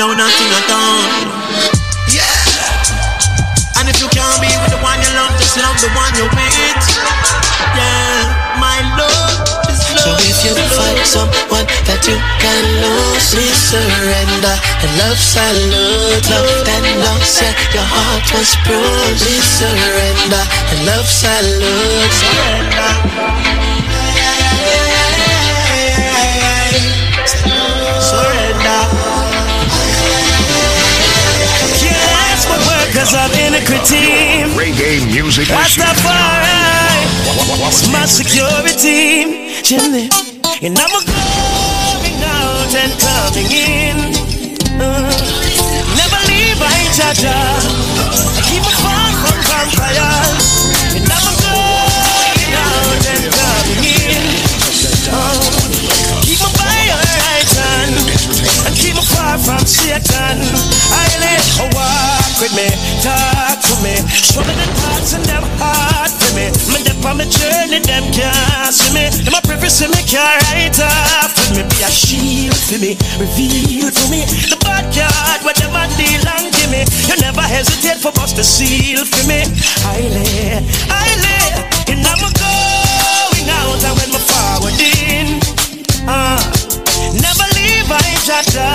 know nothing at all. Yeah. And if you can't be with the one you love, just love the one you're with. Yeah, my love. So if you find someone that you can lose, please surrender and love salute, love and loss. Yeah, your heart was bruised. Please surrender and love salute. Surrender. My workers of iniquity. Reggae music. Rastafari, my security. Chimney, and I'm going out and coming in. Uh, never leave my jaja. I keep my far from vampires. Far from Satan. I let her walk with me, talk to me, show me the thoughts and them heart for me. Me dip on my journey, them can't see me. Them a privacy me can't write off with me. Be a shield for me, reveal to me the bad card, whatever deal and give me. You never hesitate for bust the seal for me. I lay, I lay, and I'm going out and when my forward in. Uh, my jaja.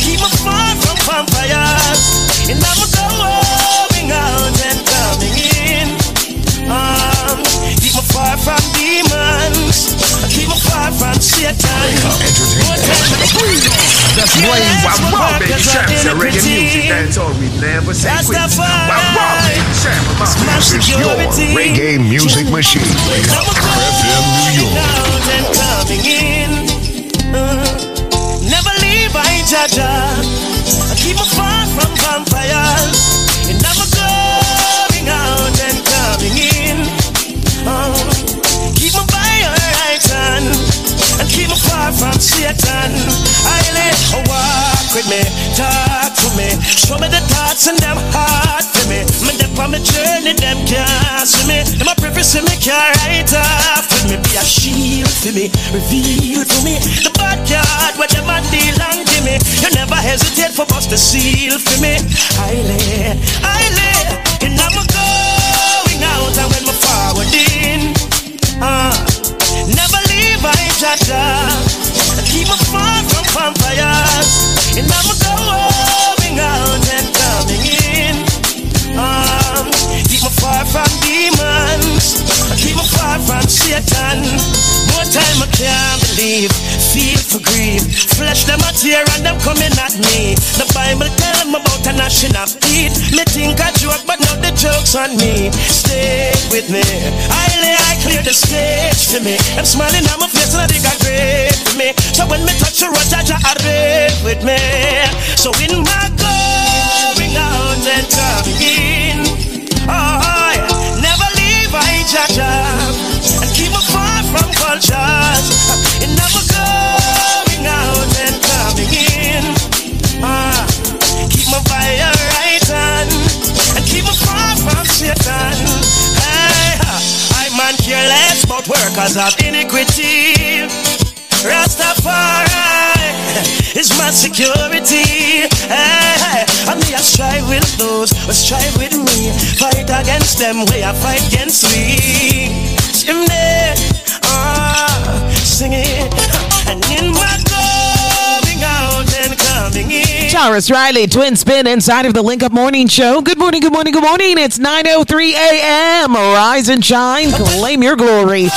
Keep me far from vampires. And I'm going out and coming in. Um, keep me far from demons. Keep me far from Satan. That's Bob Baby Champs and reggae music. That's all we never say Bob Baby Champs, this is your reggae music machine. FM New York. Jaja. Keep me far from vampires. And I'm going out and coming in. Uh, keep me by your right hand. And keep me far from Satan. I let her walk with me, talk to me, show me the thoughts and them heart for me. Me dip on my journey, them can't see me. Them a privacy me can't write off with me. Be a shield for me, reveal to me the bad card, what them a deal and give me. You never hesitate for bust the seal for me. I I lay, and I'm going out and when my forward in. Uh, never leave my jaja. Keep me far from vampires. And I'm going out far from demons. Keep me far from Satan. More time I can't believe. Feel for grief. Flesh them a tear and them coming at me. The Bible tell them about a gnashing of teeth. Me think a joke, but now the joke's on me. Stay with me. I lay, I clear the stage to me. I'm smiling on my face and I think I great for me. So when me touch the road, I rave with me. So in my going out and coming And keep me far from cultures. And never going out and coming in. Ah, keep by your right hand. And keep me far from Satan. Hey, I man careless workers of iniquity. Rastafari is my security. And me, I strive with those who strive with me. Fight against them, way I fight against me. Chimney, ah, sing it. And in my and coming in. Tarrus Riley, twin spin inside of the Link Up Morning Show. Good morning, good morning, good morning. It's 9.03 a.m. Rise and shine, claim your glory.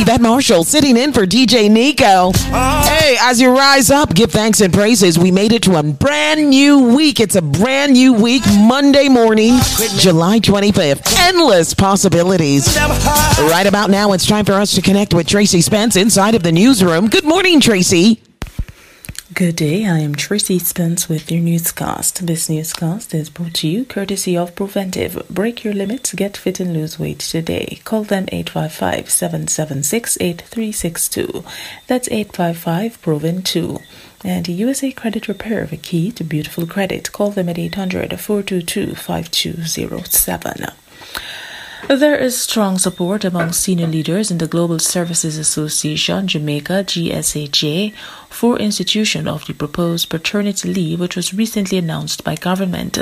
Yvette Marshall sitting in for DJ Nico. Hey, as you rise up, give thanks and praises. We made it to a brand new week. It's a brand new week, Monday morning, July 25th. Endless possibilities. Right about now, it's time for us to connect with Tracy Spence inside of the newsroom. Good morning, Tracy. Good day, I am Tracy Spence with your newscast. This newscast is brought to you courtesy of Preventive. Break your limits, get fit and lose weight today. Call them 855 776 8362. That's 855 Proven 2. And USA Credit Repair, the key to beautiful credit. Call them at 800 422 5207. There is strong support among senior leaders in the Global Services Association, Jamaica, GSAJ, for institution of the proposed paternity leave, which was recently announced by government.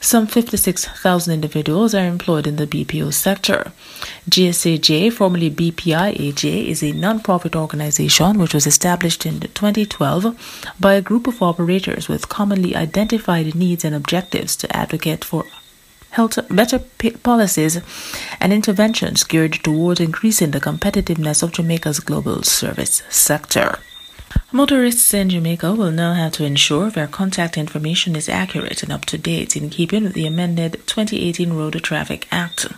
Some 56,000 individuals are employed in the BPO sector. GSAJ, formerly BPIAJ, is a non-profit organization which was established in 2012 by a group of operators with commonly identified needs and objectives to advocate for health, better policies and interventions geared towards increasing the competitiveness of Jamaica's global service sector. Motorists in Jamaica will now have to ensure their contact information is accurate and up to date in keeping with the amended 2018 Road Traffic Act.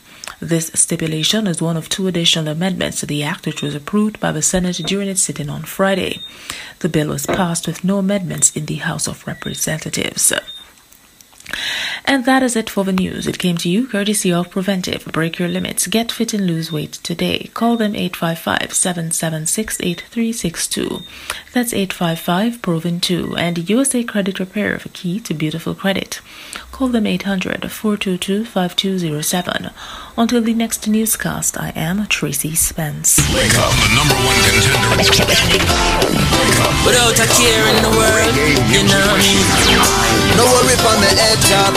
This stipulation is one of two additional amendments to the Act which was approved by the Senate during its sitting on Friday. The bill was passed with no amendments in the House of Representatives. And that is it for the news. It came to you courtesy of Preventive. Break your limits. Get fit and lose weight today. Call them 855 776 8362. That's 855 Proven 2. And USA Credit Repair, the key to beautiful credit. Call them 800 422 5207. Until the next newscast, I am Tracy Spence. Wake up, the number one contender. Without a care in the world, you know what I mean? No worry on the head job,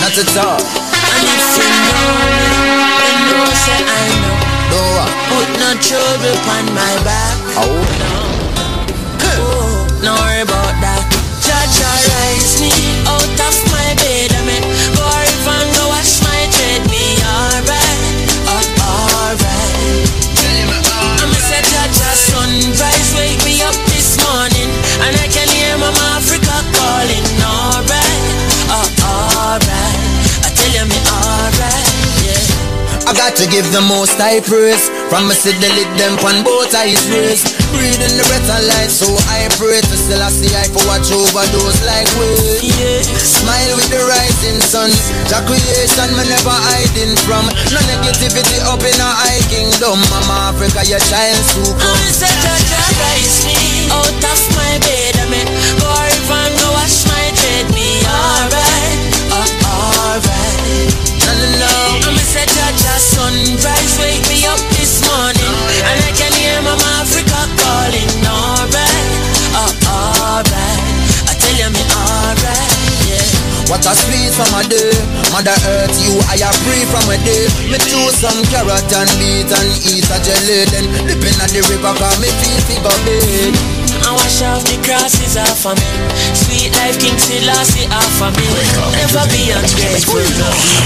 not at all. And if you know me, then know say I know. No, uh. put no trouble upon my back. Oh. No. Oh, no worry about that. Judge, rise me out of I got to give the most high praise. From me see the lid them on both eyes raised. Breathing the breath of life so I pray to still I see I for watch over those like we. Smile with the rising sun. The creation me never hiding from. No negativity up in our high kingdom. Mama Africa your child so come I'm say Jaja rise me out of my bed I mean A Jaja sunrise, wake me up this morning, and I can hear Mama Africa calling. Alright, oh, alright. I tell you me alright. What a squeeze from a day, Mother Earth, you I are free from a day. Me choose some carrot and beet and eat a jelly, then dipping at the river, cause me feel figure big. I wash off the crosses off of me. Sweet life, King Selassie off of me. Never be ungrateful.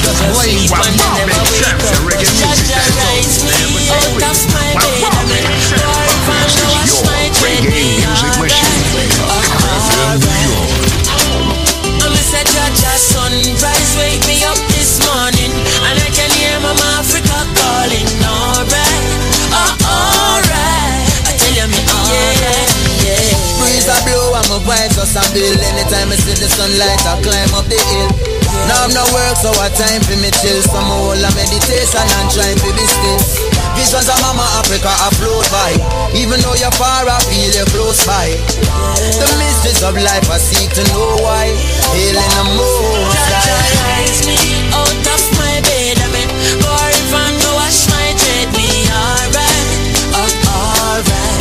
Cause I sleep and never wake up. But Jaja rise me out of my bed. I mean, war if I should wash my dread. Uh, uh, me alright, alright. I'm a set Jaja sunrise, wake me up this morning, and I can hear Mama Africa calling. Alright, my vibes just a build Anytime I see the sunlight I climb up the hill. Now I'm not work so I time for me chill. Some whole a meditation and trying to be still. Visions of Mama Africa I float by. Even though you're far I feel you're close by. The mysteries of life I seek to know why. Hailing the rise me out of my bed I mean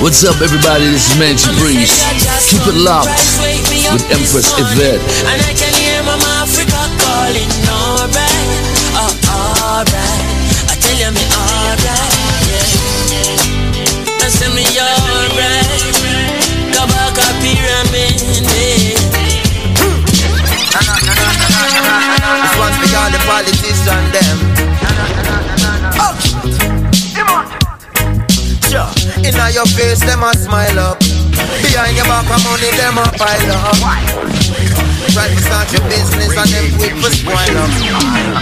What's up, everybody? This is Manchi Breeze. Keep it locked with Empress Yvette. And I can hear Mama Africa calling. Alright, oh, alright. I tell you me alright, yeah. I say me alright. Go back a pyramid. This one's for all the politicians, them. Your face, them a smile up. Behind your back, of money, them a pile up. Try to start your business and them quick for spoil up.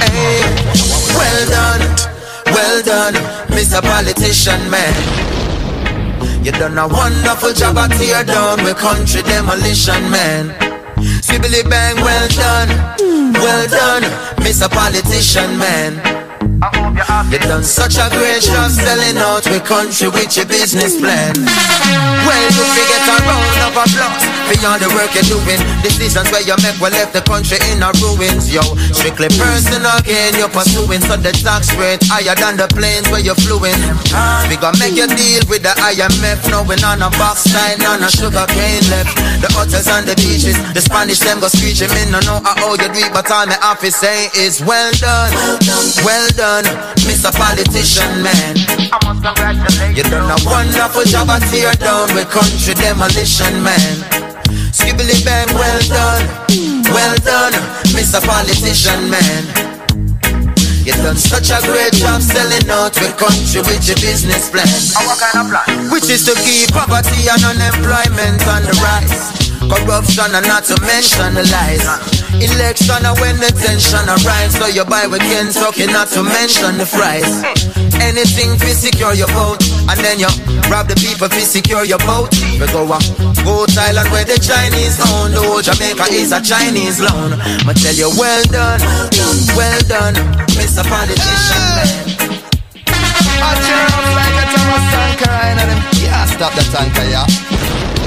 Hey, well done, well done, Mr. Politician Man. You done a wonderful job at tear down with country demolition, man. Sibbly bang, well done, well done, Mr. Politician Man. You done such a great job selling out the country with your business plan. Well, you forget a round of applause for all the work you're doing. Decisions where you make will left the country in a ruins, yo. Strictly personal gain you're pursuing, so the tax rate higher than the planes where you're fluing. We gonna make you deal with the IMF, knowing on a box sign, on a sugar cane left. The hotels and the beaches, the Spanish them go screeching. Me no know how you do it, but all my office say is well done, well done, well done, Mr. Politician man. You done a wonderful job at tear down with country demolition man. Skibbly bang, well done, well done, Mr. Politician man. You done such a great job selling out with country with your business plan. what kind of plan? Which is to keep poverty and unemployment on the rise. Corruption and not to mention the lies. Election and when the tension arise, so you buy with Kentucky, not to mention the fries. Anything to secure your vote, and then you rob the people to secure your vote. We go uh, go Thailand where the Chinese own, though Jamaica is a Chinese loan. I tell you, well done, well done, Mr. Politician. I turn up like a Thomas Tanker, and them can't stop the tanker, yeah.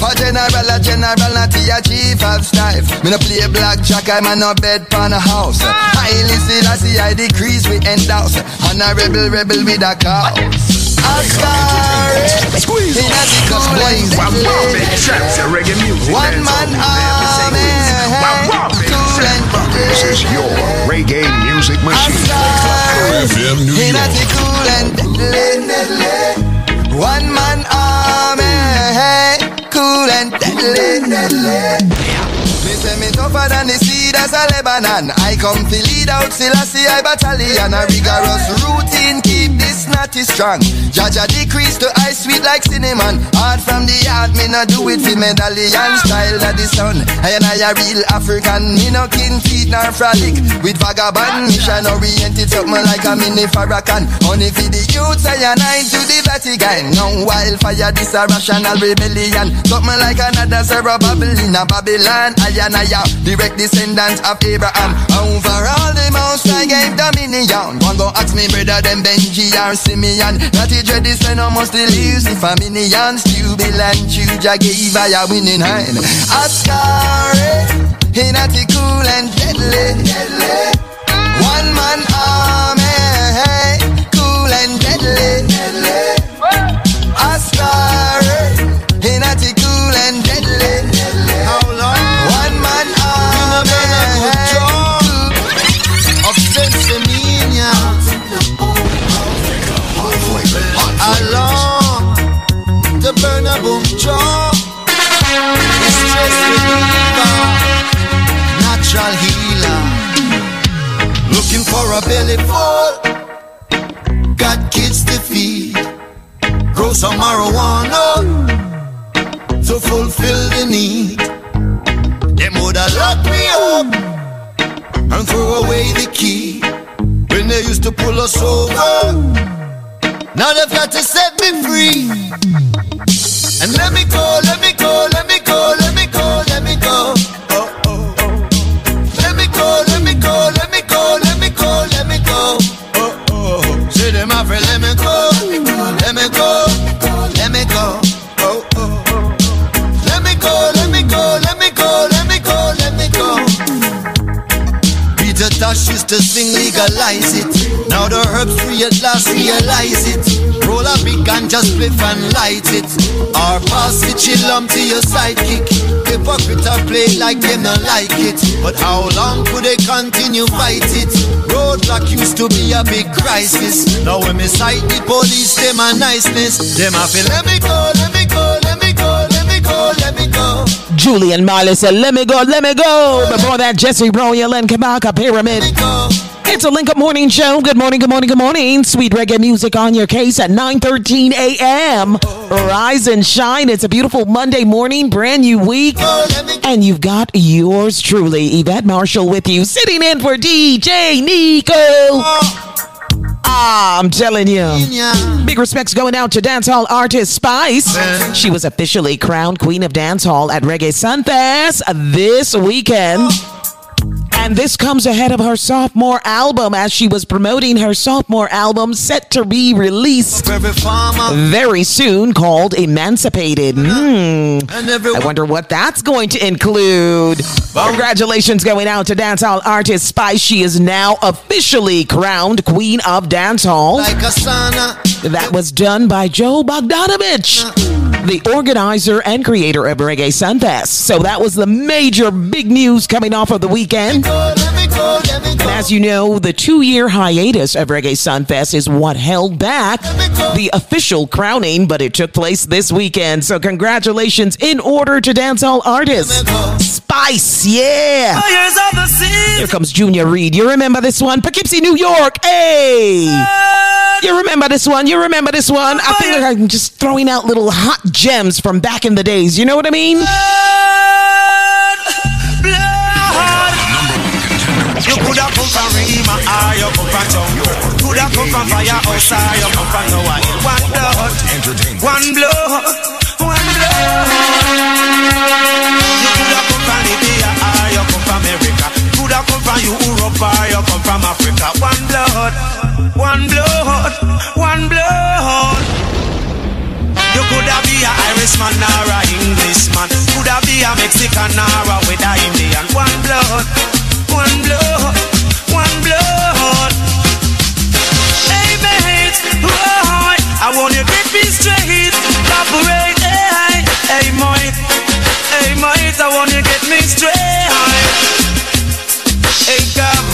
A general, a general, not a chief of staff. Me no play blackjack, I'm a no bed pan a house. Highly see I decrease we end house. Honorable rebel rebel with a cause. Squeeze in a cool One man army. Cool and This is your reggae music machine. FM New York. cool and deadly. Deadly. Me say me tougher than the seed as a Lebanon. I come to lead out Selassie I battalion. A rigorous routine keep this natty strong. Jaja decrease to ice sweet like cinnamon. Hard from the heart, me no do it for medallion style of the sun. I and I a real African. Me no kin feet nor frolic with vagabond. Mission oriented something like a mini Farrakhan. Only for the youths I and I to the Vatican. No wildfire, this a rational rebellion. Something like another Zerubbabel in a Babylon. I and I direct descendants of Abraham. Over all the most I gave dominion. One go ask me brother them Benji or Simeon. Not a dread this when almost the leaves if a minion. Still be land Chuja gave I a winning hand. Oscar, eh? in a cool and deadly. One man army, eh? cool and deadly. Oscar, in Some marijuana to fulfill the need. Them woulda lock me up and throw away the key when they used to pull us over. Now they've got to set me free and let me go, let me go, let me go, Tosh used to sing legalize it. Now the herbs free at last realize it. Roll a big and just spliff and light it. Or pass it, chill um to your sidekick. Hypocrite or play like them not like it. But how long could they continue fight it? Roadblock used to be a big crisis. Now when me sight the police, them a niceness. Them a feel let me go, let me go, let me me go, let me go. Julian Marley said, Let me go, let me go. Before that, Jesse Royal and Kabaka Pyramid. It's a Link Up Morning Show. Good morning, good morning, good morning. Sweet reggae music on your case at 9.13 a.m. Rise and shine. It's a beautiful Monday morning, brand new week. And you've got yours truly, Yvette Marshall with you, sitting in for DJ Nico. Oh. Ah, I'm telling you. Big respects going out to dancehall artist Spice. She was officially crowned Queen of Dancehall at Reggae Sunfest this weekend. And this comes ahead of her sophomore album as she was promoting her sophomore album set to be released very soon called Emancipated. Mm. I wonder what that's going to include. Congratulations going out to dancehall artist Spice. She is now officially crowned Queen of Dancehall. That was done by Joe Bogdanovich, the organizer and creator of Reggae Sunfest. So that was the major big news coming off of the weekend. And as you know, the two year hiatus of Reggae Sunfest is what held back the official crowning, but it took place this weekend. So, congratulations in order to dancehall artists. Spice, yeah. Here comes Junior Reid. You remember this one? Poughkeepsie, New York. Hey. You remember this one? You remember this one? I think I'm just throwing out little hot gems from back in the days. You know what I mean? One blood, one blood, one blood. You coulda come from Libya or you come from America. Coulda come from Europe or you come from Africa. One blood, one blood, one blood. You coulda be a Irishman or a Englishman. Coulda be a Mexican or a with a Indian. One blood, one blood, one blood. Hey mate, boy, I want you to get me straight. Cooperate, hey, hey mate, hey mate, I want you to get me straight. Hey come,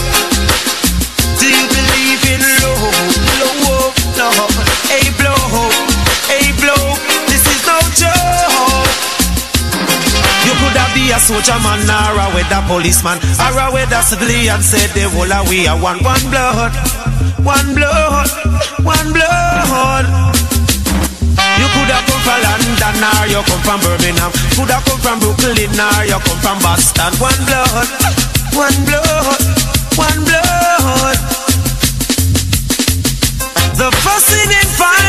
be a soldier man or a weather policeman or a weather civilian. Said the whole of we are one, one blood, one blood, one blood. You coulda come from London or you come from Birmingham. Coulda come from Brooklyn or you come from Boston. One blood, one blood, one blood. The fussing and fighting,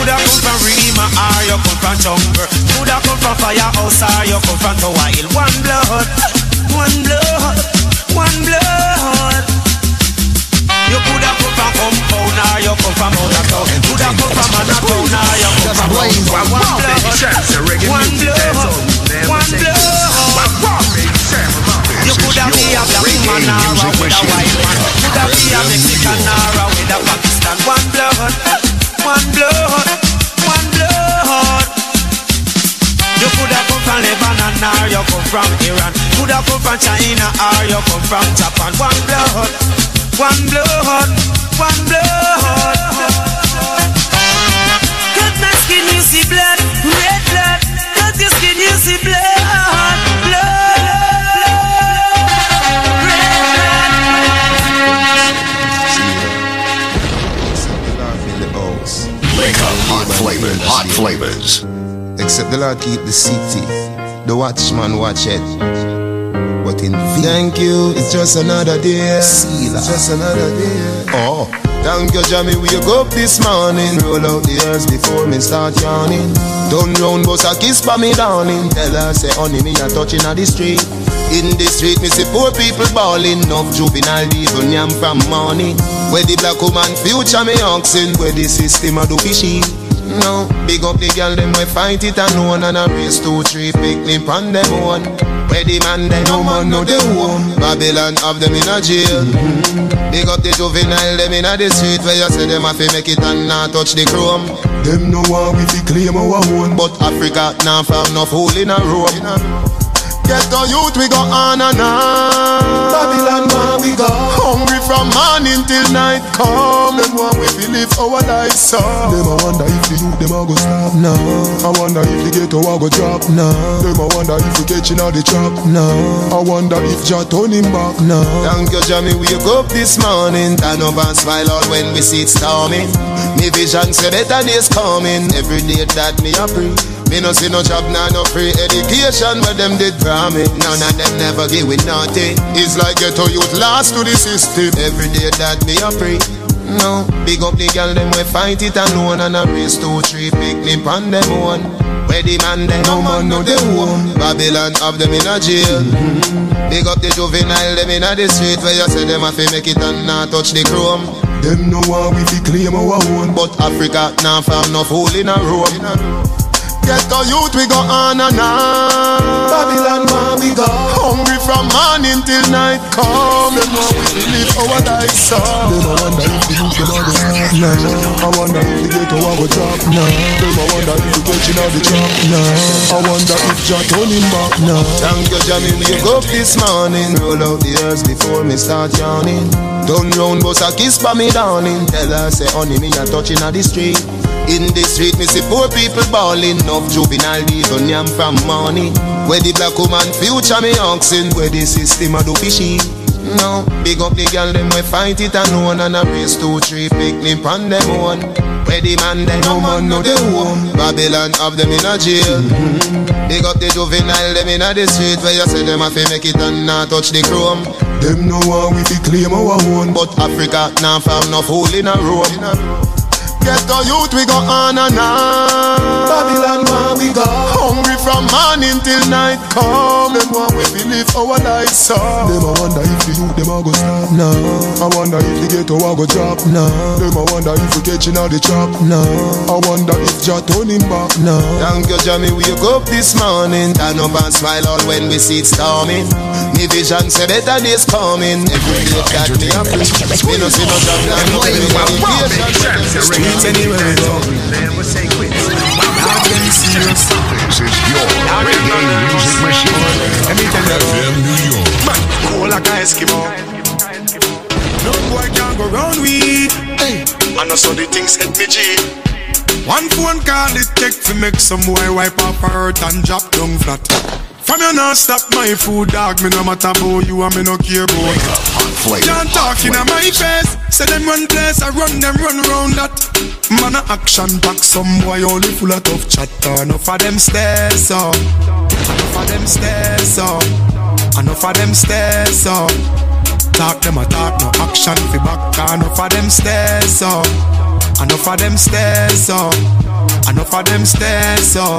coulda come from Rima or you come from jungle. Coulda come from firehouse or you come from wild. One blood, one blood, one blood. You coulda come from compound or you come from other town. Coulda come from another or you come from One One blood, one blood, one blood. You coulda be a black man or a with a white man. Coulda be a Mexican or a with a Pakistan. One blood, one blood, you come from Iran. Coulda come from China or you come from Japan. One blood, one blood, one blood. Cut my skin, you see blood, red blood. Cut your skin, you see blood, blood, red Wake up, hot flavors, hot flavors. Except the Lord keep the city, the watchman watch it. But in vain. Thank you, it's just another day. See It's just another day. Oh, thank you, Jamie. Wake up this morning. Roll out the earth before me start yawning. Turn round, boss a kiss for me, darling. Tell her, say, honey, me a touching on the street. In the street, me see poor people bawling. Enough juvenile people yam from morning. Where the black woman future me oxen. Where the system a do fishy. No, big up the girl them we fight it alone and a race two three picnic on them one. Where the man they no man no they home. Babylon have them in a jail. Mm-hmm. Big up the juvenile them in a the street where you say them have to make it and not touch the chrome. Them no want we fi claim our own, but Africa now found no fool in a room. Get the youth we go on and on. Babylon where we go. Hungry from morning till night come. Them want we fi live our life so. Them a wonder if the youth them a go stop. No. I wonder if the ghetto a go drop. No. Them a wonder if we catching all the trap. No. I wonder if Jah turn him back. No. Thank you, Jamie. Wake up this morning. Turn up and smile out when we see it storming. Me vision say better days coming. Every day that me a pray. Me no see no job, nah, no free education, but them did promise. None of them never give with nothing. It's like ghetto youth lost to the system. Every day that me a pray. No, big up the girl them we fight it alone and a race two three pick picnic on them one. Where the man them no man no they own. Babylon have them in a jail. Mm-hmm. Big up the juvenile them in a the street where you say them have to make it and not touch the chrome. Them no want we fi claim our own, but Africa now nah found no fool in a row. Ghetto youth we go on and on. Babylon where we go. Hungry from morning till night. Come Them want we live our life so Them a wonder if the youth them a go Nah I wonder if the ghetto a go drop Nah Them a wonder if the catching of the trap Nah I wonder if Jah turning back Nah Thank you Jah me wake up this morning. Roll out the earth before me start yawning Done round bust a kiss for me darling Tell her say honey me a touching of the street in the street, me see poor people balling. Enough juvenile deals on from money. Where the black woman future me oxen. Where the system a do fishy. No, big up the girl them we fight it alone and a race two three picnic on them one. Where the man them no man no they own. Babylon have them in a jail. Mm-hmm. Big up the juvenile them in a the street where you say them have to make it and not touch the chrome. Them no want we fi claim our own, but Africa now farm no fool in a row. Ghetto youth we go on and on. Babylon where we go. Hungry from morning till night. Come Them want we believe live our life so. Them a wonder if the youth them a go stop. No. I wonder if the ghetto a go drop. No. Them a wonder if we catching all the trap. No. I wonder if Jah turning back. No. Thank you Jah me wake up this morning. Turn up and smile all when we see it storming. Me vision say better days coming. Every day that me a preach Me no see no job now No education streets anywhere we go. Never say quit. Now them serious. This is your reggae music machine. Let me tell you. New York. Man, cool like a Eskimo. No boy can go round with. Hey. And also the things hit me G. One phone call it take to make some boy wipe up her hurt and drop down flat. From you not stop my food, dog. Me no matter about you and me no care about. Can't talk in my face. Say them run place, I run them run round that. Man a action back, some boy only full of tough chatter. Enough of them stairs so. Enough of them stairs so. Enough of them stairs so. Talk them a talk, no action fi back. Enough of them stairs so. Enough of them stairs so. Enough of them stairs so.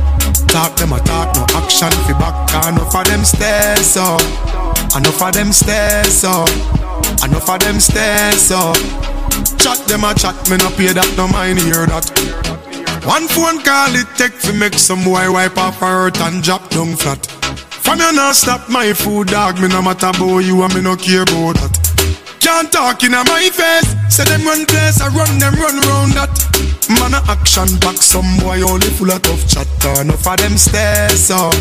Talk them a talk, no action fi back. Enough of them stairs so. Enough of them stairs so. Enough of them stairs so. Chat them a chat, me no pay that, no mind hear that. One phone call it take fi make some boy wipe off her hurt and drop down flat. From you not stop my food dog, me no matter about you and me no care about that can't talk in my face. Say them run place, I run them run round that. Man a action back, some boy only full of tough chatter. Enough of them stairs so.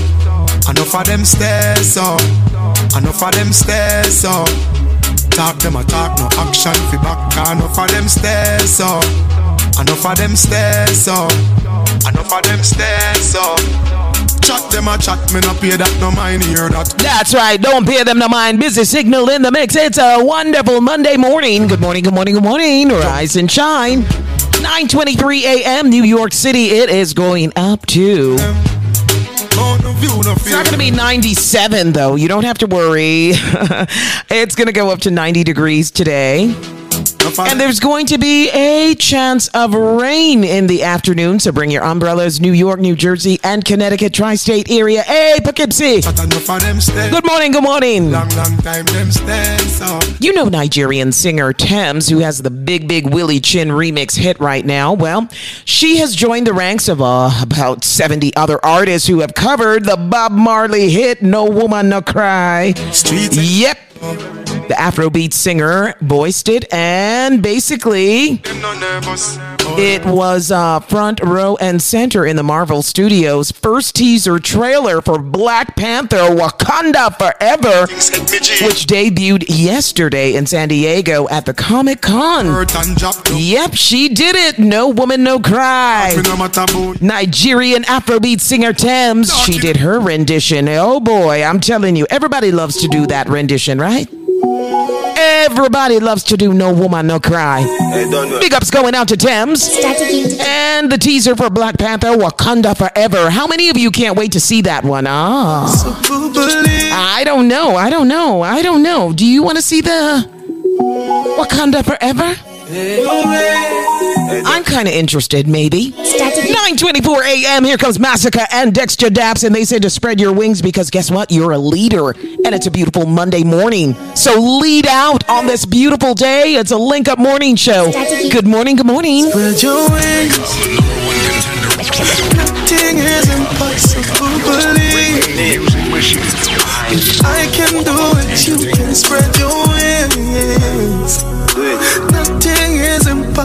Enough of them stairs so. Enough of them stairs so. Talk them a talk, no action fi back. Enough of them stairs so. Enough of them stairs so. Enough of them stairs so. Chat them a chat, me no pay that, no mind hear that. That's right, don't pay them no mind. Busy signal in the mix. It's a wonderful Monday morning. Good morning, good morning, good morning. Rise and shine. 9:23 a.m. New York City. It is going up to. It's not going to be 97 though. You don't have to worry. it's going to go up to 90 degrees today. And there's going to be a chance of rain in the afternoon, so bring your umbrellas. New York, New Jersey, and Connecticut tri-state area. Hey, Poughkeepsie. Good morning, good morning. Long, long time them so. You know Nigerian singer Tems, who has the Big Big Willie Chin remix hit right now. Well, she has joined the ranks of uh, about 70 other artists who have covered the Bob Marley hit No Woman No Cry. Street. Yep. The Afrobeat singer voiced it and basically It was uh, front row and center in the Marvel Studios' first teaser trailer for Black Panther Wakanda Forever, which debuted yesterday in San Diego at the Comic Con. Yep, she did it. No woman, no cry. Nigerian Afrobeat singer Tems, she did her rendition. Oh boy, I'm telling you, everybody loves to do that rendition, right? Everybody loves to do No Woman No Cry. Big ups going out to Tems. And the teaser for Black Panther Wakanda Forever. How many of you can't wait to see that one? Ah. I don't know. I don't know. I don't know. Do you want to see the Wakanda Forever? I'm kind of interested, maybe. 9:24 a.m. Here comes Masicka and Dexta Daps, and they say to spread your wings because guess what? You're a leader, and it's a beautiful Monday morning. So lead out on this beautiful day. It's a link up morning show. Good morning. Good morning. Spread your wings. Nothing is impossible. I can do it, you can spread your wings.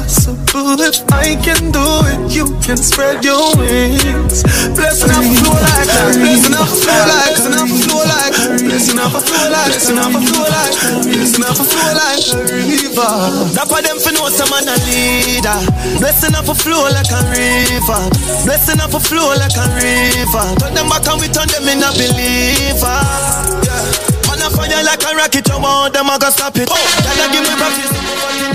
Impossible. If I can do it, you can spread your wings. Blessing up a flow like, blessing up flow like, blessing up flow like, blessing up a flow like, blessing up a flow like, blessing up a flow like a river. For them for know some man a leader. Blessing up a flow like a river. Blessing up a flow like a river. Turn them back and we turn them in a believer. Yeah. Man a fire like a rocket, you want them I go stop it. Oh, gotta give me practice.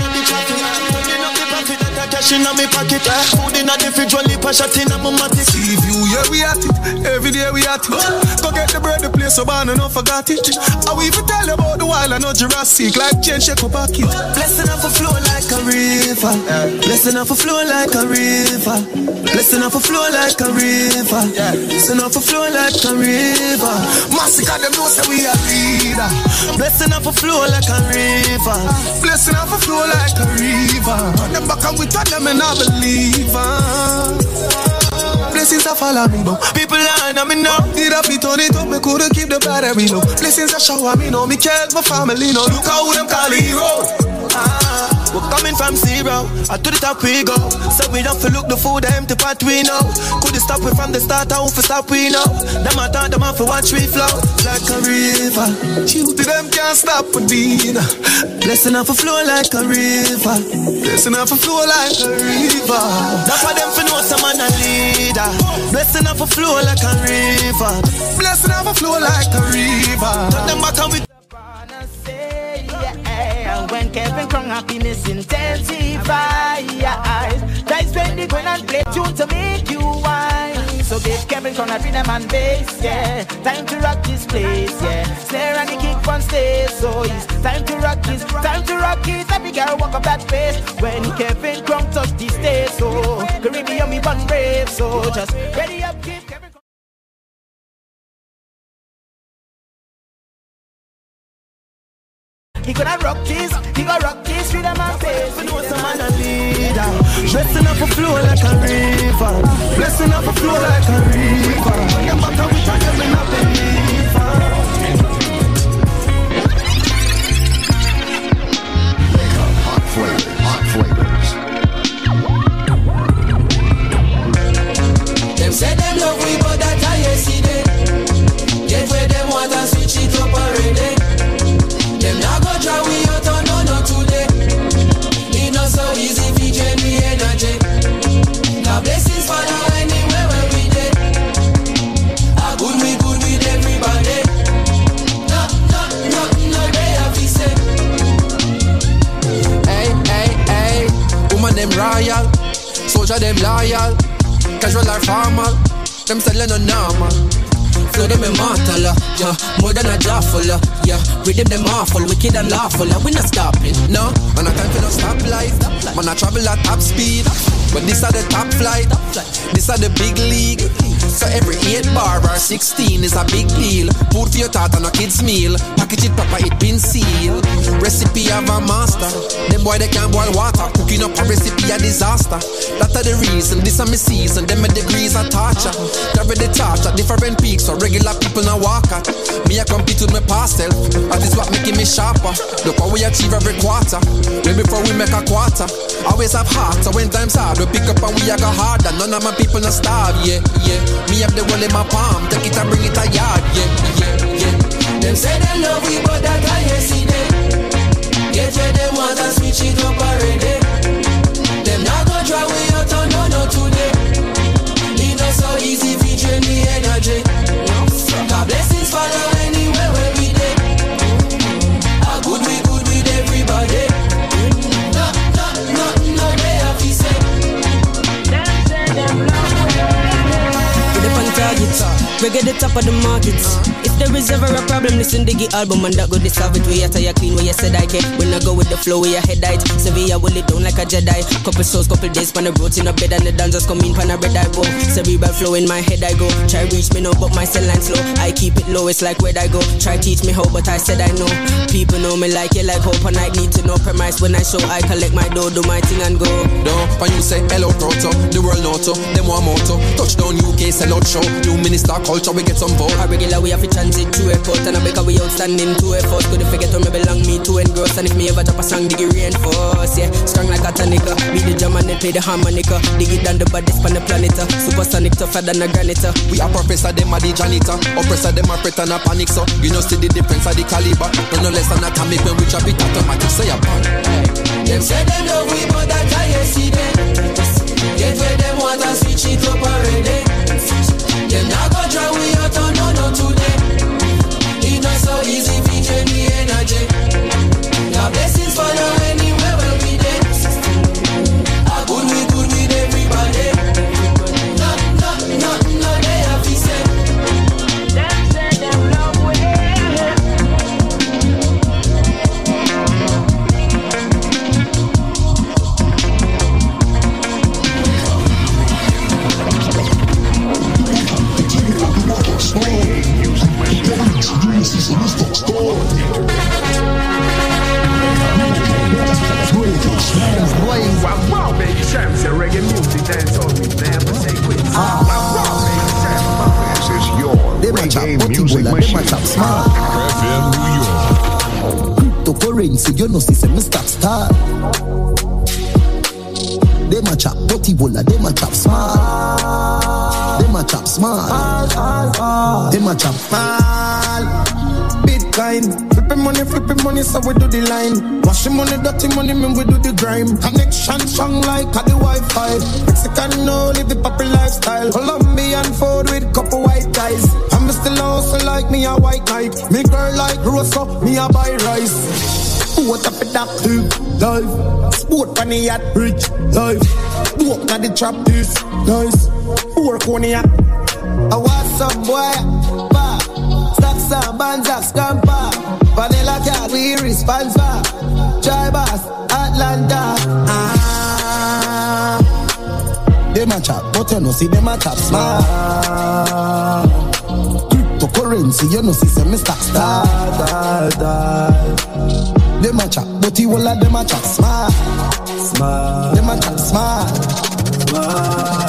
Cash in my pocket. Eh? Food in a the fridge, only pass shot in a matic. See view, yeah we at it. Every day we at it. Go get the bread, the place so man, no forgot it. I will even tell you about the wild, I know Jurassic, like change shake up pocket. Blessing off a flow like a river. Blessing off a flow like a river. Blessing off a flow like a river. Blessing off a flow like a river. Masicka them know say we a leader. Blessing off a flow like a river. Blessing off a flow like a river. Turn them back and we turn them in a believer. Blessings are follow me, but people line on me now. Need a fit on it up, me coulda keep the battery low. Blessings are shower me, know me care my family, no look how them call hero. Ah. We're coming from zero, I to the top we go. So we don't feel look the food, the empty pot we know. Could it stop we from the start, how for stop we know. Them I thought them off for watch we flow like a river. You to them can't stop a dinner. Blessing off a flow like a river. Blessing off a flow like a river. That's why them for know some man a leader. Blessing off a flow like a river. Blessing off a flow like a river. Turn them back and we when Kevin Crown happiness intensifies. That's when they go and play tune to make you wine. So give Kevin Crown a rhythm and bass, yeah. Time to rock this place, yeah. Snare and the kick on stage, so it's time to rock this, time to rock it. Every girl walk up that face when Kevin Crown touch the stage, so Caribbean me one brave, so just ready up, give He gonna rock this, he gonna rock this with a man face. We know some man a leader. Blessing up a flow like a river. Blessing up a flow like a river. And we turn them in a believer. Hot flavors, hot flavors. Casual or formal. Them selling no normal. Flow them immortal, uh, yeah. More than a jawful, uh, yeah. Rhythm them awful, wicked and lawful, uh, we not stopping, no. Man, I time for no stoplight. Man, I travel at top speed. But this are the top flight. This are the big league. So every 8 bar or 16 is a big deal. Food for your thought on a kid's meal. Package it proper, it been sealed. Recipe of a master. Them boy they can't boil water. Cooking up a recipe a disaster. That are the reason. This a me season. Them my degrees are torture. Carry the torch at different peaks. So regular people now walk at. Me I compete with my past self. That is what making me sharper. Look what we achieve every quarter. Way before we make a quarter. Always have heart. So when times hard, we pick up and we a go harder. None of my people not starve. Yeah, yeah. Me have the wall in my palm. Take it and bring it a yard. Yeah, yeah, yeah. Them say they love we, but that I see them. Get where them want to switch it up already. Target. get the top of the market. There is ever a problem, listen to the album and that go solve it. Where you tire clean, where you said I can't when I go with the flow, where your head height. Sevilla will it down like a Jedi. Couple souls, couple days, pan the roads in a bed and the dancers come in, pan a red eye bow. Cerebral flow in my head I go. Try reach me now, but my cell line slow. I keep it low, it's like where I go. Try teach me how, but I said I know. People know me like you, like hope, and I need to know premise when I show. I collect my dough, do my thing and go. No, when you say hello proto, the world noto, them one moto. Touchdown UK, sell out show. New minister culture, we get some vote. A regular we have to transit to airport and I because we outstanding to effort. Couldn't forget where me belong, me to engross. And if me ever drop a song, dig it reinforce. Yeah, strong like a tonica. Be the drum and they play the harmonica. Dig it down the baddest on the planet. uh. Supersonic tougher than a granite. uh. We are professor, them are the janitor. Oppressor, them are fret and a panic. So you know, see the difference of the caliber. No, no less than atomic when we drop it automatic. Say a pan. Them say them love we, but that I see them. Get where them want to switch it up Ah. your reggae music machine. FM New York. Cryptocurrency, you know, see, say, Mr. Star. Them a chop potty bola, them a chop smart. Them a chop smart. Them a chop Mal. Bitcoin. Flipping money, flipping money, so we do the line. Washing money, dirty money, mean we do the grime. Connection strong like at the Wi-Fi. Mexican no live the poppy lifestyle. Colombian food with couple white guys. I'm still also like me a white knight. Me girl like Rosa, me a buy rice. What up with that life? Sport on the yacht, rich life. Walk na the trap, this nice. Work on the yacht. I want some boy. And bands, scamper. Vanilla cat, we respond for. Drivers, Atlanta. Ah. Them a chop, but you know, see, them a chop smart. Cryptocurrency, you know, see, say, Mr. Star. Them a chop, but you all of them a chop smart. Smart. Them a chop smart. Smart.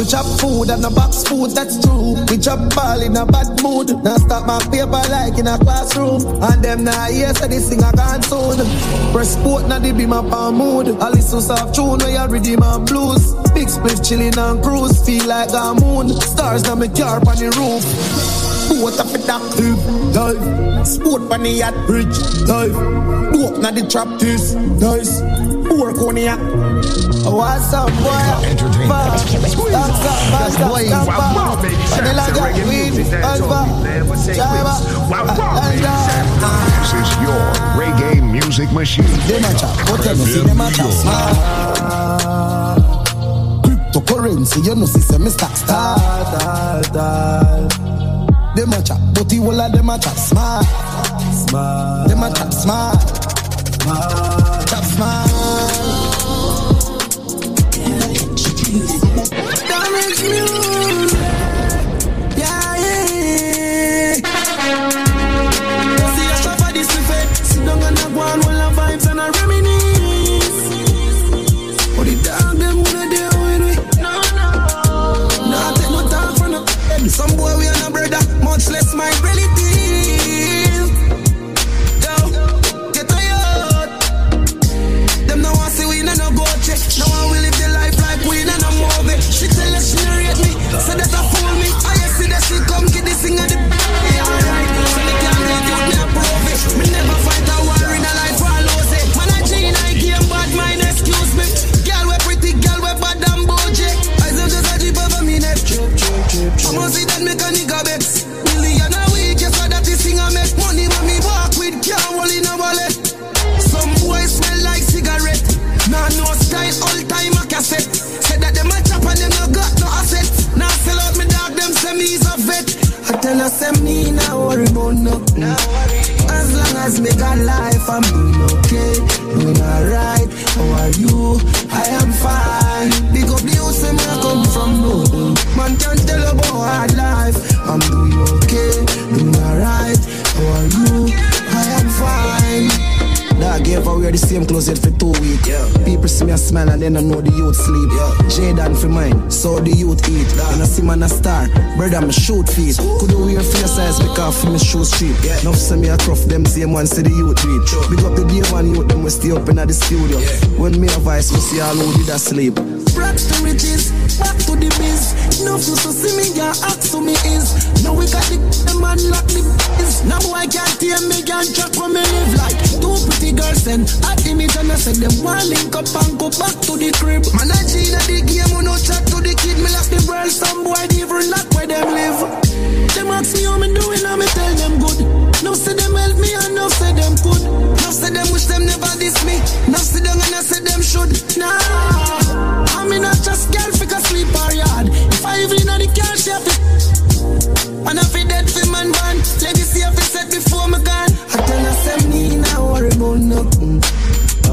We chop food and a box food, that's true. We chop ball in a bad mood. Now stop my paper like in a classroom. And them now here say this thing I gone soon. Press sport now they be my palm mood. I listen soft tune where you redeem my blues. Big split chilling and cruise. Feel like a moon. Stars now me car on the roof. Boat up in that tube, life. Sport on the yacht, rich, life. Walk na the trap, this, nice. Work on the yacht. Oh, what's up, boy? Entertainment. Squeeze. That's up, that's up, Boy, that's wow, wow, up. baby, Sam Vanilla said got reggae weed, music, dance alpha, on me, never say quit. Java, Wow, wow, baby, and, Sam. This is your reggae music machine. Them a chop, but you know, see, them a chop smart. Cryptocurrency, you know, see, Mr. Star. Them a chop, but you all of them a chop smart. Smart. Them a smart. Smart. Damage music. People see me a and then I know the youth sleep. Yeah. Jaden for mine, so the youth eat. And I see man a star, brother me shoot feet. Could you wear face size because for me shoes cheap. Yeah. Enough see me a rough, them same one see the youth read. Sure. Big up the day one youth, them we stay up in the studio. Yeah. When me a voice, we see all who did a sleep. Raps to riches, back to the biz. Enough to see me, yeah, ask to me is. Now we got the, man lock the biz. Now I can't hear me, can't track where me live like. Two pretty girls and hot image and I said them one link up and go back to the crib. Man, I at the game, no chat to the kid. Me lost the world, some boy even not where them live. Them ask me how me doing, and me tell them good. No say them help me and no say them could. No say them wish them never diss me. No sit down and I say them should. Nah, to. And I fi dead fi man van. Legacy I fi set before me gone. I tell her say me now worry about nothing.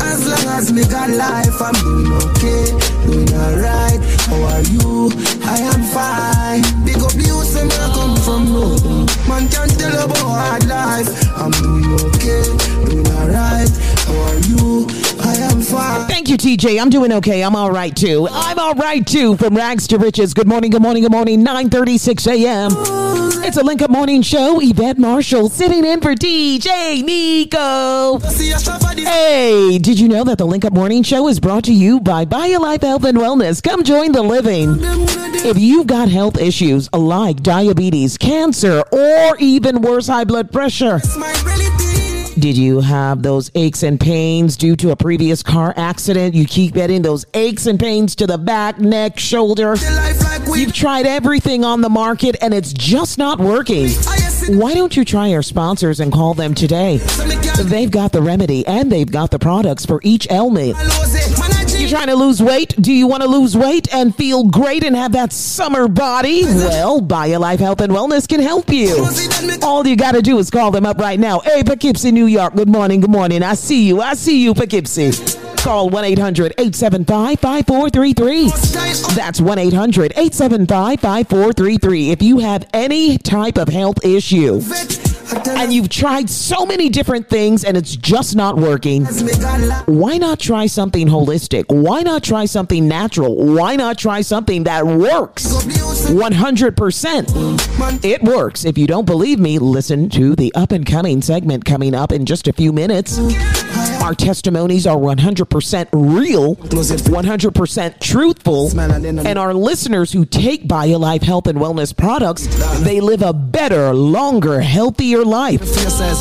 As long as me got life, I'm doing okay, doing alright. How are you? I am fine. You, TJ. I'm doing okay. I'm all right too. I'm all right too. From rags to riches. Good morning. Good morning. Good morning. 9:36 a.m. It's a Link Up Morning Show. Yvette Marshall sitting in for DJ Nico. Hey, did you know that the Link Up Morning Show is brought to you by BioLife Health and Wellness? Come join the living. If you've got health issues like diabetes, cancer, or even worse, high blood pressure. Did you have those aches and pains due to a previous car accident? You keep getting those aches and pains to the back, neck, shoulder. You've tried everything on the market and it's just not working. Why don't you try our sponsors and call them today? They've got the remedy and they've got the products for each ailment. You trying to lose weight? Do you want to lose weight and feel great and have that summer body? Well, BioLife Health and Wellness can help you. All you got to do is call them up right now. Hey, Poughkeepsie, New York. Good morning. Good morning. I see you. I see you, Poughkeepsie. Call 1 800 875 5433. That's 1 800 875 5433. If you have any type of health issue, and you've tried so many different things and it's just not working, why not try something holistic? Why not try something natural? Why not try something that works 100%? It works. If you don't believe me, listen to the up and coming segment coming up in just a few minutes. Our testimonies are 100% real, 100% truthful, and our listeners who take BioLife Health and Wellness products, they live a better, longer, healthier life.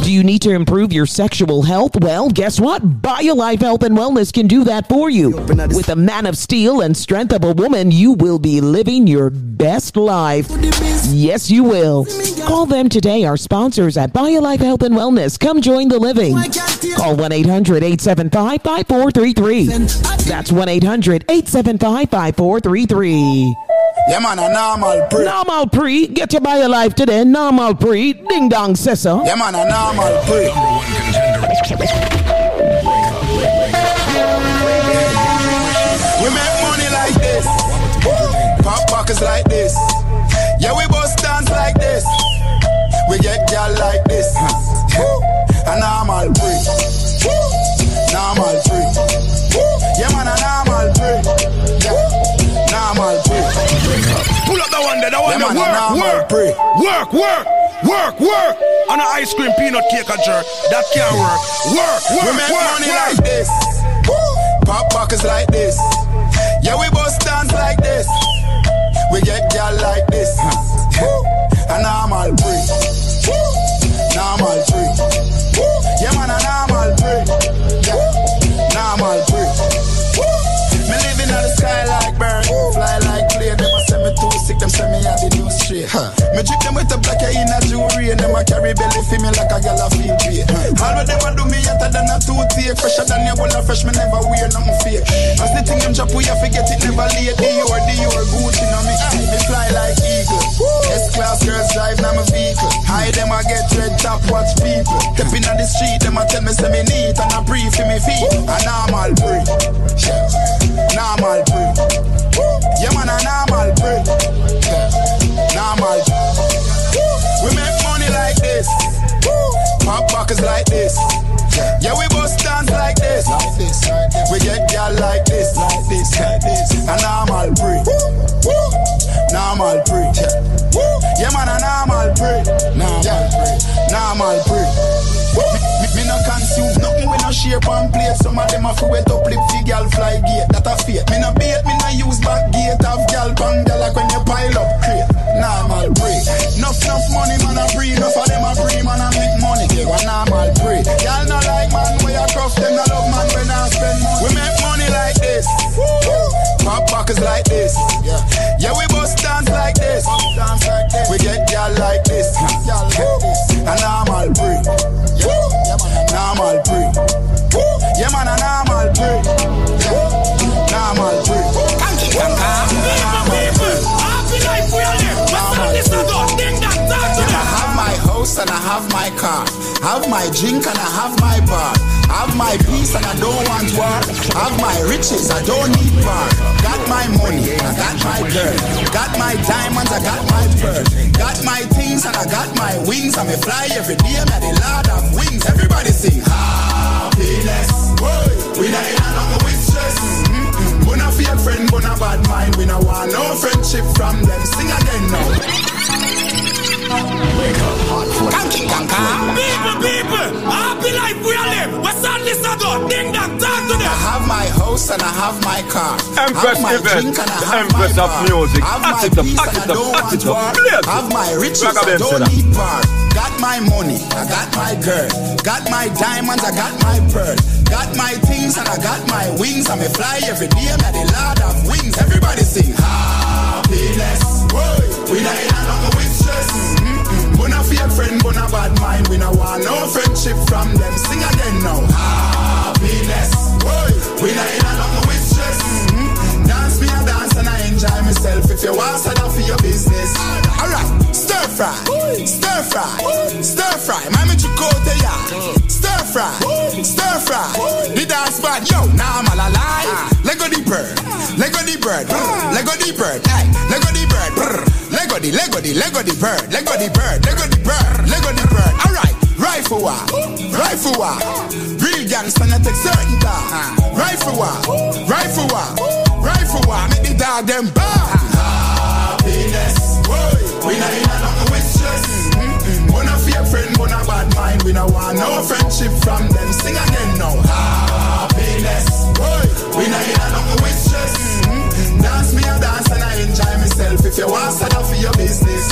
Do you need to improve your sexual health? Well, guess what? BioLife Health and Wellness can do that for you. With a man of steel and strength of a woman, you will be living your best life. Yes, you will. Call them today, our sponsors at BioLife Health and Wellness. Come join the living. Call 1 800 875 5433. That's 1 800 875 5433. Yeah, man, a normal pre. Normal pre. Get your BioLife today. Normal pre. Ding dong, sessa. Yeah, man, a normal pre. We make money like this. Pop pockets like this. One there, the one Yeah, there. man, a Work, work, work, work, work, work. On an ice cream peanut cake a jerk. That can't work. Work, We work, make work, money work. like this. Pop pockets like this. Belly for me like a gal a feel great. All of them a do me hotter than a toothpaste, fresher than your bowl of fresh. Me never wear nothing fake. As the thing them drop, we have to get it never late. Dior, Dior, Gucci, no me. Me fly like eagle. S-class girls drive now my vehicle. I them a get red top, watch people. Stepping on the street, them a tell me say me neat and a brief for me feet. A normal. Yeah. Normal breed. Yeah man, a normal. Yeah. Normal. We make like this. Pop pockets like this. Yeah, we bust dance like this. Like this. We get girl like this. Like this. Like this. A normal breed. Normal breed. Yeah, man, a normal breed. Normal breed. Normal breed. Shape and plate. Some of them a fi wet up lip fi gal fly gate. That a fate. Me no bait, me no use back gate. Have gal bang gal like when you pile up crate. Normal breed. Enough enough money man a breed. Enough of them a breed man a make money. They a normal breed. Gal no like man we a cross them no love man when I spend money. We make money like this. Pop pockets like I have my drink and I have my bar. Have my peace and I don't want war. Have my riches, I don't need bar. Got my money, I got my girl. Got my diamonds, I got my pearl. Got my things and I got my wings. I may fly every day, I'm the Lord of wings. Everybody sing happiness. We not in a with stress. Mm-mm. We not friend, we not bad mind. We not want no friendship from them. Sing again now. Wake up, hot ah, for People, people, happy life we are live. What's on this ago? Ding dong, talk to them. I have my house and I have my car. Empress have my Yvette, drink and I the have Empress my of bar. music. Act it up, act it I up, act it up. war. Play. Have my riches, Rock a I bit, don't Silla. need bar. Got my money, I got my girl. Got my diamonds, I got my pearl. Got my things and I got my wings. I may fly every day, I'm the Lord of wings. Everybody sing happiness. Whoa. We not in a long with not friend, we not bad mind. We not want no friendship from them. Sing again now. Happiness. Whoa. We not in a long with stress. Mm-mm. Dance me a dance and I enjoy myself. If you want, set up for your business. Alright, stir fry, stir fry, stir fry. Mami chukote ya. Stir fry, stir fry. The dance bad, yo, now I'm all alive. Lego the bird, Lego the bird, Lego the bird, hey, Lego the bird, Lego the, Lego the, Lego the bird, Lego the bird, Lego the bird, Lego the bird. Alright, rifle war, rifle war. Real gangsta not take certain time. Rifle war, rifle war, rifle war. Make the dog them bark. Happiness, we not in a nothing with stress. Mm-mm. We not friend, we not bad mind. We not want no friendship from them. Sing again now. If you want, set up for your business.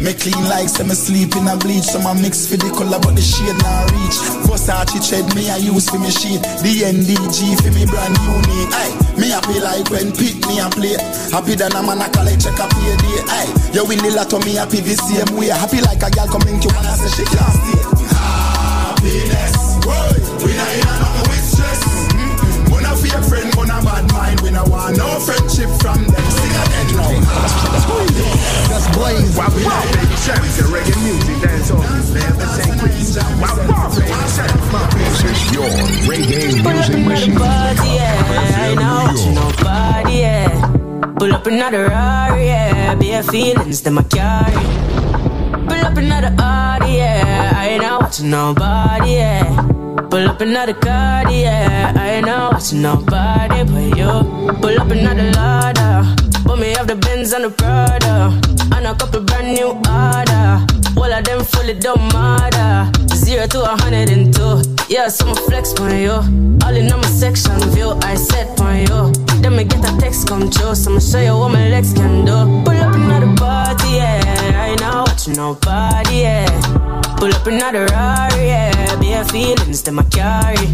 Me clean like me sleep in a bleach So my mix for the color but the shade not reach. Versace tread me I use for me sheet. The NDG for me brand unique Aye, me happy like when pick me a play. Happy than a man a collect check a pay day Aye, you win the lotto me happy the same way. Happy like a girl come in you and I say she can't stay. Happiness, whoa, we not in We not want no friendship from them Sing again now That's Blaze. Wow, wow, baby, champs and reggae music dance on never take quits. Wow, wow, baby, champs. This is your reggae music machine. Pull up in Party, yeah. I know what you nobody, yeah. Pull up another Rari, yeah. Bare feelings that my carry. Pull up another Audi, yeah. I ain't what you nobody, yeah. Pull up another car, yeah. I ain't know it's nobody but you. Pull up another ladder. Put me off the Benz and the Prada. And a couple brand new order. All of them fully don't matter. Zero to a hundred and two. Yeah, some flex on you. All in on my section view, I set on you. Then me get a text come. So I'ma show you what my legs can do. Pull up another party, yeah. I ain't know watching nobody, yeah. Pull up another Rari, yeah. Bare feelings that I carry.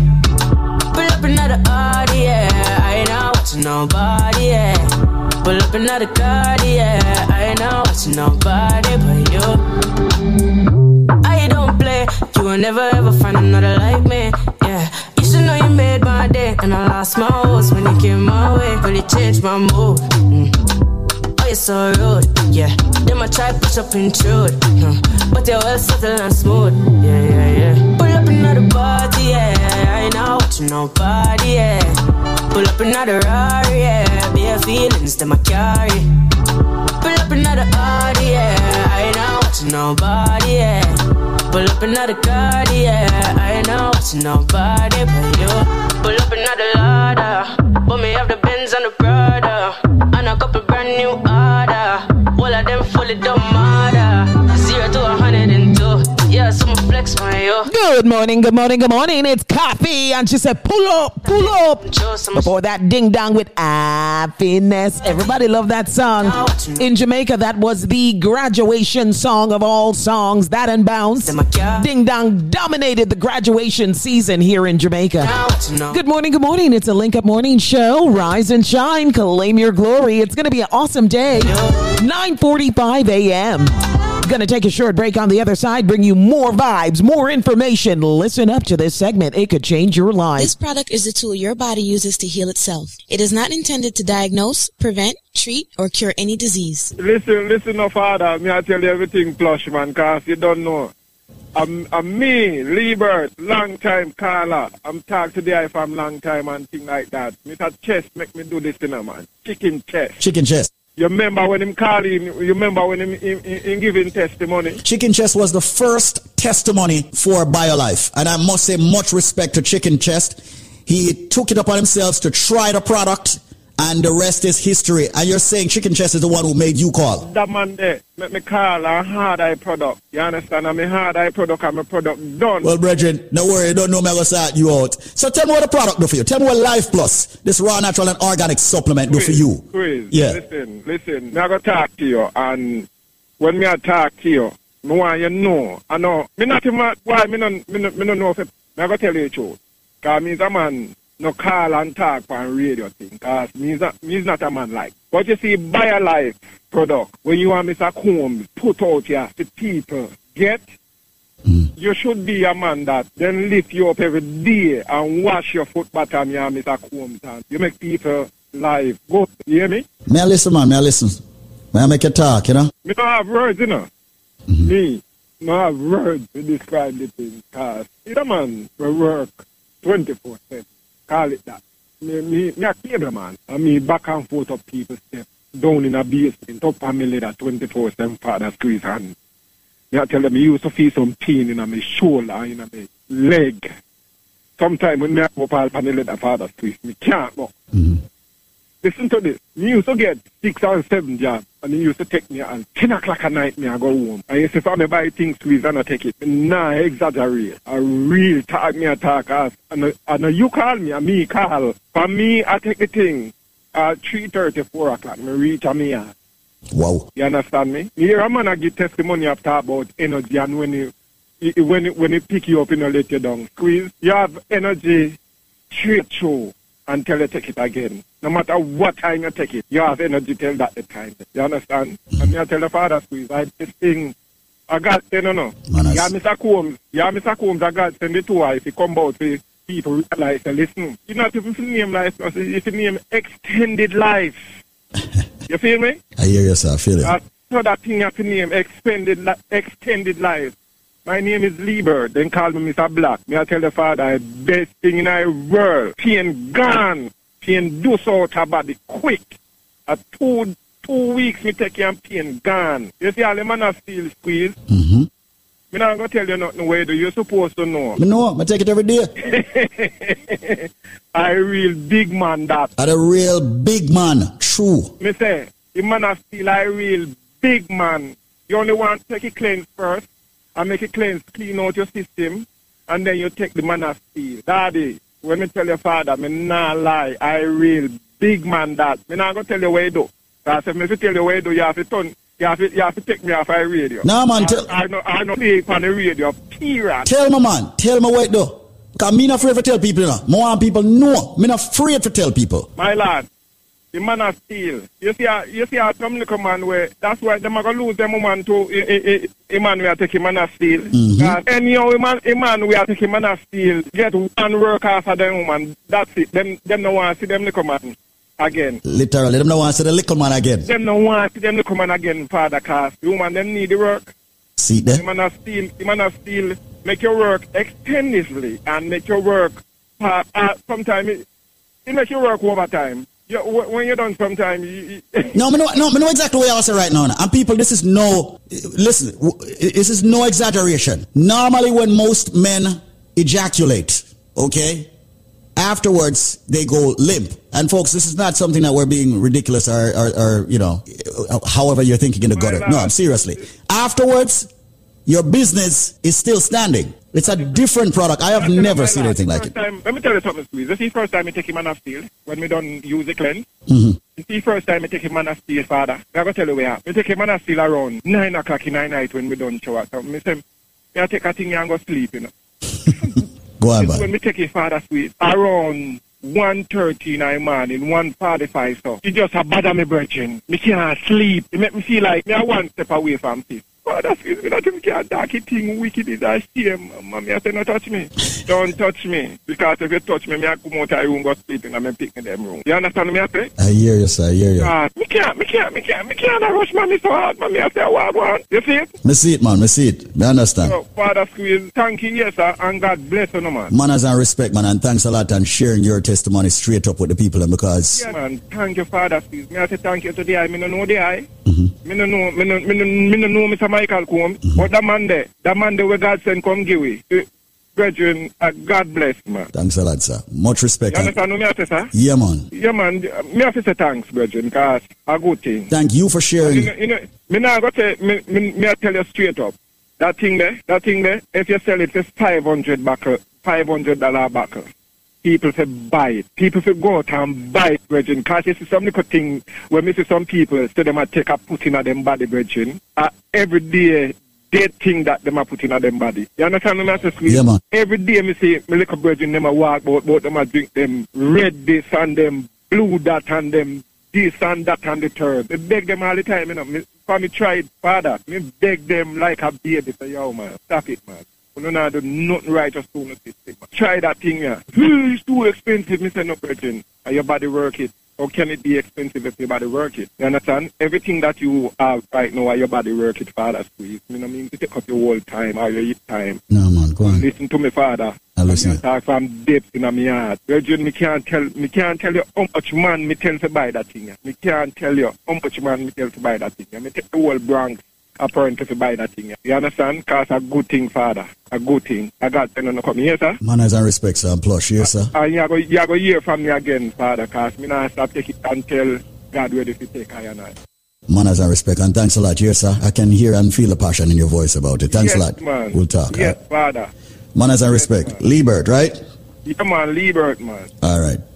Pull up another Audi, yeah. I ain't not watching nobody, yeah. Pull up another car, yeah. I ain't not watching nobody but you. I don't play. You will never ever find another like me, yeah. You should know you made my day, and I lost my horse when you came my way. But it changed my mood. Mm. Oh, you're so rude, yeah. Then I try push up intrude, huh. Hmm. but you're well subtle and smooth, yeah, yeah, yeah. Pull up another party, yeah. I ain't not watching nobody, yeah. Pull up another Rari, yeah. Bare feelings that I carry. Pull up another Audi, yeah. I ain't not watching nobody, yeah. Pull up another car, yeah. I ain't not watching nobody but you. Pull up another ladder, but me have the Benz and the Prada, and a couple brand new order. All of them fully don't. Good morning, good morning, good morning. It's Coffee. And she said, pull up, pull up. Before that ding dong with happiness. Everybody love that song. In Jamaica, that was the graduation song of all songs. That and Bounce. Ding dong dominated the graduation season here in Jamaica. Good morning, good morning. It's a Link Up Morning Show. Rise and shine, claim your glory. It's going to be an awesome day. 9.45 a.m. Gonna take a short break on the other side, bring you more vibes, more information. Listen up to this segment. It could change your life. This product is a tool your body uses to heal itself. It is not intended to diagnose, prevent, treat, or cure any disease. Listen, listen, no father. Me I tell you everything plush, man, cause you don't know. I'm, I'm me, Liebert, long time caller. I'm talk to the eye from long time and thing like that. Mr. Chest make me do this, you know, man. Chicken chest. Chicken chest. You remember when him calling, you remember when him, him, him, him giving testimony? Chicken Chest was the first testimony for BioLife. And I must say much respect to Chicken Chest. He took it upon himself to try the product and the rest is history. And you're saying Chicken Chest is the one who made you call. That man there, make me call a hard eye product. You understand? I'm a hard eye product, I'm a product done. Well, brethren, don't worry, don't know me, I'm start you out. So tell me what the product do for you. Tell me what Life Plus, this raw, natural, and organic supplement do for you. Chris, Yeah. listen, listen. Me I go talk to you, and when me I talk to you, me want you know. I know. Me not even why me no me no, me no know if me I go tell you the truth. Cause me's a man no call and talk on radio thing. Cause me's a, me's not a man like. But you see, BioLife product when you want Mr. Combs put out here to people get. Hmm. You should be a man that then lift you up every day and wash your foot bottom here, Mr. Combs. And you make people life go. You hear me? May I listen, man? May I listen? May I make a talk, you know? Me don't have words, you know. Mm-hmm. Me, don't have words to describe the thing. Cause either man will work 24 7. Call it that. Me, me, me a cable man. And me back and forth up people step down in a basement, up me ladder 24 7 father squeeze hand. Me I tell them, me used to feel some pain in my shoulder and in my leg. Sometimes when me up up on the ladder father squeeze, me can't go. Mm-hmm. Listen to this. Me used to get six or seven jobs, and he used to take me at 10 o'clock at night, me I go home. And he say, if I me buy things squeeze and I take it. Nah, exaggerate. I real talk me a talk as. And, uh, and uh, you call me, and me call. For me, I take the thing at 3.30, 4 o'clock. Me reach a me house. Wow. You understand me? Me hear a man I give testimony after about energy and when he, he- when he, when he pick you up, you know, let you down. Squeeze, you have energy straight through until you take it again. No matter what time you take it, you have energy till that the time. You understand? And me I tell the father squeeze, I this thing, I got, you know, no. Yeah, Mr. Combs, yeah, Mr. Combs, I got send it to her if he come out for people realize, say, listen, you not even name life, it's name extended life. you feel me? I hear you, sir. I feel you. Uh, so that thing have to name extended li- extended life. My name is Lieber. Then call me Mr. Black. Me I tell the father, the best thing in the world. Pain gone. Pain do so out body quick. A two two weeks me take and pain gone. You see all the man are still squeeze. Mm-hmm. Me not gonna tell you nothing where do you supposed to know. Me know. I take it every day. I real big man that. I'm a real big man. True. Me say, the man are still a real big man. You only want to take it clean first and make it cleanse, clean out your system, and then you take the man of steel. Daddy, when me tell your father, me not lie, I real big man that. Me not gonna tell you where you do. Because if me tell you where you do, you have to turn, You have to, you have to take me off my radio. Nah, man, I, tell- I, know, I know play on the radio, period. Tell me, man. Tell me what though. Cause me not afraid to tell people, you know. More people know. Me not afraid to tell people. My lad, the man of steel. You see, uh, you see, uh, some little man where that's why them are gonna lose them woman to a, a, a man we are taking man of steel. Mhm. Uh, anyhow, a man, a man we are taking man of steel get one work after them woman. That's it. Them, them no want to see them little man again. Literally, them no want to see the little man again. Them no want to see them little man again, father, cause the woman them need the work. See The there? man of steel, the man of steel, make your work extensively and make your work. Uh, uh, sometimes it, it make your work overtime. You, when you're done, sometimes you, you, No, know, no, me know exactly what I was saying right now. And people, this is no, listen, this is no exaggeration. Normally, when most men ejaculate, okay, afterwards they go limp. And folks, this is not something that we're being ridiculous or, or, or you know, however you're thinking in the gutter. No, I'm seriously. Afterwards, your business is still standing. It's a different product. I have never seen anything like it. Time, let me tell you something, Squeeze. This is the first time I take him on a steel when we don't use the cleanse. Mhm. This is the first time I take him on a steel, father. I'm going to tell you where. We take him on a steel around 9 o'clock in the night when we don't shower. So I say, I take a thing and go sleep, you know. Go on, man. when we take his father sweet around 1.30 in the morning, 1.45 so. He just a bother me virgin. Me can't sleep. It make me feel like me a one step away from this. Father squeeze me that him can't dark it thing wicked is a shame. Mommy I say no touch me. Don't touch me. Because if you touch me, me I come out of room go sleep in and me pick in them room. You understand me I say? I hear you, sir. I hear you. God, me can't, me can't, me can't, me can't rush mommy so hard. Mommy I say what I want. You see it? Me see it, man. Me see it. Me understand. So, Father squeeze, thank you, yes sir, and God bless you no man. Manners and respect, man, and thanks a lot and sharing your testimony straight up with the people and because Yeah, man. Thank you, Father. Please. Me I say thank you to the eye. Me no know the eye. Mm-hmm. Me no know. Me no. Me no. Me no know Mr. Michael Combs. But the man there, the man there where God send come give. Eh, Brethren, uh, God bless, man. thanks a lot, sir. Much respect. You and- understand what I say, sir? yeah, man. Yeah, man. Me have to say thanks, brethren, because a good thing. Thank you for sharing. You know, you know, me now go say, me, me, me I tell you straight up. That thing there, that thing there, if you sell it it's 500 buckle, 500 dollar buckle, people say buy it. People say go out and buy it, brethren. Cause you see some little thing where me see some people say them a take a put in a them body, brethren. Uh, every day, they think that them a put in a them body. You understand what I'm saying? Yeah, man. Every day me see me little brethren them a walk about, about them a drink them red this and them blue that and them this and that and the third. Me beg them all the time, you know. Me, for me try it, father. Me beg them like a baby. Say, yo, man, stop it, man. Know, not do nothing right just do nothing. Man. Try that thing, yeah. it's too expensive. Mr. no, brethren. Are your body work it? How can it be expensive if your body work it? You understand? Everything that you have right now, are your body work it, father, squeeze. You know what I mean? To take up your whole time or your time. No, man. Go on. Listen to me, father. I listen. Me talk from depth in my heart. Virgin, me can't tell me can't tell you how much man me tell to buy that thing. Me can't tell you how much man me tell to buy that thing. Me take the whole Bronx apparently to buy that thing. You understand? Cause a good thing, father. A good thing. I got on the come here, sir. Manners and respect, sir. And plush. Yes, sir. And you go you go hear from me again, father, cause me not stop take it until God ready to take I and I. Manners and respect. And thanks a lot. Yes, sir. I can hear and feel the passion in your voice about it. Thanks yes, a lot. Man. We'll talk. Yes, father. Manners and respect. Liebert, right? Yeah, man, Liebert, man. All right.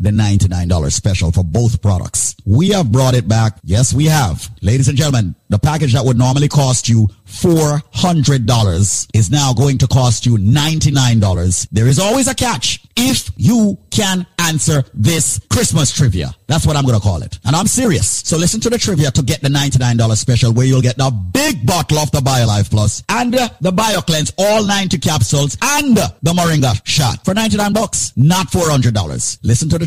the $99 special for both products. We have brought it back. Yes, we have. Ladies and gentlemen, the package that would normally cost you $400 is now going to cost you $99. There is always a catch if you can answer this Christmas trivia. That's what I'm going to call it. And I'm serious. So listen to the trivia to get the $99 special where you'll get the big bottle of the BioLife Plus and uh, the BioCleanse, all 90 capsules and the Moringa shot for 99 bucks, not $400. Listen to the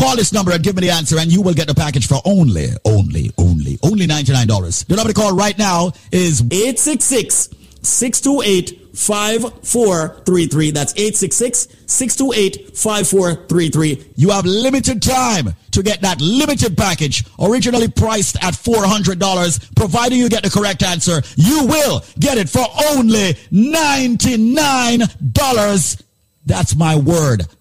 call this number and give me the answer and you will get the package for only, only, only, only $99. The number to call right now is 866 628 5433. That's 866 628 5433. You have limited time to get that limited package, originally priced at $400. Providing you get the correct answer, you will get it for only $99. That's my word.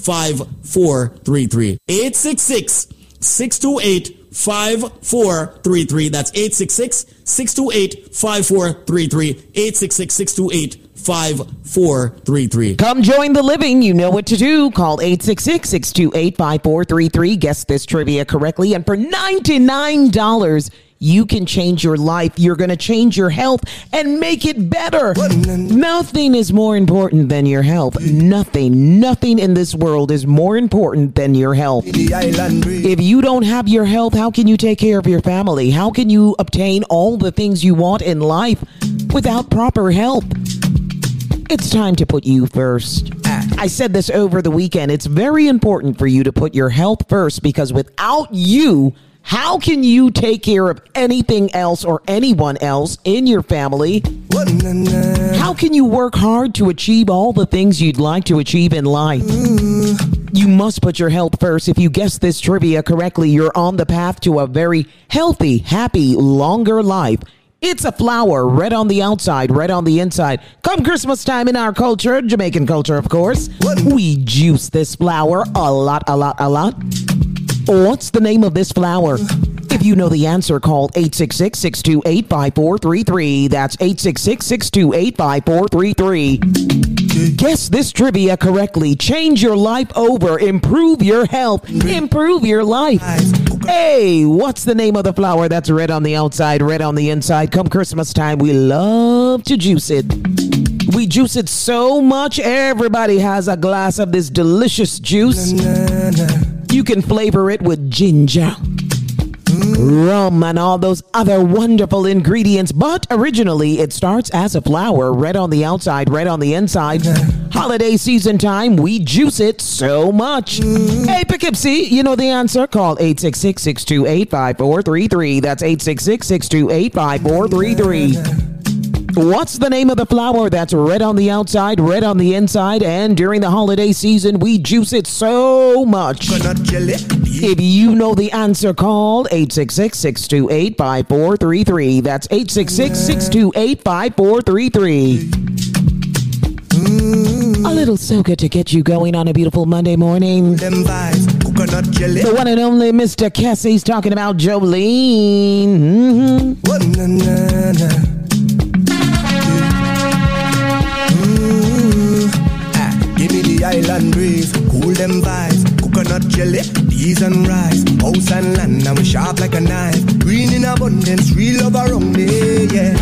5433. 866 628 5433. That's 866 628 5433. 866 628 5433. Come join the living. You know what to do. Call 866 628 5433. Guess this trivia correctly. And for $99, you can change your life. You're going to change your health and make it better. Nothing is more important than your health. Nothing, nothing in this world is more important than your health. If you don't have your health, how can you take care of your family? How can you obtain all the things you want in life without proper health? It's time to put you first. I said this over the weekend. It's very important for you to put your health first because without you, how can you take care of anything else or anyone else in your family? How can you work hard to achieve all the things you'd like to achieve in life? You must put your health first. If you guess this trivia correctly, you're on the path to a very healthy, happy, longer life. It's a flower, red on the outside, red on the inside. Come Christmas time in our culture, Jamaican culture, of course, we juice this flower a lot, a lot, a lot. What's the name of this flower? If you know the answer, call 866 628 5433. That's 866 628 5433. Guess this trivia correctly. Change your life over. Improve your health. Improve your life. Hey, what's the name of the flower that's red on the outside, red on the inside? Come Christmas time, we love to juice it. We juice it so much, everybody has a glass of this delicious juice. You can flavor it with ginger, rum, and all those other wonderful ingredients. But originally, it starts as a flower, red on the outside, red on the inside. Holiday season time, we juice it so much. Mm. Hey, Poughkeepsie, you know the answer. Call 866 628 5433. That's 866 628 5433. What's the name of the flower that's red on the outside, red on the inside, and during the holiday season we juice it so much? If you know the answer, call 866-628-5433. That's 866-628-5433. A little soca to get you going on a beautiful Monday morning. The one and only Mr. Cassie's talking about Jolene. Mm-hmm. Island breeze, cool them vibes. Coconut jelly, peas and rice, house and land, and we sharp like a knife. Green in abundance, real love around me, yeah.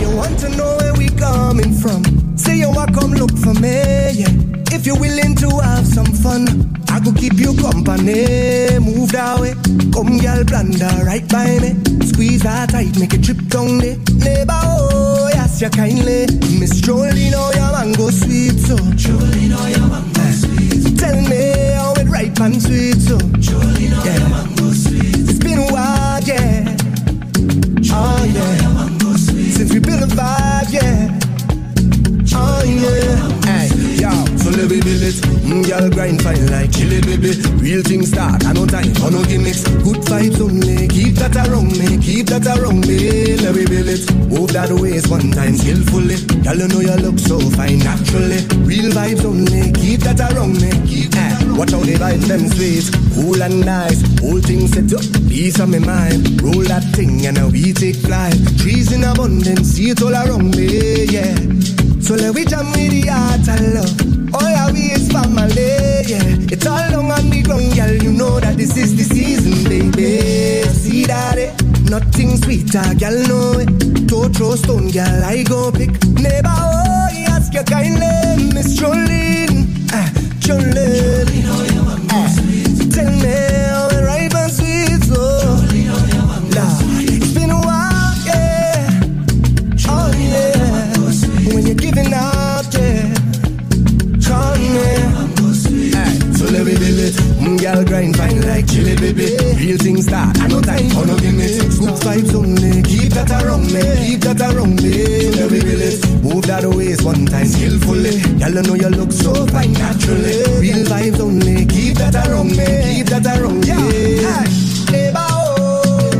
You want to know where we coming from? Say you want come look for me, yeah. If you're willing to have some fun, I could keep you company. Move that way, come girl, blunder right by me. Squeeze that tight, make it trip down there. Neighbor, oh yes, you kindly. Miss Jolene, oh your mango sweet so. Jolene, oh your mango sweet. Tell me how it ripe and sweet so. Jolene, oh yeah. your mango sweet. It's been a while, yeah. Oh yeah. Your mango sweet. Since we built a vibe, yeah. Oh yeah. Hey, yo, so let me it. Mm, girl grind fine like chili baby. Real things start, I no time for no gimmicks. Good vibes only, keep that around me, keep that around me. Let me build it. Move that waist one time skillfully. Girl, you know you look so fine naturally. Real vibes only, keep that around me. Keep that around Watch how the vibes them sweet, cool and nice. Whole thing set up, peace on my mind. Roll that thing and now we take flight. Trees in abundance, see it all around me, yeah. So let we jam with the heart and love. All our we is family, yeah. It's all long on the ground, girl. You know that this is the season, baby. See that it? Nothing sweeter, girl, know it. Toe throw stone, girl, I go pick. Neighbor, oh, he ask you kindly, Miss Jolene. Ah, Jolene. Ah, tell me girl grind fine like chili baby. Real things start. I no time for no gimmicks. Good vibes only. Keep that around me. Keep that around me. Let me it. Move that waist one time skillfully. Girl, you know you look so fine naturally. Real vibes only. Keep that around me. Keep that around me. Aye. Neighbor, oh.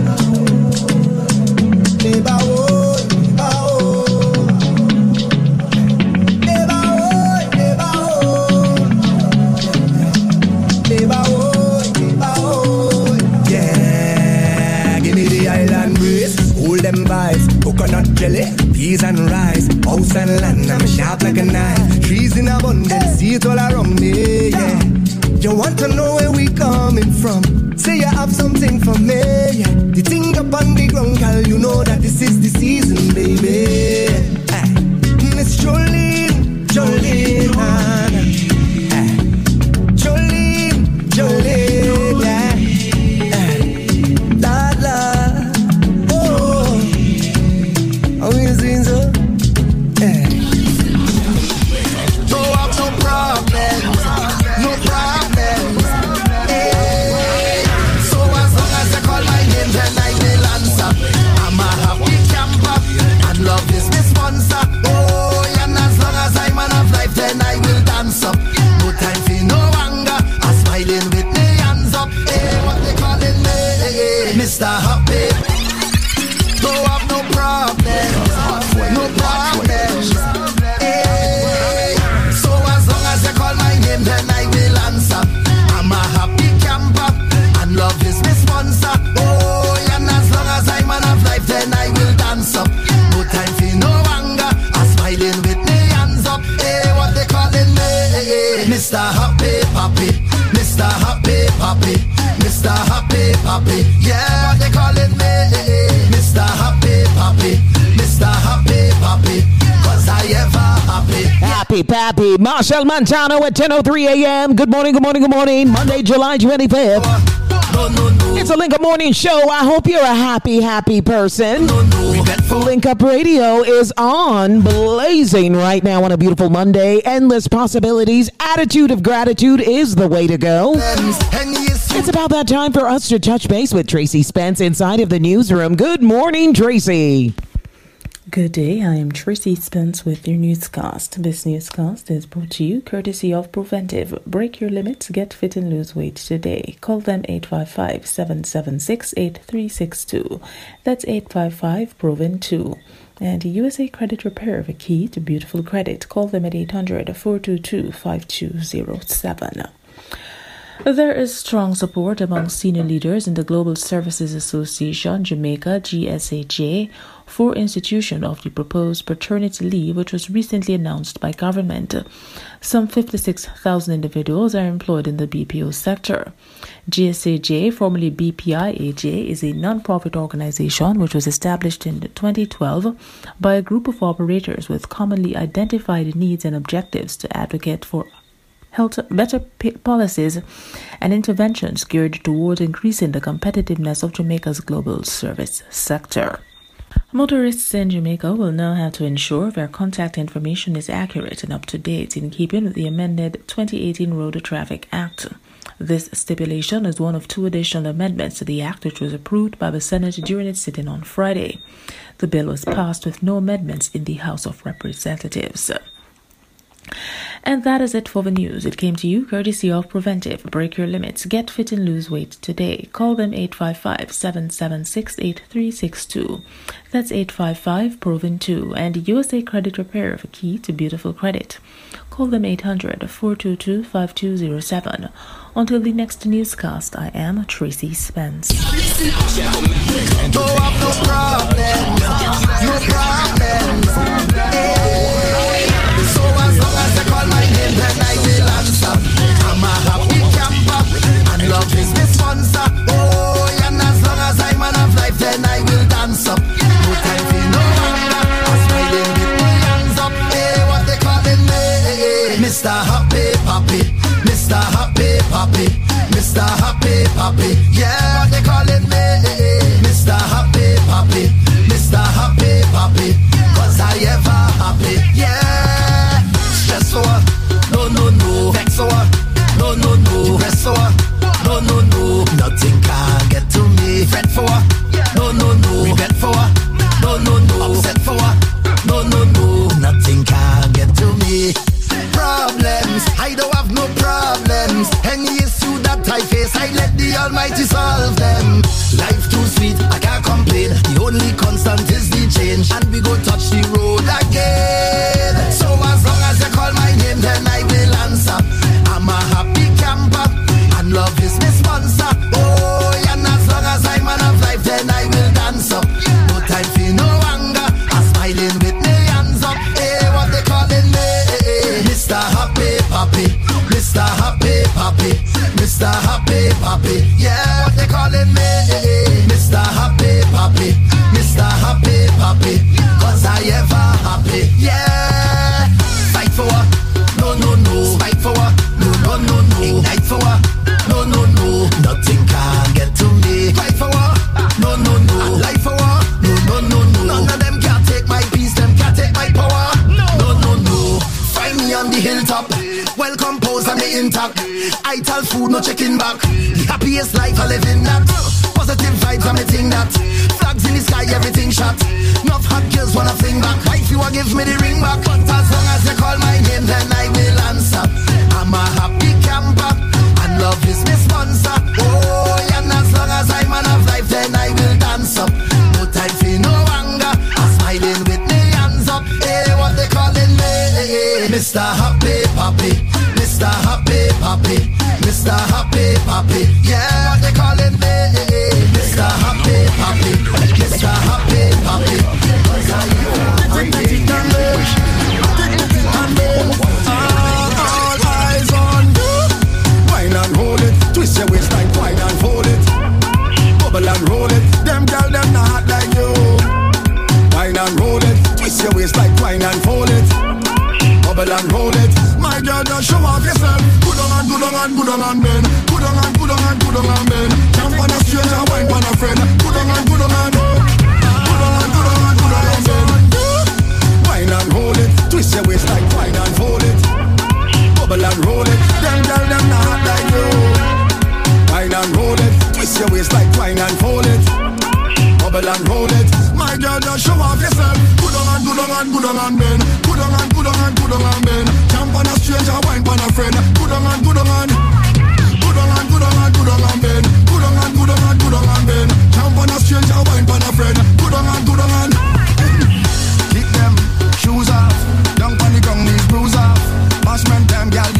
Neighbor, oh. Jelly, peas and rice. House and land, I'm sharp like a knife. Trees in abundance, see it all around me. Yeah. You want to know where we coming from? Say you have something for me. Yeah. The thing up on the ground, girl, you know that this is the season, baby. Happy Yeah, what they calling me? Mr. Happy Papi, Mr. Happy. Cause I ever happy. Happy Pappy. Marshall Montano at 10.03 a.m. Good morning, good morning, good morning. Monday, July 25th. It's a Link Up Morning Show. I hope you're a happy, happy person. Link Up Radio is on, blazing right now on a beautiful Monday. Endless possibilities. Attitude of gratitude is the way to go. It's about that time for us to touch base with Tracy Spence inside of the newsroom. Good morning, Tracy. Good day, I am Tracy Spence with your newscast. This newscast is brought to you courtesy of Preventive. Break your limits, get fit and lose weight today. Call them 855 776 8362. That's 855 Proven 2. And USA Credit Repair, the key to beautiful credit. Call them at 800 422 5207. There is strong support among senior leaders in the Global Services Association, Jamaica, GSAJ, for institution of the proposed paternity leave, which was recently announced by government. Some 56,000 individuals are employed in the BPO sector. GSAJ, formerly BPIAJ, is a non-profit organization which was established in 2012 by a group of operators with commonly identified needs and objectives to advocate for health better policies and interventions geared towards increasing the competitiveness of Jamaica's global service sector. Motorists in Jamaica will now have to ensure their contact information is accurate and up to date in keeping with the amended 2018 Road Traffic Act. This stipulation is one of two additional amendments to the Act which was approved by the Senate during its sitting on Friday. The bill was passed with no amendments in the House of Representatives. And that is it for the news. It came to you courtesy of Preventive. Break your limits. Get fit and lose weight today. Call them 855 776 8362. That's 855 Proven 2. And USA Credit Repair, the key to beautiful credit. Call them 800 422 5207. Until the next newscast, I am Tracy Spence. Then I will. I'm a happy camper, and love is my sponsor. Oh, and as long as I'm then I will dance up. No time for no anger. I'm smiling with my hands up. Hey, what they me? Mr. Happy Papi, Mr. Happy Papi, Mr. Happy Papi. Yeah, what they calling no. For. No, no, no. Nothing can get to me. Fret for. No, no, no. Regret for. No, no, no. Upset for. No, no, no. Nothing can get to me. Problems. I don't have no problems. Any issue that I face, I let the Almighty solve them. Life too sweet, I can't complain. The only constant is the change, and we go touch the road again. So as long as you call my name, then I will answer. Love is my sponsor. Oh, and as long as I'm man of life, then I will dance up. No time for no anger. I'm smiling with my hands up. Hey, what they calling me? Mr. Happy Papi, Mr. Happy Papi, Mr. Happy Papi. Yeah, what they calling me? Mr. Happy Papi, Mr. Happy Papi. Cause I ever happy. Yeah. Intact. I tell food, no checking back. The happiest life I live in that. Positive vibes, I'm a thing that. Flags in the sky, everything shot. Enough hot girls wanna fling back. Wife, you a give me the ring back. But as long as you call my name, then I will answer. I'm a happy camper, and love is my sponsor. Oh, and as long as I'm man of life, then I will dance up. No time for no anger. I'm smiling with my hands up. Hey, what they calling me? Mr. Happy Mr. Happy Papi, Mr. Happy Papi. Yeah, they calling me? Mr. Happy Papi, Mr. Happy Papi. All eyes on you. Wine and hold it. Twist your waist like wine and fold it. Bubble and roll it. Them girl them not like you. Wine and roll it. Twist your waist like wine and fold it. Bubble and roll it. Girl, just show off yourself. Good on and good on and good on and bend. Good on and good on and good on and bend. Jump on a stranger, wine on a friend. Good on and good on and. Good on and good on and good on and bend. Wine and hold it, twist your waist like wine and fold it. Bubble and roll it, them girl them not like you. Wine and roll it, twist your waist like wine and fold it. Bubble and roll it, my girl just show off yourself. Good on good on good on bend. Good on good on good on bend. Jump on a stranger, wine on a friend. Good on good on and. Good on good on good on and. Good on good on good on and. Jump on a stranger, wine on a friend. Good on good on and. Them shoes off. Down on the ground, knees bruise off. Bashment time, girl,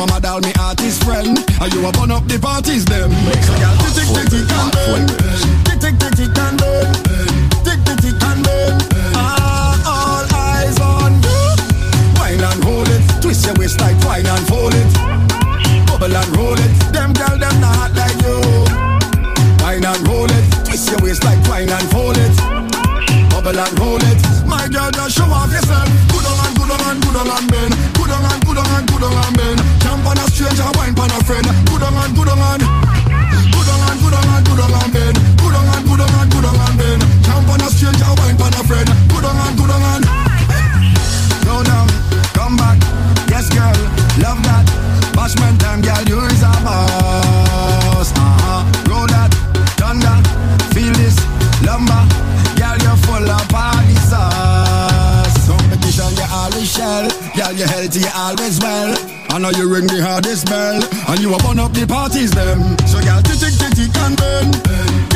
A model, me artist friend. And you a burn up the parties, them. So, girl, tick, tick, tick, tick, and burn. Tick, tick, tick, tick, and burn. Tick, tick, tick, and burn. Ah, all eyes on you. Wine and hold it, twist your waist like wine and fold it. Bubble and roll it, them girl them not like you. Wine and roll it, twist your waist like wine and fold it. Bubble and roll it, my girl just show off yourself. Good on and good on and good on and friend. Good on and good on and. Good on and good on and good on and bend. Good on and good on and good on and bend. Jump on a stranger, wine on a friend. Good on and good on and. Go down, come back. Yes, girl, love that. Bashment time, girl, you is a boss. Uh-huh. Roll that, thunder, feel this, lumber. Girl, you're full of party sauce. Competition, you always shell. Girl, you healthy, you always well. I know you ring the hardest bell, and you a burn up the parties, them. So, girl, tick, tick, tick, tick, and burn. Tick,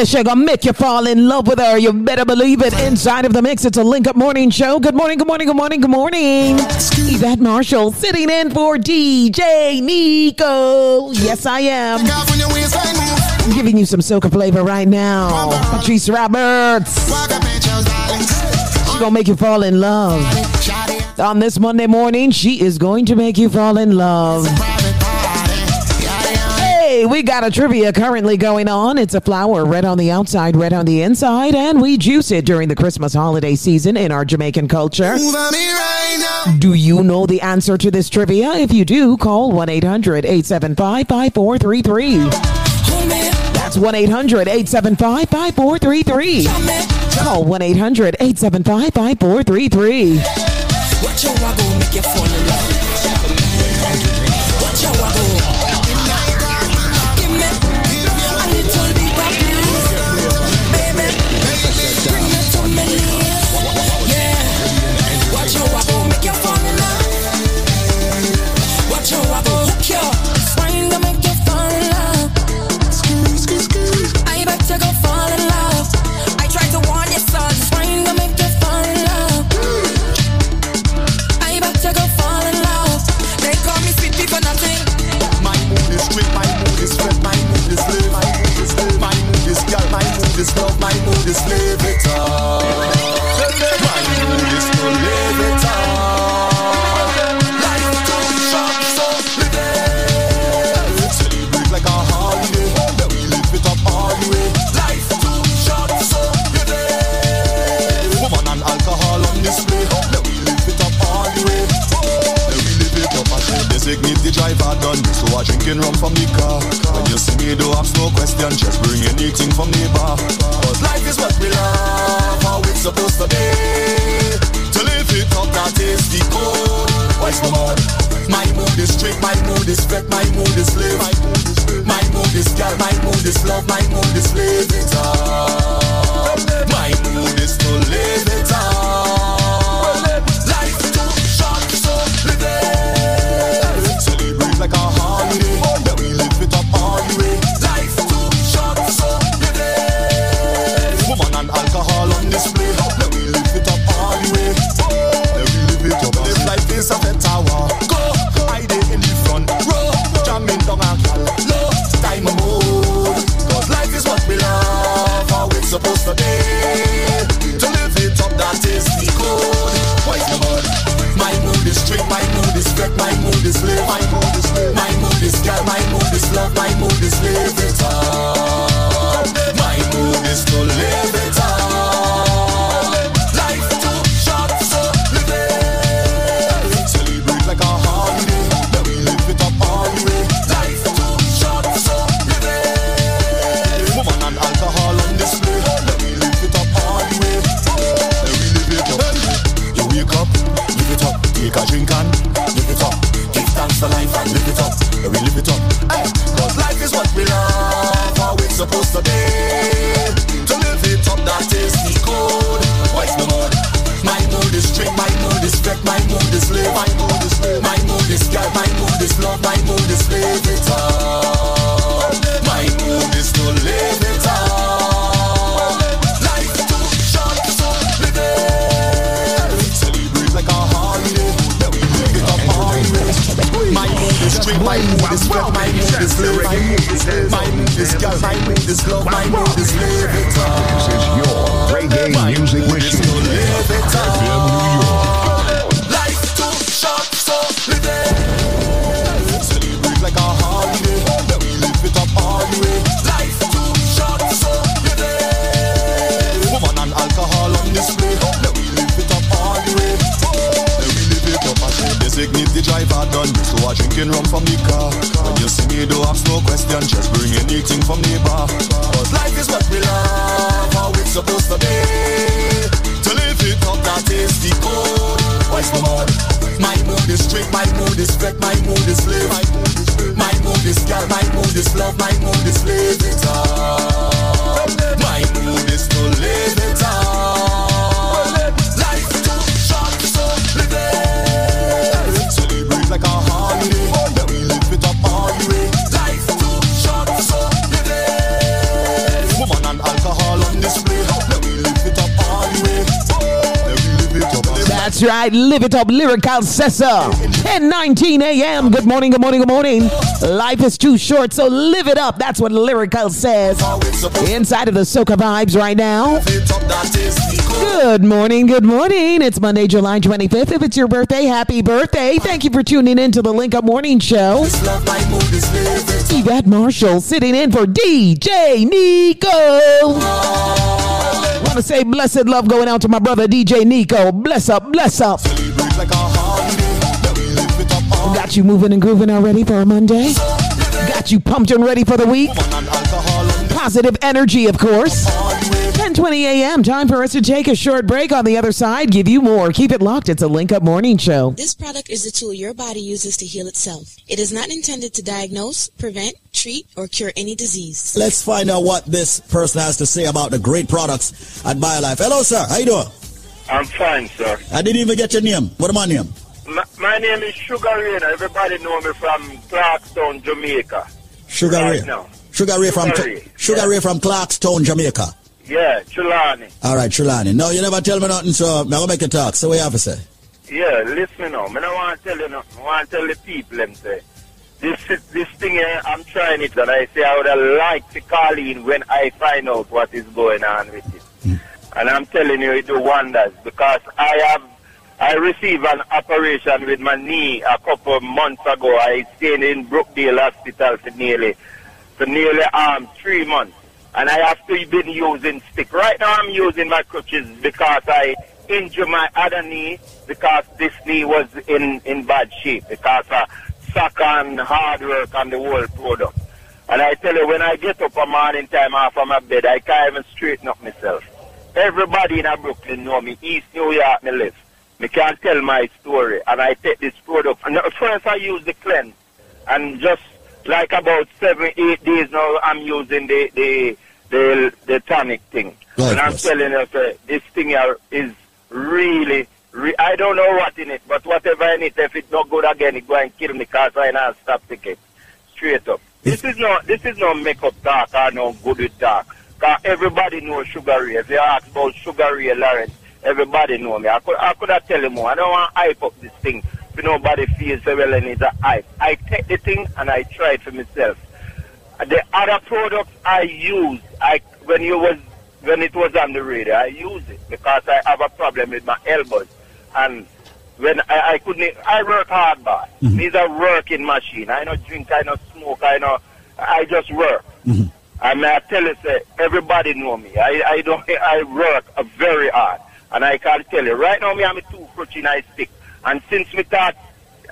says she's gonna make you fall in love with her. You better believe it. Inside of the mix, it's a link up morning show. Good morning, good morning, good morning, good morning. Yvette Marshall sitting in for DJ Nico. Yes, I am. I'm giving you some soca flavor right now. Patrice Roberts. She's gonna make you fall in love. On this Monday morning, she is going to make you fall in love. Hey, we got a trivia currently going on. It's a flower, red on the outside, red on the inside, and we juice it during the Christmas holiday season in our Jamaican culture. Do you know the answer to this trivia? If you do, call 1 800 875 5433. That's 1 800 875 5433. Call 1 800 875 5433. Drinking rum from the car. When you see me, don't ask no question, just bring anything from the bar. Cause life is what we love, how it's supposed to be. To live it up, that is the code. The mood? My mood is strict, my mood is fake, my mood is live. My mood is girl, my mood is love, my mood is live it up. My mood is to live it up. My mood supposed to be. To live it up, that is the code. What's the mood? My mood is strict, my mood is fake, my mood is live, my mood is live, my mood is girl, my mood is love, my mood is live it up. My mood is to live it up. Too short, so live it. Celebrate like a holiday, then we live it up. My mood is strict, my mood is fake, my mood is live, my mood is girl, my mood is love, my mood is live. This is your reggae music rum from the car. When you see me, don't ask no question, just bring anything from the bar. Cause life is what we love, how it's supposed to be. To live it up, that is the code. What's the mode? My mood is strict, my mood is wreck, my mood is live. My mood is girl, my mood is love, my mood is live it up. My mood is to live it That's right. Live it up, Lyrikal Cessa. 10:19 a.m. Good morning. Good morning. Good morning. Life is too short, so live it up. That's what Lyrikal says. Inside of the Soca vibes right now. Good morning. Good morning. It's Monday, July 25th. If it's your birthday, happy birthday. Thank you for tuning in to the Link Up Morning Show. Yvette Marshall sitting in for DJ Nico. Want to say blessed love going out to my brother DJ Nico. Bless up, bless up. Got you moving and grooving already for a Monday. Got you pumped and ready for the week. Positive energy, of course. 10:20 a.m. Time for us to take a short break. On the other side, give you more. Keep it locked. It's a Link Up Morning Show. This product is the tool your body uses to heal itself. It is not intended to diagnose, prevent, treat, or cure any disease. Let's find out what this person has to say about the great products at BioLife. Hello, sir. How you doing? I'm fine, sir. I didn't even get your name. What am I name? My, my name is Sugar Ray. Everybody know me from Clarkstown, Jamaica. Sugar right Ray. now. Sugar Ray from Sugar Ray, Sugar Ray from Clarkstown, Jamaica. Yeah, Trelawny. All right, Trelawny. No, you never tell me nothing, so I'm gonna make you talk. So what you have to say? Yeah, listen now. Me don't want to tell you nothing. I want to tell the people them say. This this thing here, I'm trying it and I say I would have liked to call in when I find out what is going on with it. And I'm telling you, it do wonders because I have I received an operation with my knee a couple of months ago. I stayed in Brookdale Hospital for nearly for nearly um three months. And I have to been using stick. Right now I'm using my crutches because I injured my other knee because this knee was in, in bad shape because of soccer and hard work and the whole product. And I tell you, when I get up a morning time off of my bed, I can't even straighten up myself. Everybody in Brooklyn know me. East New York me live. Me can't tell my story. And I take this product. And uh, first I use the cleanse. And just like about seven, eight days now, I'm using the the the, the tonic thing. Right, and I'm yes. telling you, sir, this thing here is really, re- I don't know what in it, but whatever in it, if it's not good again, it go and kill me because I not stop ticket. Straight up. This is no, this is no makeup talk or no good with talk. Cause everybody knows Sugar Ray. If you ask about Sugar Ray Lawrence, everybody know me. I could, I could have tell you more. I don't want to hype up this thing. If nobody feels so well and it's a hype. I take the thing and I try it for myself. The other products I use, I when you was when it was on the radio, I use it because I have a problem with my elbows, and when I, I couldn't, I work hard, boss. Mm-hmm. These are working machine. I don't drink, I don't smoke, I know, I just work. Mm-hmm. And I tell you, say, everybody know me. I, I don't, I work very hard, and I can tell you right now, me I'm a two crutching I stick, and since me start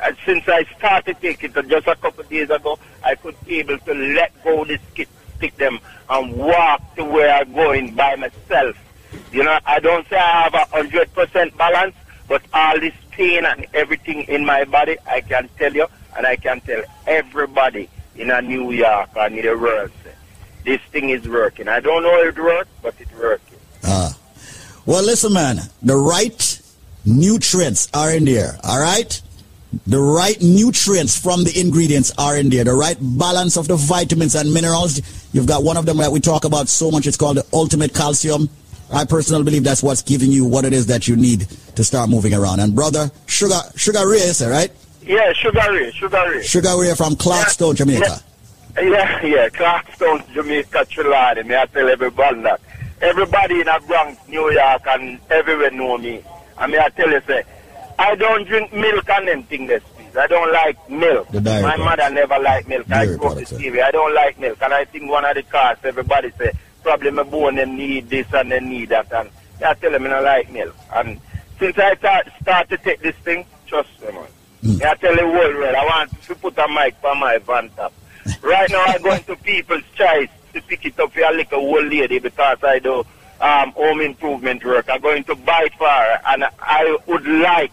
uh, since I started taking it just a couple days ago, I could be able to let go the stick, stick them and walk to where I'm going by myself. You know, I don't say I have a hundred percent balance, but all this pain and everything in my body, I can tell you, and I can tell everybody in a New York and in the world, this thing is working. I don't know if it works, but it's working. Ah. Well, listen, man. The right nutrients are in there. All right. The right nutrients from the ingredients are in there. The right balance of the vitamins and minerals. You've got one of them that we talk about so much. It's called the ultimate calcium. I personally believe that's what's giving you what it is that you need to start moving around. And brother, sugar, sugar Ray, is it, right? Yeah, Sugar Ray, Sugar Ray. Sugar Ray from Clarkstown, Jamaica. Yeah, yeah, Clarkstown, Jamaica, Trelawny. Me I tell everybody that. Everybody in a Bronx, New York, and everywhere know me. And mean, I tell you, say, I don't drink milk and them things, please. I don't like milk. My products. mother never liked milk. I Dairy grew up products. I don't like milk. And I think one of the cars, everybody say, probably my bone them need this and they need that. And I tell them I don't like milk. And since I start, start to take this thing, trust me, man. Mm. I tell the world, well, I want to put a mic for my van top. Right now, I go into people's choice to pick it up for a little old lady because I do um, home improvement work. I'm going to buy for and I would like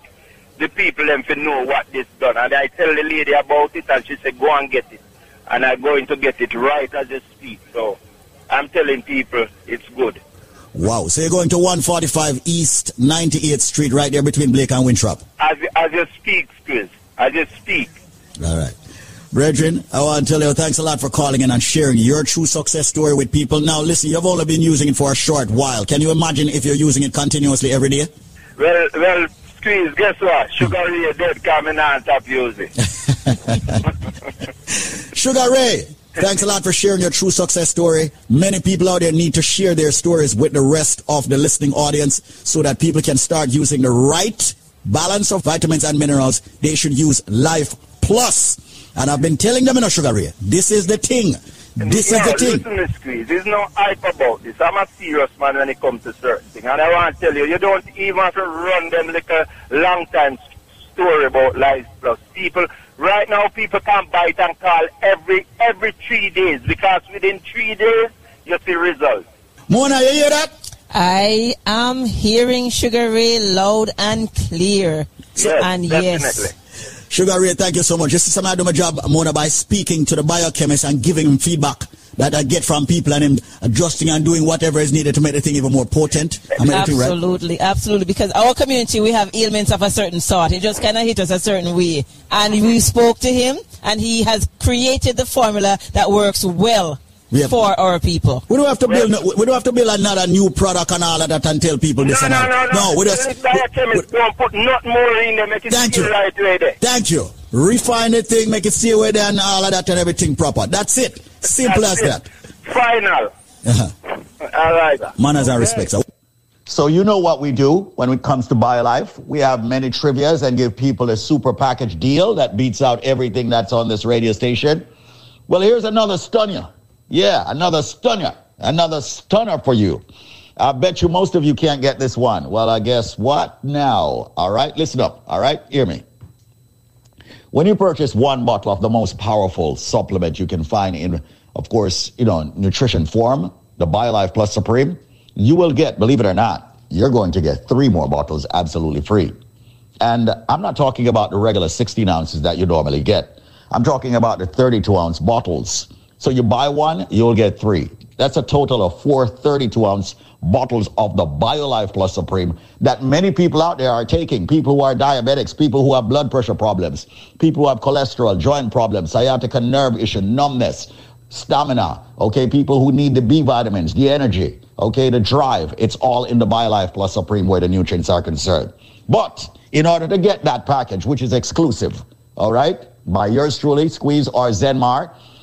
the people them to know what this done. And I tell the lady about it, and she said, go and get it. And I'm going to get it right as you speak. So I'm telling people it's good. Wow. So you're going to 145 East 98th Street right there between Blake and Winthrop? As, as you speak, Chris. As you speak. All right. Brethren, oh, I want to tell you thanks a lot for calling in and sharing your true success story with people. Now, listen, you've only been using it for a short while. Can you imagine if you're using it continuously every day? Well, well, Squeeze, guess what? Sugar Ray dead coming on top using. Sugar Ray, thanks a lot for sharing your true success story. Many people out there need to share their stories with the rest of the listening audience so that people can start using the right balance of vitamins and minerals. They should use Life Plus. And I've been telling them in a sugar ray, this is the thing. This no, is the thing. Listen, Miss Squeeze, there's no hype about this. I'm a serious man when it comes to certain things. And I want to tell you, you don't even have to run them like a long time story about Life Plus. People, right now, people can bite and call every every three days because within three days, you see results. Mona, you hear that? I am hearing Sugar Ray loud and clear. Yes, and definitely. yes. Sugar Ray, thank you so much. This is something I do my job, Mona, by speaking to the biochemist and giving him feedback that I get from people and him adjusting and doing whatever is needed to make the thing even more potent. Everything right. Absolutely, absolutely. Because our community, we have ailments of a certain sort. It just kind of hit us a certain way. And we spoke to him, and he has created the formula that works well for our people. We don't have to build. no- We don't have to build another new product and all of that and tell people this No, and no, that. no, no. we just. This biochemist don't put not more in there, make it Thank you. right way there. Thank you. Refine the thing, make it stay away there and all of that and everything proper. That's it. Simple That's as it. that. Final. Uh-huh. All right. Manners and respect. So- So you know what we do when it comes to BioLife. We have many trivias and give people a super package deal that beats out everything that's on this radio station. Well, here's another stunner. Yeah, another stunner. Another stunner for you. I bet you most of you can't get this one. Well, I guess what now? All right, listen up. All right, hear me. When you purchase one bottle of the most powerful supplement you can find in, of course, you know, nutrition form, the BioLife Plus Supreme, you will get, believe it or not, you're going to get three more bottles absolutely free. And I'm not talking about the regular 16 ounces that you normally get. I'm talking about the 32 ounce bottles. So you buy one, you'll get three. That's a total of four 32 ounce bottles of the BioLife Plus Supreme that many people out there are taking. People who are diabetics, people who have blood pressure problems, people who have cholesterol, joint problems, sciatica nerve issue, numbness, stamina, okay, people who need the B vitamins, the energy, okay, the drive. It's all in the BioLife Plus Supreme where the nutrients are concerned. But in order to get that package, which is exclusive, all right, by yours truly, Squeeze or Zenmar,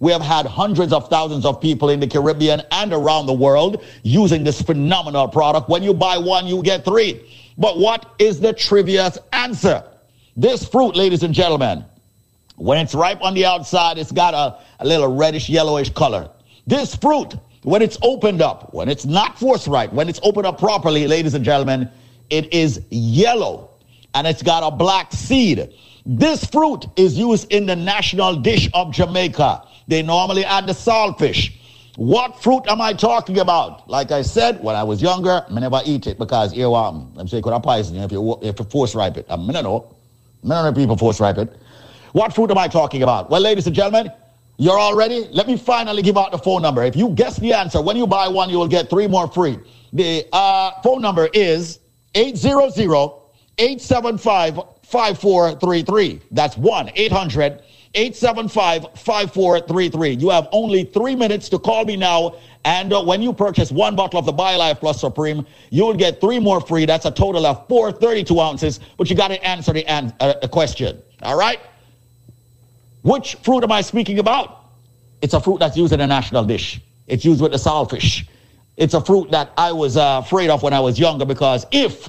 We have had hundreds of thousands of people in the Caribbean and around the world using this phenomenal product. When you buy one, you get three. But what is the trivia's answer? This fruit, ladies and gentlemen, when it's ripe on the outside, it's got a, a little reddish yellowish color. This fruit, when it's opened up, when it's not forthright, when it's opened up properly, ladies and gentlemen, it is yellow and it's got a black seed. This fruit is used in the national dish of Jamaica. They normally add the saltfish. What fruit am I talking about? Like I said, when I was younger, I never eat it because here um, I'm saying could I poison if you if you force ripe it. I mean, I know. I people force ripe it. What fruit am I talking about? Well, ladies and gentlemen, you're all ready? Let me finally give out the phone number. If you guess the answer, when you buy one, you will get three more free. The uh, phone number is 800 875 5433. That's 1 800 875 5433. You have only three minutes to call me now. And uh, when you purchase one bottle of the BioLife Plus Supreme, you will get three more free. That's a total of 432 ounces. But you got to answer the, an- uh, question. All right? Which fruit am I speaking about? It's a fruit that's used in a national dish. It's used with the saltfish. It's a fruit that I was uh, afraid of when I was younger because if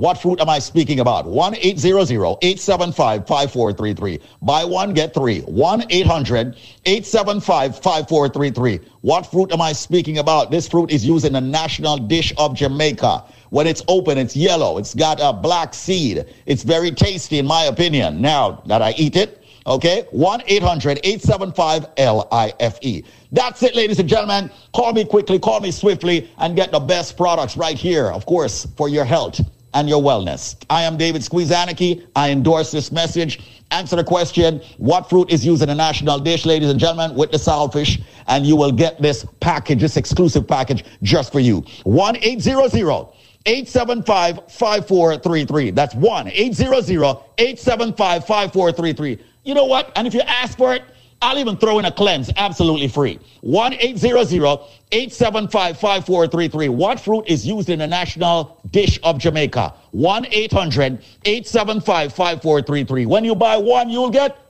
what fruit am I speaking about? 1 800 875 5433. Buy one, get three. 1 800 875 5433. What fruit am I speaking about? This fruit is used in the national dish of Jamaica. When it's open, it's yellow. It's got a black seed. It's very tasty, in my opinion. Now that I eat it, Okay, 1 800 875 LIFE. That's it, ladies and gentlemen. Call me quickly, call me swiftly, and get the best products right here, of course, for your health and your wellness. I am David Squeezaniki. I endorse this message. Answer the question What fruit is used in a national dish, ladies and gentlemen, with the saltfish? And you will get this package, this exclusive package just for you. 1 800 875 5433. That's 1 800 875 5433. You know what? And if you ask for it, I'll even throw in a cleanse absolutely free. 1 800 875 5433. What fruit is used in the national dish of Jamaica? 1 800 875 5433. When you buy one, you'll get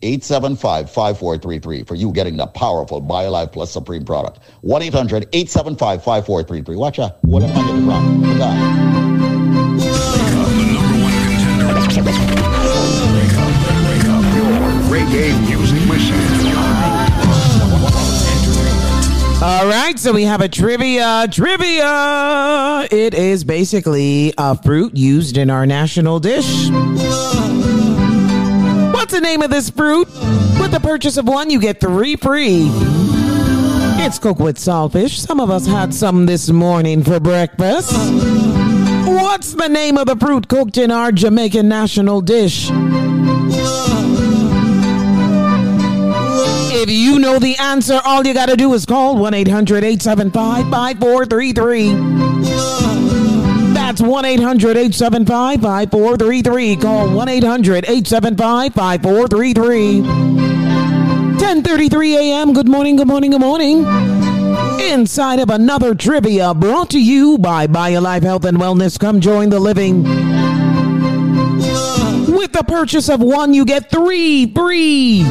5433 for you getting the powerful BioLife Plus Supreme product. 1 800 875 5433. Watch out. What am I getting wrong? Look out. Reggae music machine. All right, so we have a trivia. Trivia. It is basically a fruit used in our national dish. What's the name of this fruit? With the purchase of one, you get three free. It's cooked with saltfish. Some of us had some this morning for breakfast. What's the name of the fruit cooked in our Jamaican national dish? If you know the answer, all you got to do is call 1 800 875 5433. That's 1 800 875 5433. Call 1 800 875 5433. 10:33 a.m. Good morning, good morning, good morning. Inside of another trivia brought to you by BioLife Health and Wellness. Come join the living. With the purchase of one, you get three free.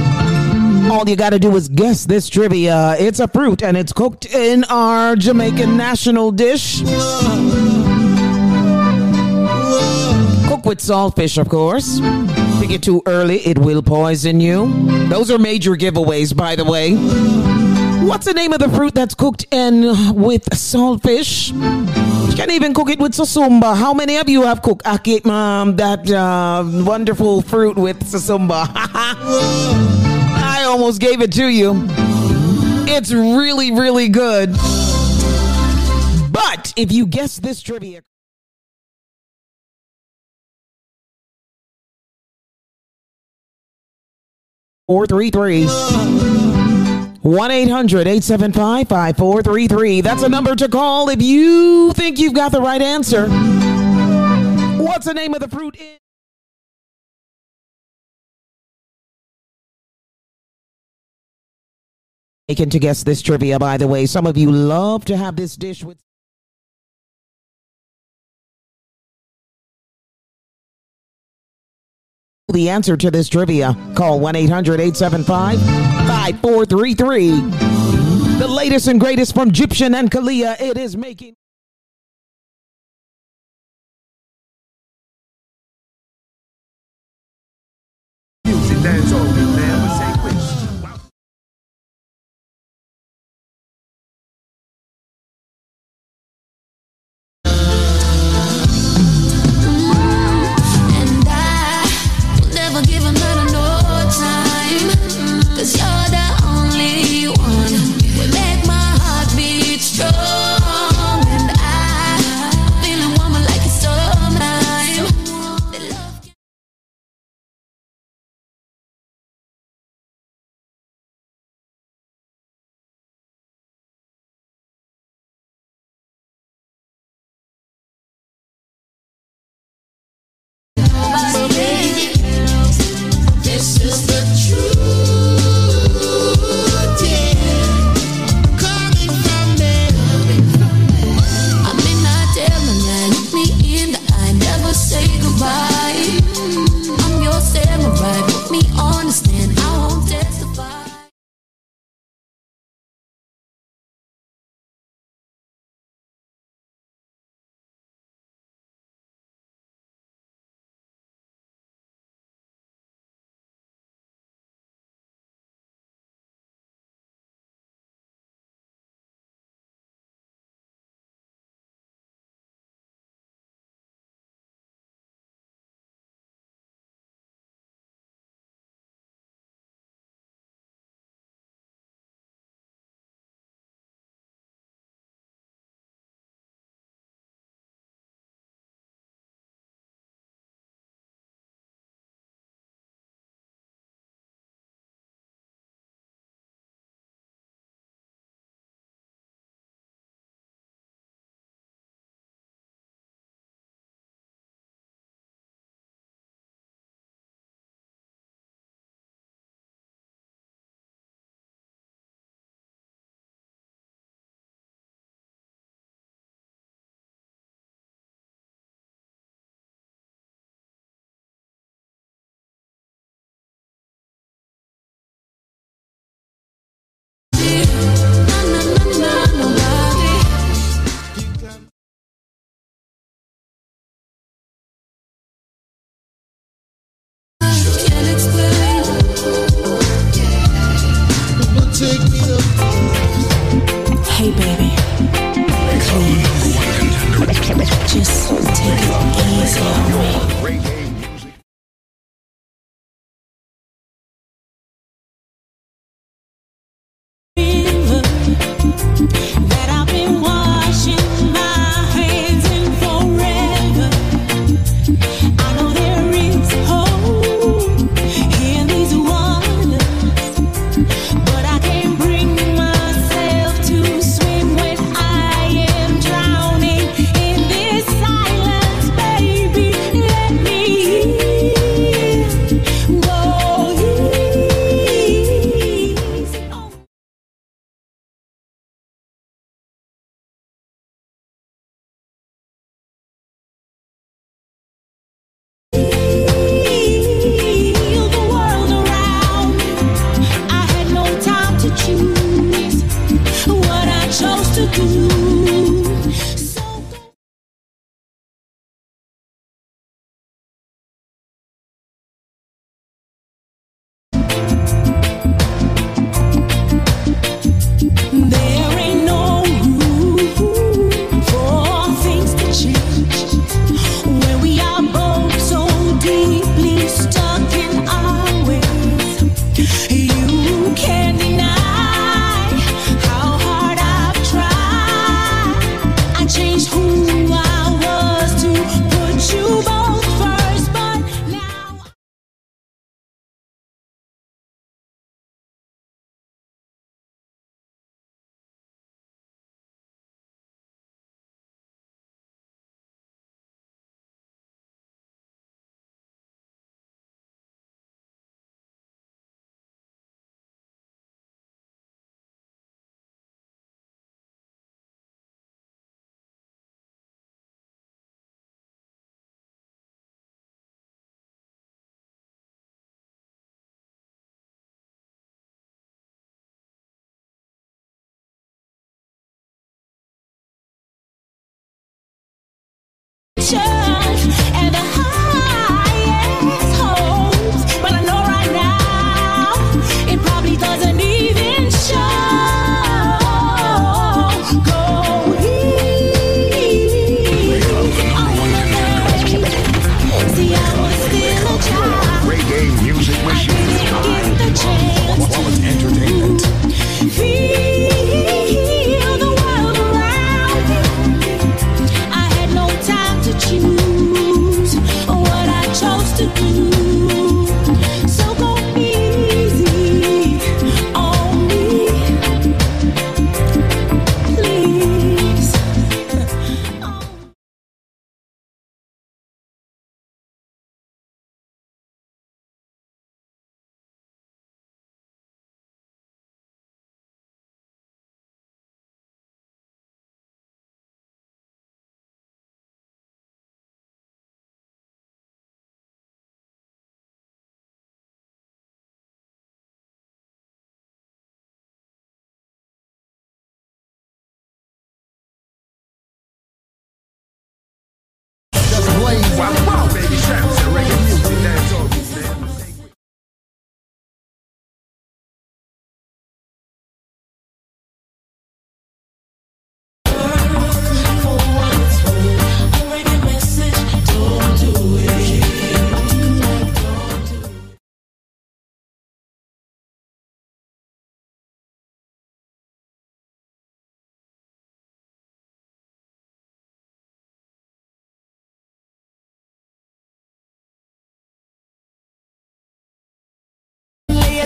All you got to do is guess this trivia. It's a fruit and it's cooked in our Jamaican national dish. Cook with saltfish, of course. Pick it too early, it will poison you. Those are major giveaways, by the way. What's the name of the fruit that's cooked in with saltfish? You can even cook it with susumba. How many of you have cooked ackee, um, that uh, wonderful fruit with susumba? I almost gave it to you. It's really, really good. But if you guess this trivia. Four three three. 1 800 875 5433. That's a number to call if you think you've got the right answer. What's the name of the fruit? In- Taken to guess this trivia, by the way. Some of you love to have this dish with. The answer to this trivia. Call 1 800 875 5433. The latest and greatest from Egyptian and Kalia. It is making. Music dance you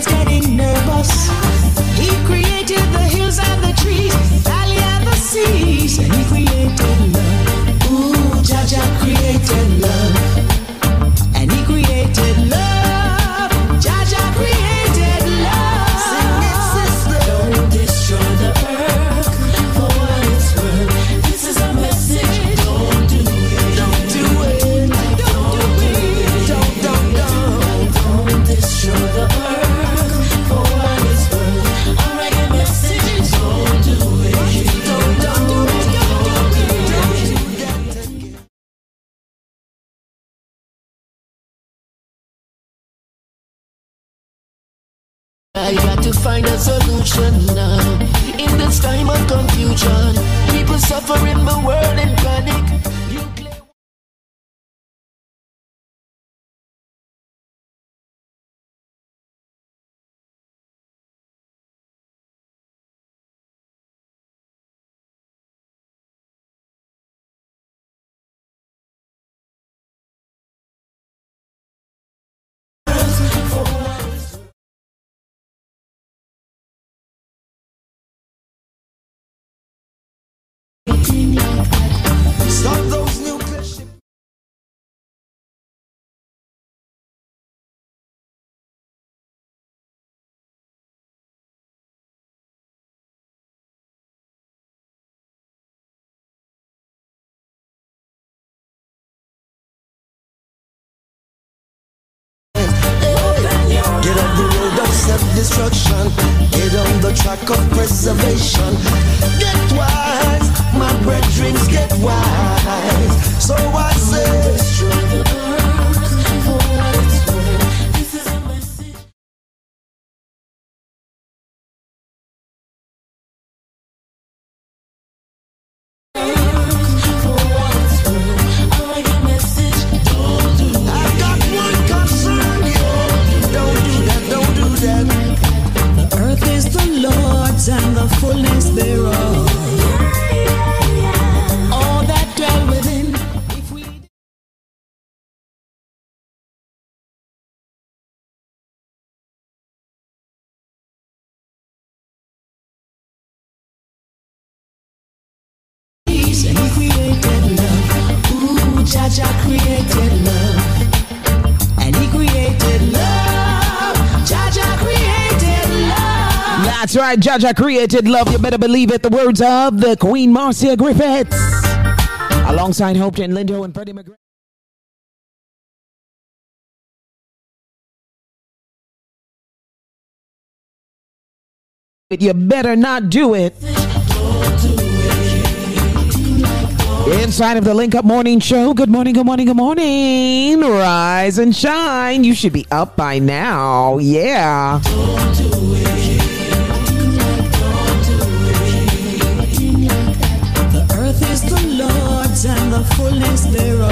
gets getting nervous. He created the hills and the trees, valley and the seas, and he created find a of self-destruction. Get on the track of preservation. Get wise, my brethren, get wise. So I say, That's Jaja created love. You better believe it. The words of the Queen Marcia Griffiths. Alongside Hopeton Lindo and Freddie McGregor. You better not do it. Inside of the Link Up Morning Show. Good morning, good morning, good morning. Rise and shine. You should be up by now. Yeah. And the fullness thereof.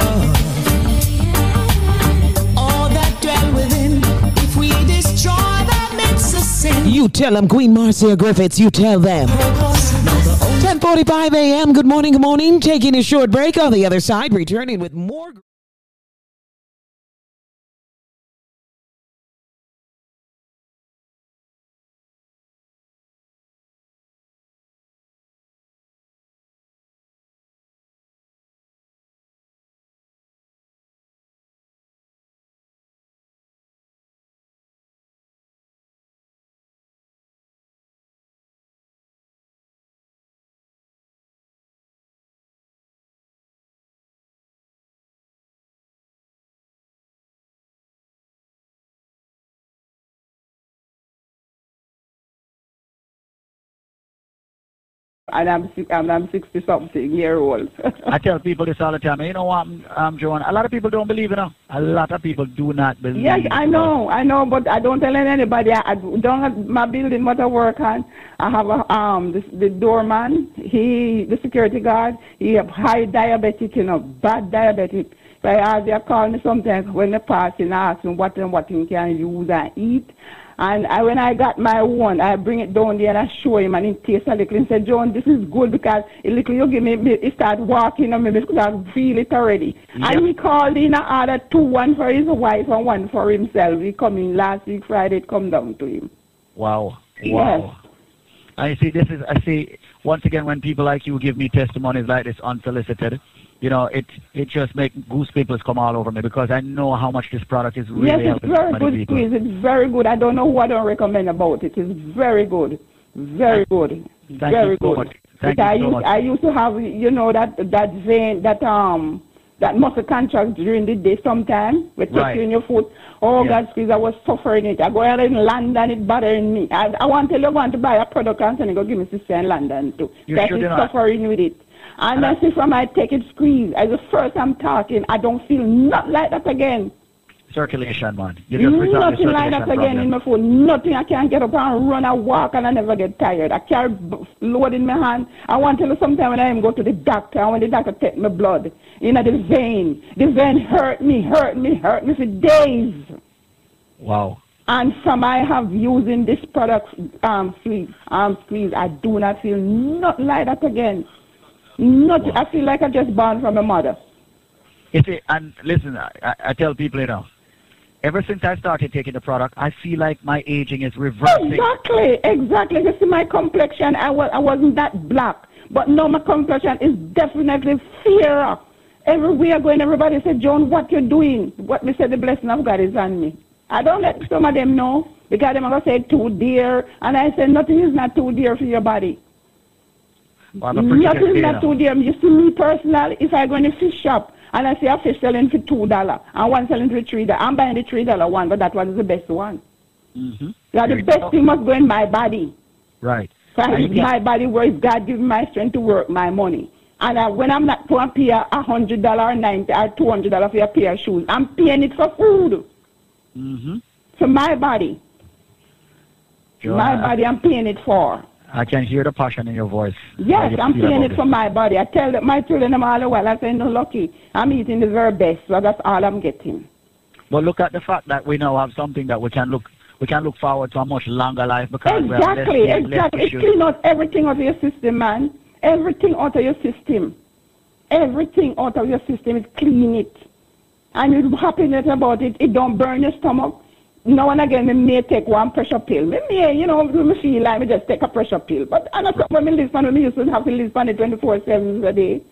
All that dwell within, if we destroy that makes us sin. You tell them, Queen Marcia Griffiths, you tell them. 1045 a.m. Good morning, good morning. Taking a short break on the other side, returning with more. And I'm and I'm sixty something year old. I tell people this all the time. You know what, I'm um, Joan? A lot of people don't believe, you know. A lot of people do not believe. yes, I know, I know, but I don't tell anybody. I, I don't have my building what I work on. I have a um the, the doorman. He the security guard. He have high diabetic, you know, bad diabetic. So I they call me sometimes when they pass and ask me what and what he can use and eat. And I, when I got my one, I bring it down there and I show him and he tastes a little and said, John, this is good because a little you give me, me he start walking on me because I feel it already. And he called in and ordered two, one for his wife and one for himself. He come in last week Friday, it come down to him. Wow. Yes. Wow. I see. This is. I see. Once again, when people like you give me testimonies like this unsolicited, you know, it it just make goose pimples come all over me because I know how much this product is really yes, it's helping very good people. squeeze. It's very good. I don't know what I recommend about it. It's very good. Very good. Thank very so good. Thank I you so used much. I used to have you know that that vein that um that muscle contract during the day sometime with Right. touching your foot. Oh Yeah. God, squeeze! I was suffering it. I go out in London, it bothering me. I, I want to I want to buy a product and then go give me sister in London too. You that should is not. suffering with it. And I see from I take it squeeze. As the first I'm talking, I don't feel not like that again. Circulation, man. You just resolve the Nothing like that again in my foot. Nothing. I can't get up and run and walk and I never get tired. I carry b- load in my hand. I want to tell you sometime when I even go to the doctor and when the doctor take my blood in a the vein, the vein hurt me, hurt me, hurt me for days. Wow. And from I have using this product, um, squeeze, um, squeeze, I do not feel nothing like that again. Not, I feel like I'm just born from a mother. You see, and listen, I, I- tell people, you know, ever since I started taking the product, I feel like my aging is reversing. Exactly, exactly. You see, my complexion, I, was, I wasn't that black. But now my complexion is definitely fairer. Everywhere going, everybody said, John, what you doing? What me said, the blessing of God is on me. I don't let some of them know because them are going to say too dear. And I said, nothing is not too dear for your body. Well, I'm a pretty Nothing is good not you know. too dear. You see, me personally, if I go in a fish shop and I see a fish selling for two dollar and one selling for three dollar, I'm buying the three dollar one, but that one is the best one. Mhm. Yeah, the best thing must go in my body. Right. So I And you use can- my body where God gives me my strength to work my money. And I, when I'm not going to pay a hundred dollar or ninety or two hundred dollar for a pair of shoes, I'm paying it for food. Mm-hmm. For my body. my body I'm paying it for. I can hear the passion in your voice. Yes, I'm feel paying about it from my body. I tell my children I'm all the while, I say, no, lucky. I'm eating the very best, so that's all I'm getting. But look at the fact that we now have something that we can look we can look forward to a much longer life because have less Exactly, less exactly. It clean out everything out of your system, man. Everything out of your system. Everything out of your system is clean it. And you're happiness about it. It don't burn your stomach. Now and again, me may take one pressure pill. Me may, you know, me feel like me just take a pressure pill. But I know when me live on, me used to have to live on it 24-7 a day.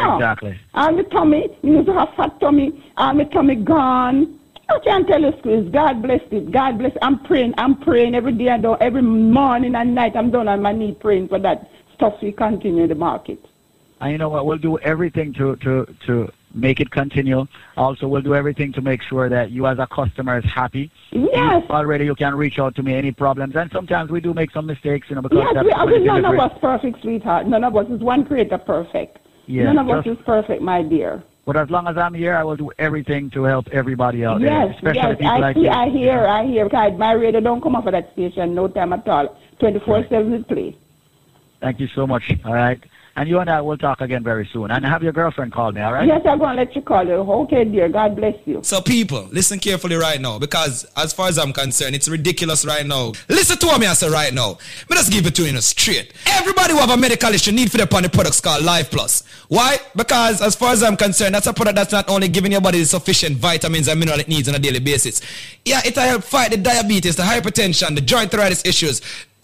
No. Exactly. And my tummy, you used to have fat tummy, and my tummy gone. I can't tell you, squeeze. God bless it. God bless. It. I'm praying. I'm praying every day. I do every morning and night. I'm down on my knee praying for that stuff we continue in the market. And you know what? We'll do everything to, to, to make it continue. Also, we'll do everything to make sure that you as a customer is happy. Yes. You- already you can reach out to me any problems. And sometimes we do make some mistakes, you know, because Yes, that's we, I mean, none of us perfect, sweetheart. None of us is one creator perfect. Yeah, none of us is perfect, my dear. But as long as I'm here, I will do everything to help everybody out there, Yes, especially yes, people I like see, you. I hear, I hear. Because my radio don't come off of that station no time at all. 24-7 it play. Thank you so much. All right. And you and I will talk again very soon. And have your girlfriend call me, all right? Yes, I'm going to let you call her. Okay, dear. God bless you. So people, listen carefully right now because as far as I'm concerned, it's ridiculous right now. Listen to what me I say right now. Me just give it to you in a straight. Everybody who have a medical issue need for the upon the products called Life Plus. Why? Because as far as I'm concerned, that's a product that's not only giving your body the sufficient vitamins and mineral it needs on a daily basis. Yeah, it'll help fight the diabetes, the hypertension, the joint arthritis issues.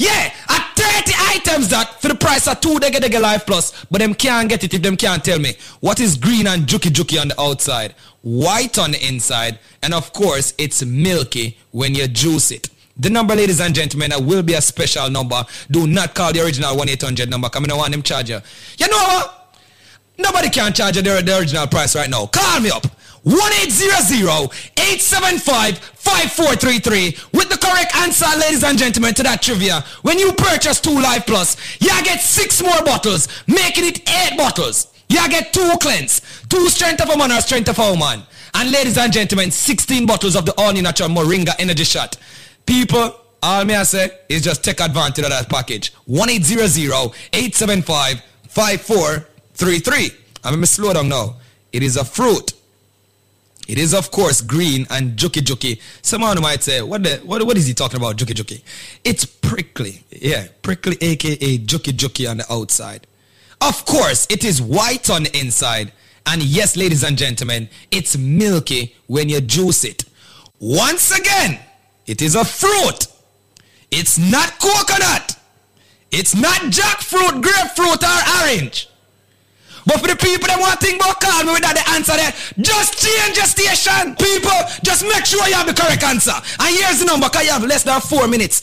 Yeah, at 30 items that for the price of two Dega Dega Life Plus, but them can't get it if them can't tell me what is green and juky juky on the outside, white on the inside, and of course it's milky when you juice it. The number, ladies and gentlemen, will be a special number. Do not call the original 1-800 number. Come in, I want them charge you. You know what? Nobody can charge you the, the original price right now. Call me up. 1-800-875-5433 with the correct answer, ladies and gentlemen, to that trivia. When you purchase two Life Plus, you get six more bottles, making it eight bottles. You get two cleanse, two strength of a man or strength of a woman. And ladies and gentlemen, 16 bottles of the all natural Moringa Energy Shot. People, all me I say is just take advantage of that package. 1-800-875-5433. I'm going to slow down now. It is a fruit. It is, of course, green and juky juky. Someone might say, what, the, what, what is he talking about, juky juky? It's prickly. Yeah, prickly, aka juky juky on the outside. Of course, it is white on the inside. And yes, ladies and gentlemen, it's milky when you juice it. Once again, it is a fruit. It's not coconut. It's not jackfruit, grapefruit, or orange. But for the people that want to think about call me without the answer there, just change your station. People, just make sure you have the correct answer. And here's the number, because you have less than four minutes.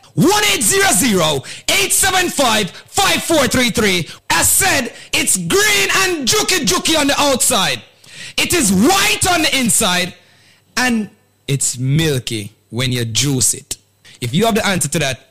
1-800-875-5433. As said, it's green and juky juky on the outside. It is white on the inside. And it's milky when you juice it. If you have the answer to that,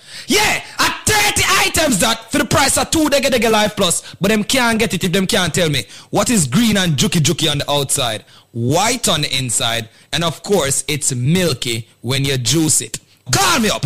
Yeah, at 30 items that for the price of two Dega Dega Life Plus, but them can't get it if them can't tell me what is green and juky juky on the outside, white on the inside, and of course it's milky when you juice it. Call me up.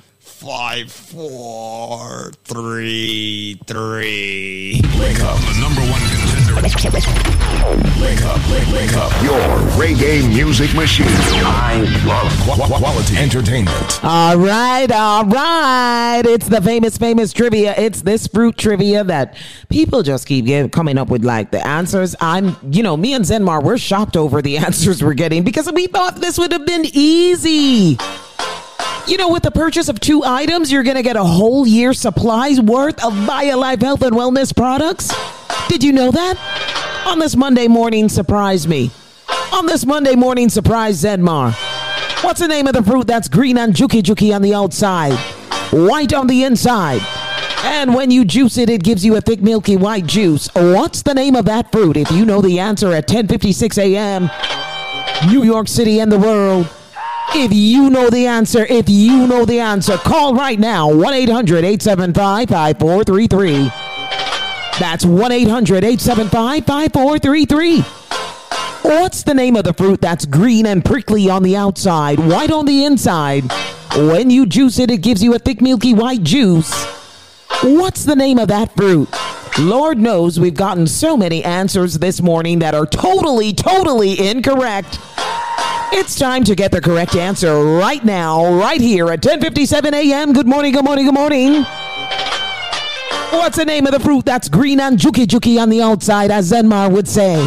five five four three three. Wake up, the number one contender. Wake up, wake, wake up. Your reggae music machine. I love qu- quality entertainment. All right, all right. It's the famous, famous trivia. It's this fruit trivia that people just keep get, coming up with like the answers. I'm, you know, me and Zenmar, we're shocked over the answers we're getting because we thought this would have been easy. You know, with the purchase of two items, you're going to get a whole year supplies worth of BioLife health and wellness products. Did you know that? On this Monday morning, surprise me. On this Monday morning, surprise Zenmar. What's the name of the fruit that's green and juky juky on the outside, white on the inside? And when you juice it, it gives you a thick, milky white juice. What's the name of that fruit? If you know the answer at 10:56 a.m., New York City and the world, If you know the answer, if you know the answer, call right now 1 800 875 5433. That's 1 800 875 5433. What's the name of the fruit that's green and prickly on the outside, white on the inside? When you juice it, it gives you a thick, milky white juice. What's the name of that fruit? Lord knows we've gotten so many answers this morning that are totally, totally incorrect. It's time to get the correct answer right now, right here at 10:57 a.m. Good morning, good morning, good morning. What's the name of the fruit that's green and juki juki on the outside, as Zenmar would say,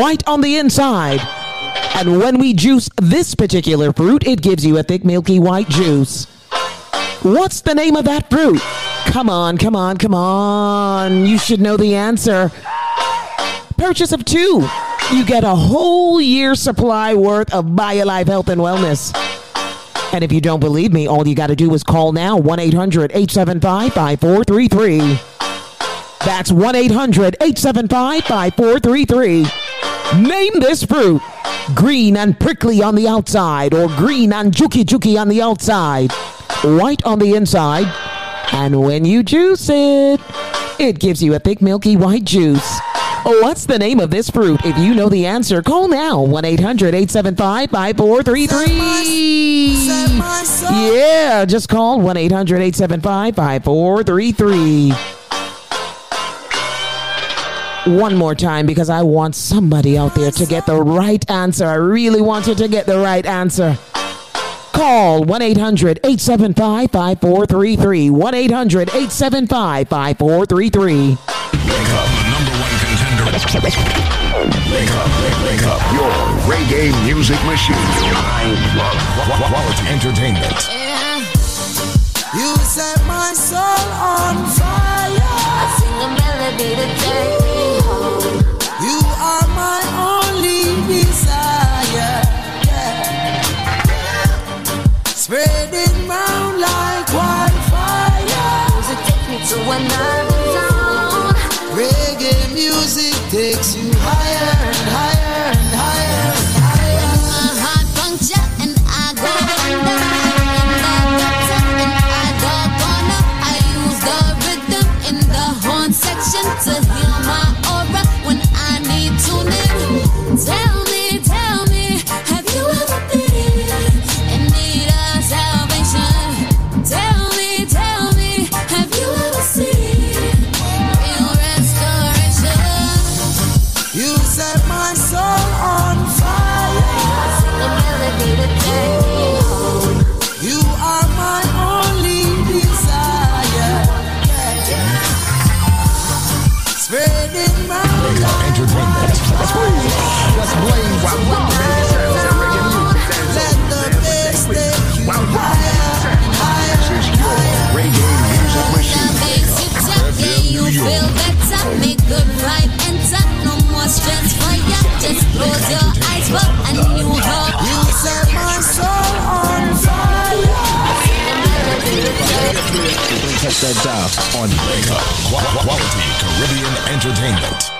white on the inside? And when we juice this particular fruit, it gives you a thick, milky white juice. What's the name of that fruit? Come on, come on, come on. You should know the answer. Purchase of two. You get a whole year supply worth of BioLife Health and Wellness. And if you don't believe me, all you got to do is call now 1 800 875 5433. That's 1 800 875 5433. Name this fruit green and prickly on the outside, or green and juki juki on the outside, white on the inside. And when you juice it, it gives you a thick, milky white juice. What's the name of this fruit? If you know the answer, call now 1 800 875 5433. Yeah, just call 1 800 875 5433. One more time because I want somebody out there to get the right answer. I really want you to get the right answer. Call 1 800 875 5433. 1 800 875 5433. Wake up. Wake up, your reggae music machine. I love quality entertainment. You set my soul on fire. I sing a melody to take me home. You are my only desire. Yeah. Spreading round like wildfire. Music takes me to another takes you close your eyes for a new hope. You set my soul on fire. Touch that dial on Quality Caribbean Entertainment.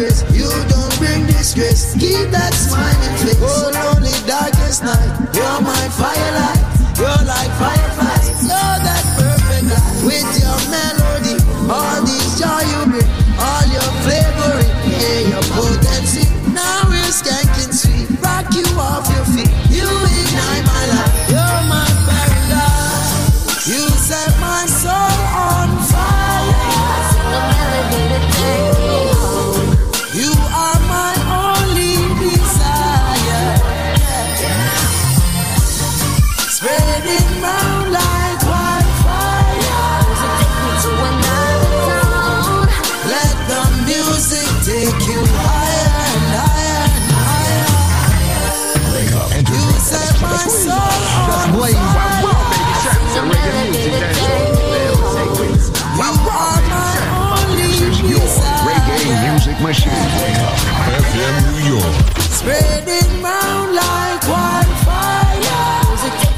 Grace. You don't bring disgrace. Keep that smiling Machine. FM New York. Spreading round like wildfire.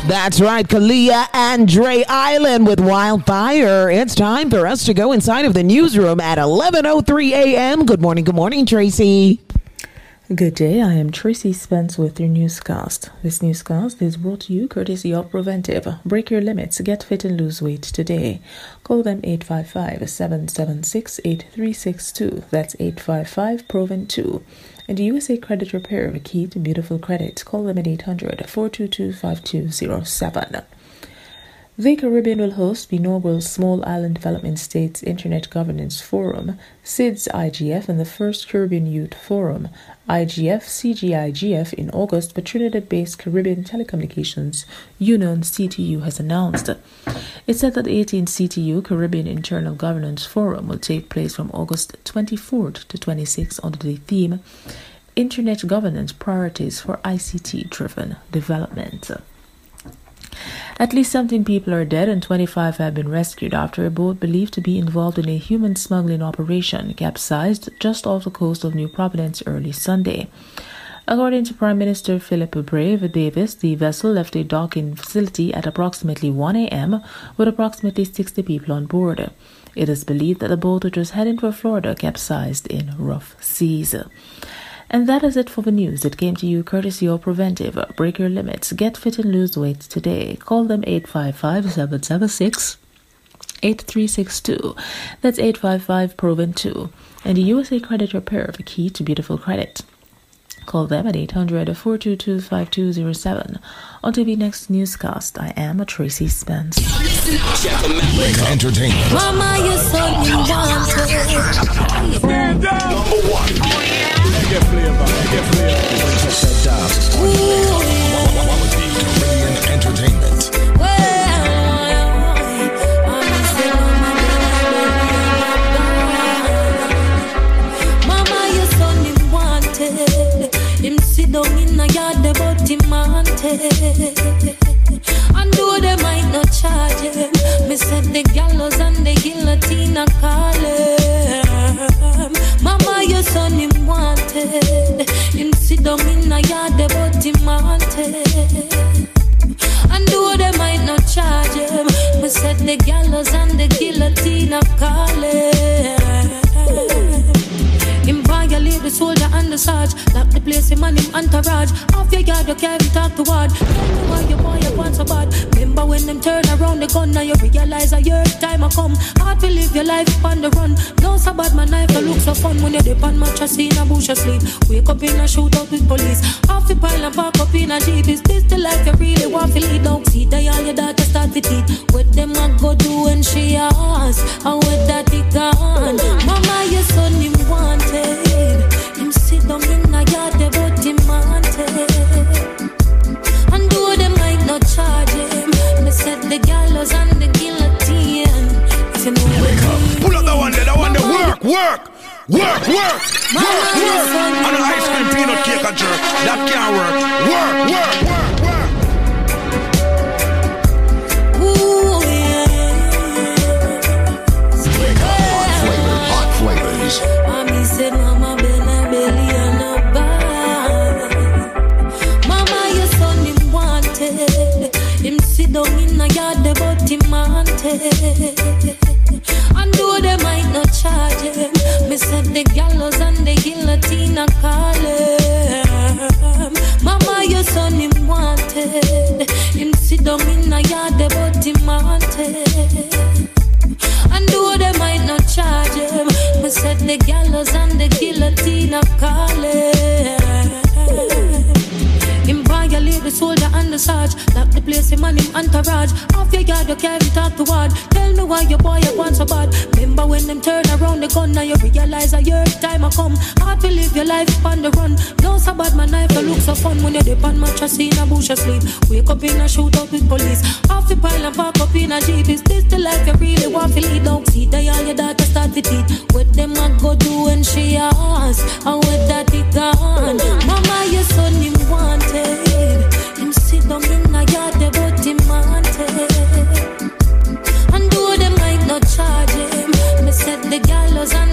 That's right, Kalia and Dre Island with Wildfire. It's time for us to go inside of the newsroom at 11:03 a.m. Good morning, good morning, Tracy. Good day, I am Tracy Spence with your newscast. This newscast is brought to you courtesy of Preventive. Break your limits, get fit and lose weight today. Call them 855-776-8362. That's 855-PROVEN2. And USA Credit Repair, key to beautiful credit. Call them at 800-422-5207. The Caribbean will host the inaugural Small Island Development States Internet Governance Forum, SIDS IGF, and the first Caribbean Youth Forum, IGF CGIGF, in August, but Trinidad based Caribbean Telecommunications Union CTU has announced. It said that the 18th CTU Caribbean Internet Governance Forum will take place from August 24th to 26th under the theme Internet Governance Priorities for ICT Driven Development. At least 17 people are dead and 25 have been rescued after a boat believed to be involved in a human smuggling operation capsized just off the coast of New Providence early Sunday. According to Prime Minister Philip Brave Davis, the vessel left a docking facility at approximately 1 a.m. with approximately 60 people on board. It is believed that the boat, which was heading for Florida, capsized in rough seas. And that is it for the news. It came to you courtesy of Preventive. Break your limits. Get fit and lose weight today. Call them 855 776 8362. That's 855 Proven 2. And the USA Credit Repair, the key to beautiful credit. Call them at 800 422 5207. On to the next newscast, I am Tracy Spence. Entertainment. Mama, you're so you. Number one. Caribbean Entertainment. Mama, your son him wanted. Him sit down in a yard but him wanted. And though they might not charge him, me said the gallows and the guillotine are calling. Mama, your son him wanted. Him sit down in a yard but him wanted. And though they might not charge him, me said the gallows and the guillotine are calling. Violate the soldier and the sarge. Lock the place him and him entourage. Off your yard you can't talk to word Tell me why your boy you want so bad. Remember when them turn around the gun Now you realize that your time a come. Hard to live your life on the run. No so bad man life look so fun. When you dip on mattress in a bush asleep. Wake up in a shootout with police. Half the pile and park up in a jeep. Is this the life you really want to lead? Don't see that all your daughter start to teeth. What them a go do when she ask? And what that he gone? Mama your son they you know what I mean Pull up that one there, that one there. Work, work, work, work, work, work. And an ice cream peanut cake and jerk. That can't. Work, work, work, work. Wanted. And though they might not charge him, me said the gallows and the guillotine are calling. Mama, your son him wanted. Him sit down in a yard, but him wanted. And though they might not charge him, me said the gallows and the guillotine are calling. Violate the soldier and the sarge. Lock the place, him and him entourage. Off your yard, you can't talk to word. Tell me why your boy you want so bad. Remember when them turn around the gun, now you realize a year time I come. Hard to live your life on the run. No so bad, my knife to look so fun when you dip on mattress in a bush asleep. Wake up in a shootout with police. Half the pile and park up in a jeep. Is this the life you really want to lead? Don't see the all your daughter start to teeth. What them a go do when she ask? And what that it gone? Mama, your son him wanted. The gallows and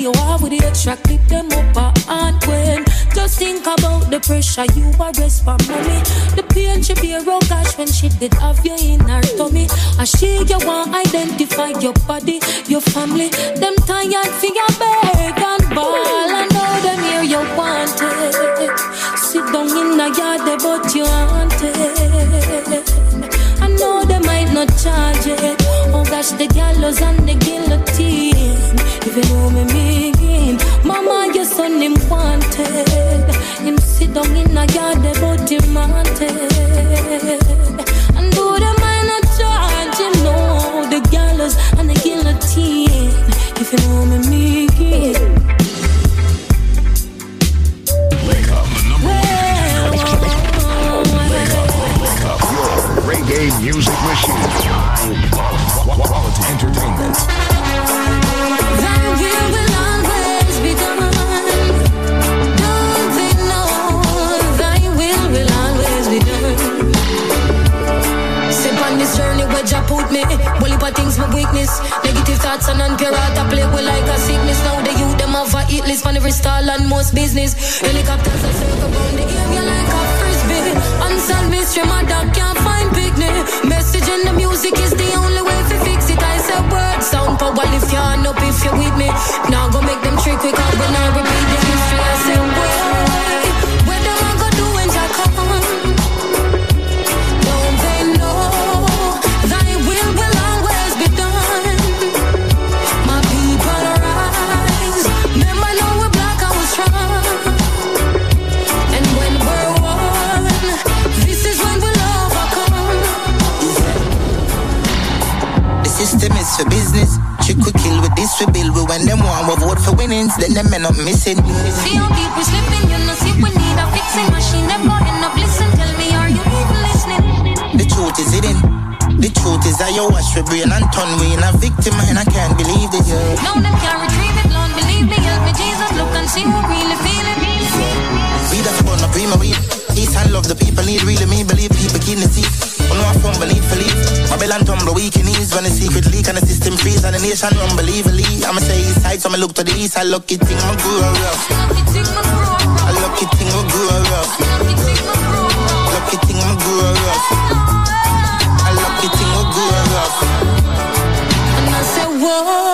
you are with the extra clip them up a hand when Just think about the pressure you are arrest for money The pain she bear oh gosh when she did have you in her tummy And she you want identify your body, your family Them tired for your beg and ball I know them here you wanted Sit down in the yard, but you wanted. I know they might not charge it. Oh gosh, the gallows and the guillotine. If you know me, mean. Him wanted. Him sit down in the yard, but him wanted. And though they might not charge him, no, the gallows and the guillotine. If you know me, mean. Reggae music machine. Quality entertainment. Me. I things my weakness, negative thoughts and I play with like a sickness. Now the youth them have a hit list on every stall and most business. Helicopters are circle around the area like a frisbee. Unsolved mystery, my dog can't find picnic. Message in the music is the only way to fix it. I said word sound power if you're up if you're with me. Now go make them trick quick up when I repeat the history. I said for business. Trick we kill with this we build. We when them want we vote for winnings, then them men up missing. See how people slipping, you know, see we need a fixing machine. Them end up listen, tell me, are you even listening? The truth is hidden. The truth is I you wash your brain and turn we in a victim and I can't believe this. Yeah. Now them can't retrieve it, Lord, believe me, help me, Jesus, look and see who really feel it. We the fun of prima East and love the people need really me believe people keen to see. Oh no, I fun believe for leave. And tumble weak in ease when the secret leak and the system freeze and the nation unbelievably. I'ma say east side, so I'ma look to the east. I lucky thing I'ma grow rough. I lucky thing I'ma grow rough. Lucky thing I'ma grow rough. I lucky thing I'ma grow rough. And I say, whoa,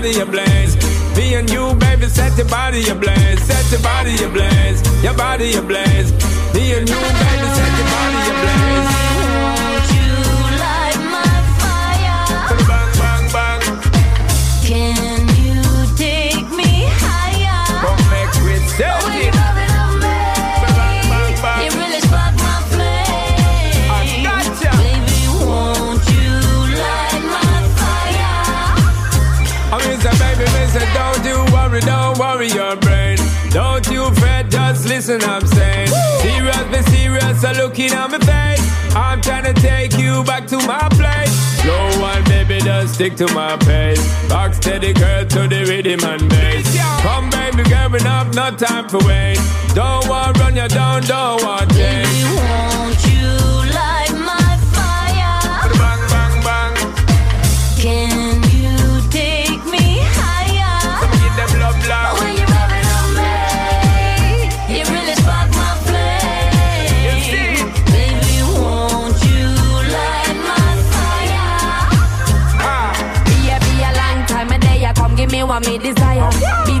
body ablaze. Me and you, baby, set your body ablaze. Set your body ablaze. Your body ablaze. Me and you, baby, set your body ablaze. Don't you fret, just listen, I'm saying. Serious, be serious, so looking at my face. I'm trying to take you back to my place. Slow one, baby, just stick to my pace. Rock steady, girl, to the rhythm and bass. Come, baby, girl, enough, no time for wait. Don't want run you down, don't want change.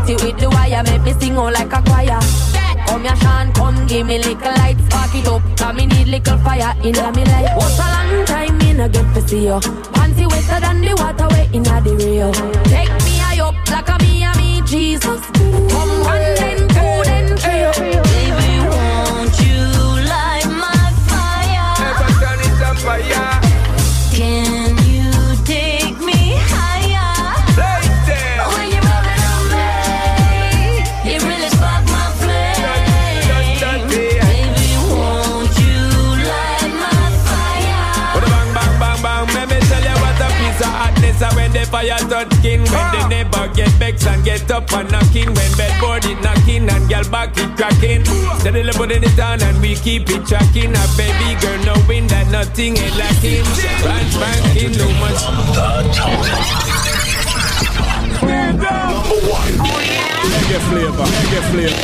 Beat it with the wire, make me sing all like a choir. Come here, Sean, come give me little light, spark it up. Cause me need little fire in me life. What's a long time me no get to see you? Panty wetter than the water way in the Rio. Take me high up like a me and me Jesus. Come one then two then three. Baby, won't you light my fire? Never turn it up fire. Fire touch skin. When the ah. neighbor get vexed and get up and knocking. When bedboard it knocking and girl back it cracking. Steadily putting it on and we keep it tracking. A baby girl knowing that nothing ain't lacking. Brand spanking, no much. Reggae flavor, reggae flavor.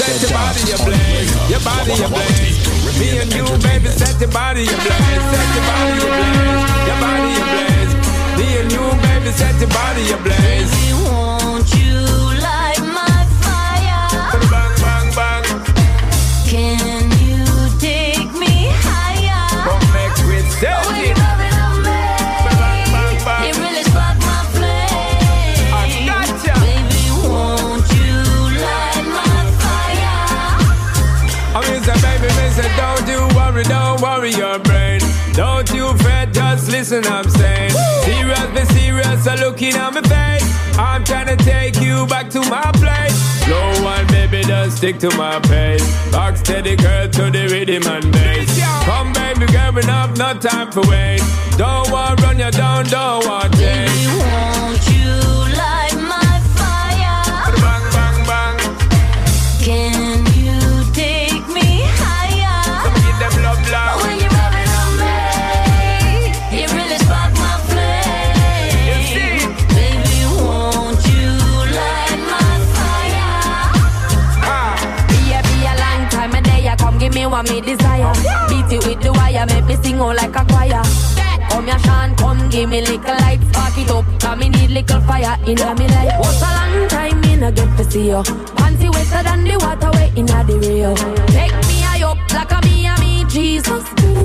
Set your body ablaze, your body ablaze. Me and you, baby, set your body ablaze, set your body ablaze, your body ablaze. And you, baby, set your body ablaze. Baby, won't you light my fire? Bang, bang, bang. Can you take me higher? Come make we set When it. you rub it on me, it really spark my flame. gotcha. Baby, won't you light my fire? I mean, say, baby, me say, don't you worry, don't worry your brain. Don't you listen, I'm saying. Serious, be serious, so looking at my face. I'm trying to take you back to my place. No one, baby, does stick to my pace. Rock steady, girl, to the rhythm and bass. Come, baby, girl, enough, no time for wait. Don't want run you down, don't want change. Give me desire. Beat it with the wire, make me sing all like a choir. Come here, Sean, come give me little light, spark it up. Cause me need little fire in me life. What's a long time me no get to see you? Panty wetter than the water way in the Rio. Take me high up like a me and me Jesus.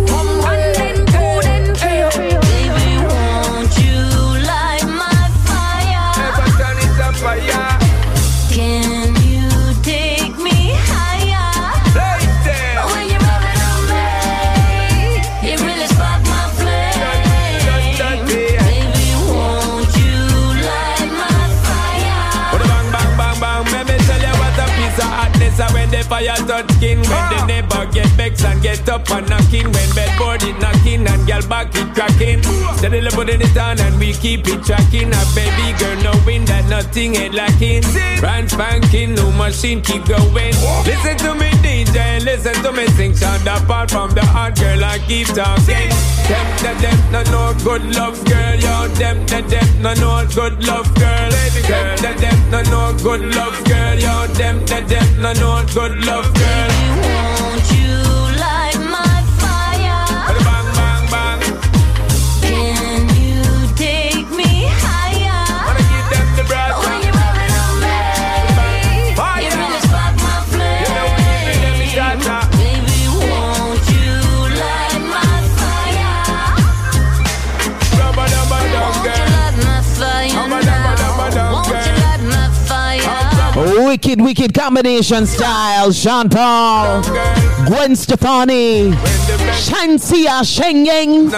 Come one then fire touch skin. When the ah. neighbor get vexed and get up and knocking. When bedboard it knocking and girl back it cracking. Steadily putting it on and we keep it tracking. A baby girl knowing that nothing ain't lacking. Brand spanking, no machine keep going. Listen to me DJ, listen to me sing. Sound apart from the hard girl I keep talking. Them, them, them, no, no good love girl. Yo, them, them, them, no, no good love girl. Baby girl, them, them, no, no good love girl. Yo, them, them, them, no, no good love girl. Wicked, wicked combination style. Sean Paul, Gwen Stefani, Shenseea Shenyeng.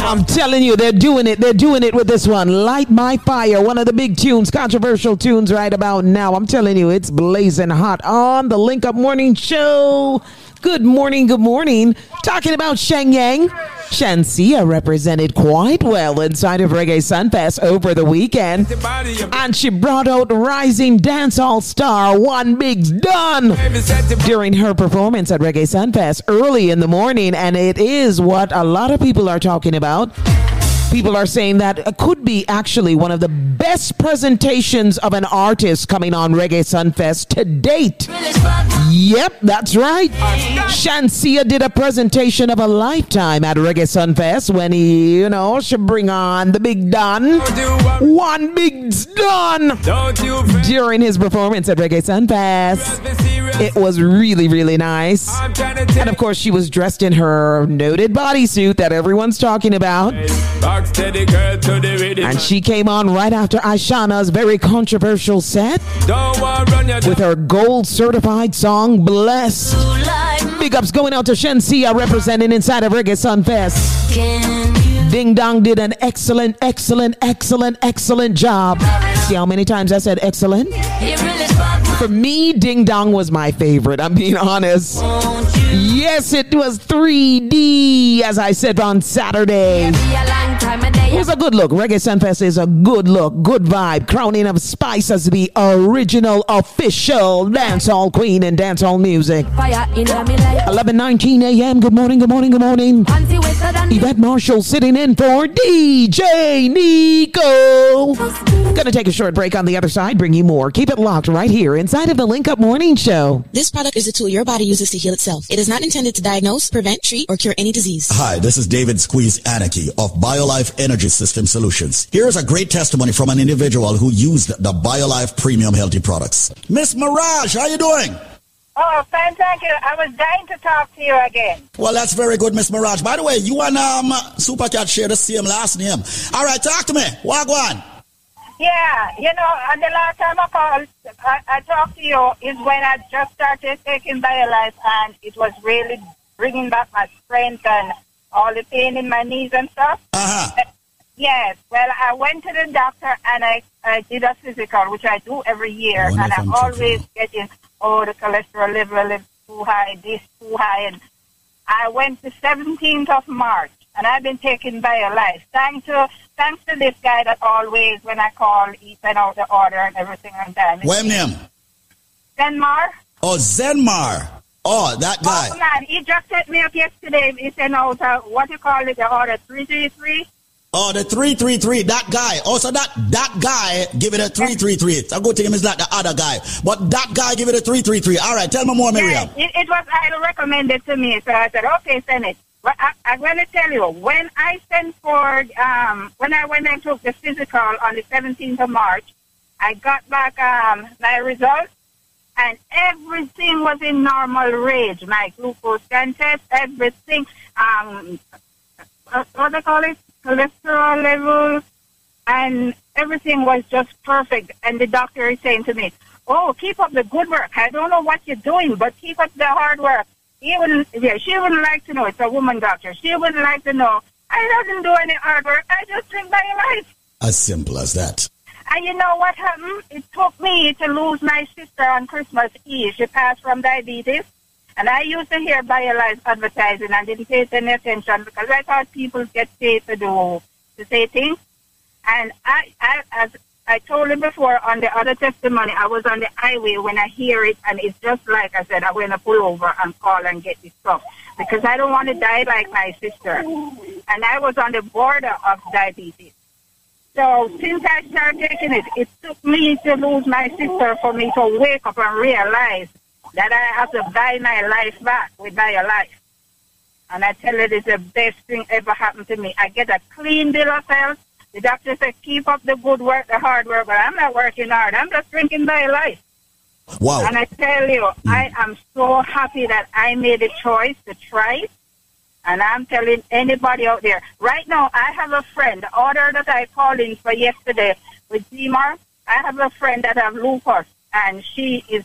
I'm telling you, they're doing it. They're doing it with this one. Light My Fire, one of the big tunes, controversial tunes right about now. I'm telling you, it's blazing hot on the Link Up Morning Show. Good morning, good morning. Talking about Shenyeng. Shenseea represented quite well inside of Reggae Sunfest over the weekend. And she brought out rising dance dancehall star One Big Done during her performance at Reggae Sunfest early in the morning. And it is what a lot of people are talking about. People are saying that could be actually one of the best presentations of an artist coming on Reggae Sunfest to date. Yep, that's right. Shenseea did a presentation of a lifetime at Reggae Sunfest when he, you know, should bring on the Big Don. One Big Don. During his performance at Reggae Sunfest. It was really, really nice. And of course, she was dressed in her noted bodysuit that everyone's talking about. And she came on right after Ishawna's very controversial set with her gold certified song Bless. Big ups going out to Shenseea representing inside of Reggae Sunfest. Ding Dong did an excellent, excellent, excellent, excellent job. See how many times I said excellent? For me, Ding Dong was my favorite. I'm being honest. Yes, it was 3D, as I said on Saturday. It was a good look. Reggae Sunfest is a good look, good vibe. Crowning of Spice as the original official dancehall queen in dancehall music. 11:19 a.m. Good morning, good morning, good morning. Yvette Marshall sitting in for DJ Nico. Gonna take a short break on the other side. Bring you more. Keep it locked right here inside of the Link Up Morning Show. This product is a tool your body uses to heal itself. It is not intended to diagnose, prevent, treat, or cure any disease. Hi, this is David Squeeze Anarchy of BioLife Energy System Solutions. Here's a great testimony from an individual who used the BioLife Premium Healthy products. Miss Maragh, how you doing? Oh, fine, thank you. I was dying to talk to you again. Well, that's very good, Miss Maragh. By the way, you and um, Supercat share the same last name. All right, talk to me. Wagwan. Yeah, you know, and the last time I called, I, I talked to you is when I just started taking BioLife, and it was really bringing back my strength and all the pain in my knees and stuff. Uh-huh. Yes, well, I went to the doctor and I, I did a physical, which I do every year, and I'm always getting, oh, the cholesterol level is too high, this too high, and I went the 17th of March, and I've been taken by a BioLife. Thanks to thanks to this guy that always, when I call, he send out the order and everything on time. What name? Zenmar. Oh, Zenmar. Oh, that guy. Oh man, he just set me up yesterday. He sent out uh, what you call it, the order three three three. Oh, the 333, that guy. Also, that that guy give it a 333. A good thing is not the other guy. But that guy give it a 333. All right, tell me more, Miriam. It, it was I recommended to me, so I said, okay, send it. But I, I'm going to tell you, when I sent for, um, when I went and took the physical on the 17th of March, I got back um, my results, and everything was in normal range. My glucose scan test, everything, um, what they call it, cholesterol levels, and everything was just perfect. And the doctor is saying to me, "Oh, keep up the good work. I don't know what you're doing, but keep up the hard work." Wouldn't, yeah, she wouldn't like to know. It's a woman doctor. She wouldn't like to know. I doesn't do any hard work. I just drink my life. As simple as that. And you know what happened? It took me to lose my sister on Christmas Eve. She passed from diabetes. And I used to hear BioLife advertising and didn't pay any attention because I thought people get paid to do, to say things. And I, I, as I told you before on the other testimony, I was on the highway when I hear it and it's just like I said, I'm going to pull over and call and get this stuff because I don't want to die like my sister. And I was on the border of diabetes. So since I started taking it, it took me to lose my sister for me to wake up and realize that I have to buy my life back with my life. And I tell you, it's the best thing ever happened to me. I get a clean bill of health. The doctor said, keep up the good work, the hard work, but I'm not working hard. I'm just drinking BioLife. Wow. And I tell you, mm. I am so happy that I made a choice to try it. And I'm telling anybody out there, right now, I have a friend, the order that I called in for yesterday with Zenmar, I have a friend that have lupus. and she is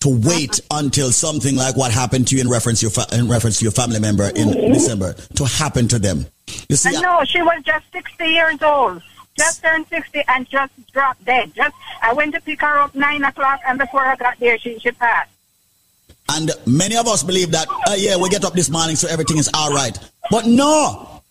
to wait until something like what happened to you in reference to your, fa- in reference to your family member in December to happen to them. You see, I know she was just 60 years old. Just turned 60 and just dropped dead. Just I went to pick her up 9 o'clock and before I got there, she, she passed. And many of us believe that, uh, yeah, we get up this morning so everything is all right. But no,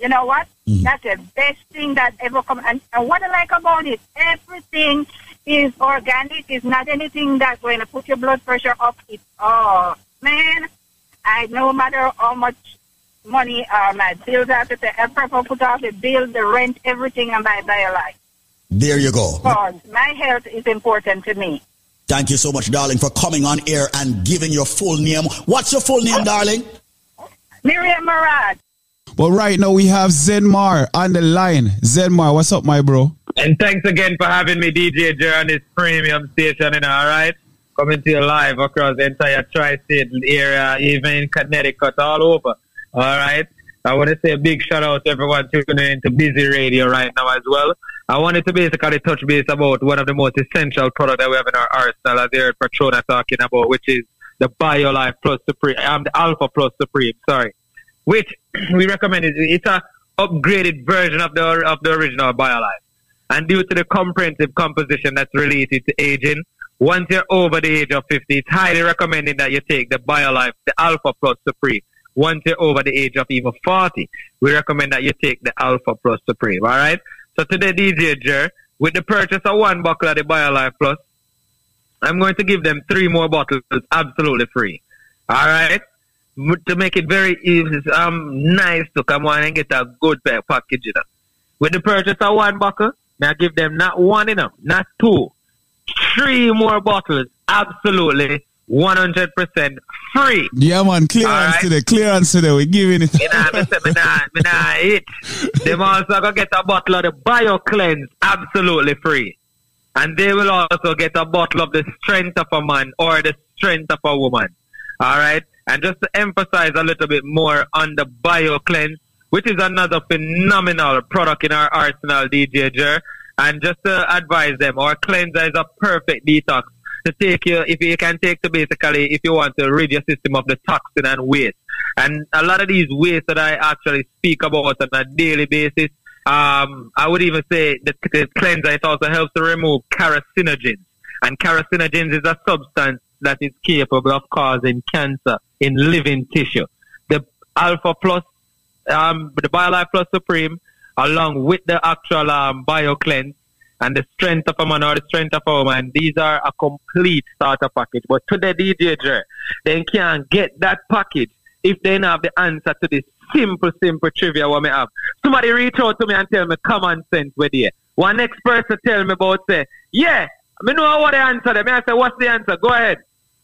you know what? That's the best thing that ever come. And, and what I like about it, everything is organic. It's not anything that's going to put your blood pressure up. It's, oh, man, I no matter how much money uh, my bills have to pay, I prefer put off the bill, the rent, everything and buy BioLife. There you go. Because my health is important to me. Thank you so much, darling, for coming on air and giving your full name. What's your full name, darling? Miriam Maragh. But right now we have Zenmar on the line. Zenmar, what's up, my bro? And thanks again for having me, DJ Jer, on this premium station, you know, all right? Coming to you live across the entire tri-state area, even in Connecticut, all over, all right? I want to say a big shout out to everyone tuning in to Busy Radio right now as well. I wanted to basically touch base about one of the most essential products that we have in our arsenal, as you Patrona talking about, which is the BioLife Plus Supreme, um, the Alpha Plus Supreme, sorry, which we recommend. It. It's a upgraded version of the of the original BioLife, and due to the comprehensive composition that's related to aging, once you're over the age of 50, it's highly recommended that you take the BioLife, the Alpha Plus Supreme. Once you're over the age of even 40, we recommend that you take the Alpha Plus Supreme. All right. So today, DJ Jer, with the purchase of one bottle of the BioLife Plus, I'm going to give them three more bottles absolutely free. All right. To make it very easy, um, nice to come on and get a good package. You know. With the purchase of one bottle, may I give them not one enough, not two, three more bottles absolutely 100% free. Yeah, man, clearance Alright. today, clearance today. We're giving it. You know, me say, me nah, me nah eat. Them also gonna get a bottle of the Bio Cleanse absolutely free. And they will also get a bottle of the strength of a man or the strength of a woman. Alright? And just to emphasize a little bit more on the Bio Cleanse, which is another phenomenal product in our arsenal, DJ Jer. And just to advise them, our cleanser is a perfect detox to take you, if you can take to basically, if you want to rid your system of the toxin and waste. And a lot of these waste that I actually speak about on a daily basis, um, I would even say that the cleanser, it also helps to remove carcinogens. And carcinogens is a substance that is capable of causing cancer in living tissue. The Alpha Plus, um, the BioLife Plus Supreme, along with the actual um, BioCleanse, and the strength of a man or the strength of a woman. These are a complete starter package. But to the DJ, they can't get that package if they don't have the answer to this simple, simple trivia what me have. Somebody reach out to me and tell me common sense with you. One next person tell me about say, yeah, I know what the answer. Them. I say, what's the answer? Go ahead.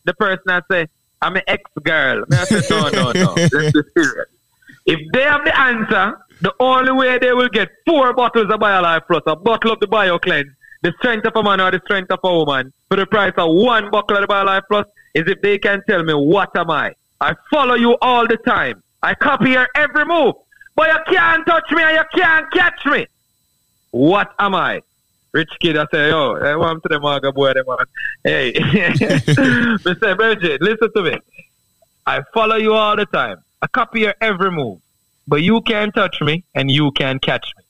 The person I say, I'm an ex-girl. I say, no, no, no. Let's be serious. If they have the answer, the only way they will get four bottles of BioLife Plus, a bottle of the BioCleanse, the strength of a man or the strength of a woman, for the price of one bottle of the BioLife Plus, is if they can tell me, what am I? I follow you all the time. I copy your every move. But you can't touch me and you can't catch me. What am I? Rich kid, I say, yo, I want to the maga boy, them man. Hey. Mr. Bridget, listen to me. I follow you all the time. I copy your every move. But you can't touch me and you can't catch me.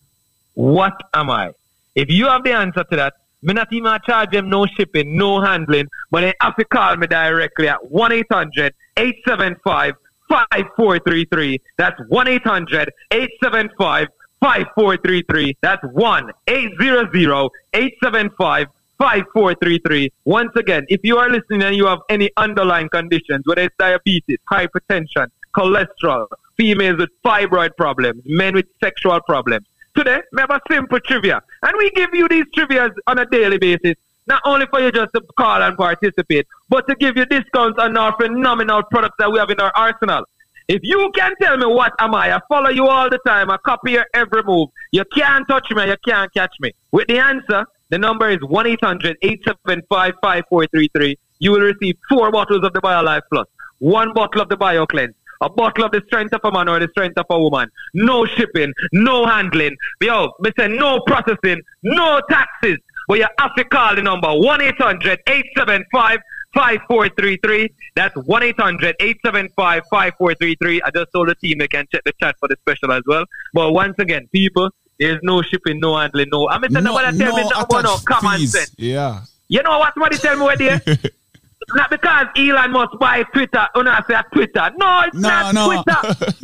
What am I? If you have the answer to that, me not even charge them no shipping, no handling, but they have to call me directly at 1-800-875-4609. 5433. That's 1 800 875 5433. That's 1 800 875 5433. Once again, if you are listening and you have any underlying conditions, whether it's diabetes, hypertension, cholesterol, females with fibroid problems, men with sexual problems, today we have a simple trivia. And we give you these trivias on a daily basis, not only for you just to call and participate, but to give you discounts on our phenomenal products that we have in our arsenal. If you can tell me what am I, I follow you all the time, I copy your every move. You can't touch me, you can't catch me. With the answer, the number is 1 800 875 5433. You will receive four bottles of the BioLife Plus, one bottle of the BioCleanse, a bottle of the strength of a man or the strength of a woman. No shipping, no handling. Yo, say no processing, no taxes. But you have to call the number 1 800 875 5433. That's 1 800 875 5433. I just told the team they can check the chat for the special as well. But once again, people, there's no shipping, no handling, no. I'm saying nobody tell me nothing about no common fees. sense. Yeah. You know what somebody tell me what there? not because Elon Musk buy Twitter, when I say Twitter. No, it's No, not no. Twitter.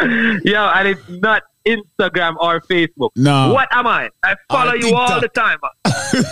Yo, and it's not Instagram or Facebook. No. What am I? I follow Or you all the time.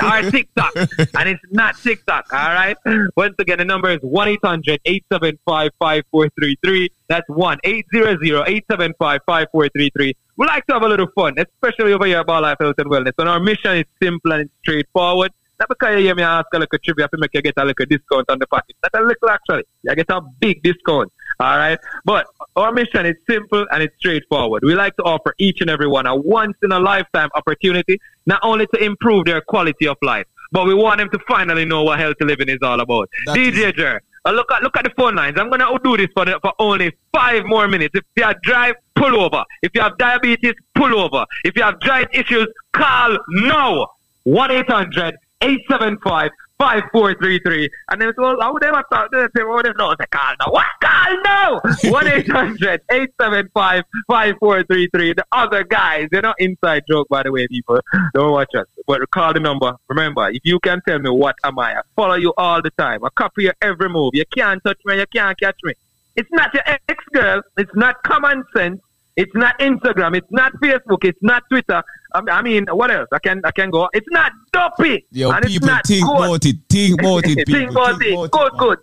or TikTok. and it's not TikTok, all right? Once again, the number is 1 800 875 5433. That's 1 800 875 5433. We like to have a little fun, especially over here at BioLife Health and Wellness. And our mission is simple and straightforward. Not because you hear me ask a little trivia to make you get a little discount on the package. Not a little actually. You get a big discount. All right. But our mission is simple and it's straightforward. We like to offer each and every one a once in a lifetime opportunity, not only to improve their quality of life, but we want them to finally know what healthy living is all about. DJ Jer, uh, look at look at the phone lines. I'm gonna do this for the, for only five more minutes. If you have drive, pull over. If you have diabetes, pull over. If you have joint issues, call now. One eight hundred eight seven five four three three. And then so how would they have thought they say, oh, they know they call now. What call now? One eight hundred eight seven five five four three three. The other guys, they're not inside joke by the way, people. Don't watch us. But call the number. Remember, if you can tell me what am I, I follow you all the time. I copy your every move. You can't touch me, you can't catch me. It's not your ex girl. It's not common sense. It's not Instagram. It's not Facebook. It's not Twitter. I mean, I mean, what else? I can I can go. It's not dopey. Yo, and it's people think good. about it. Think about it. Think about it. Good, good.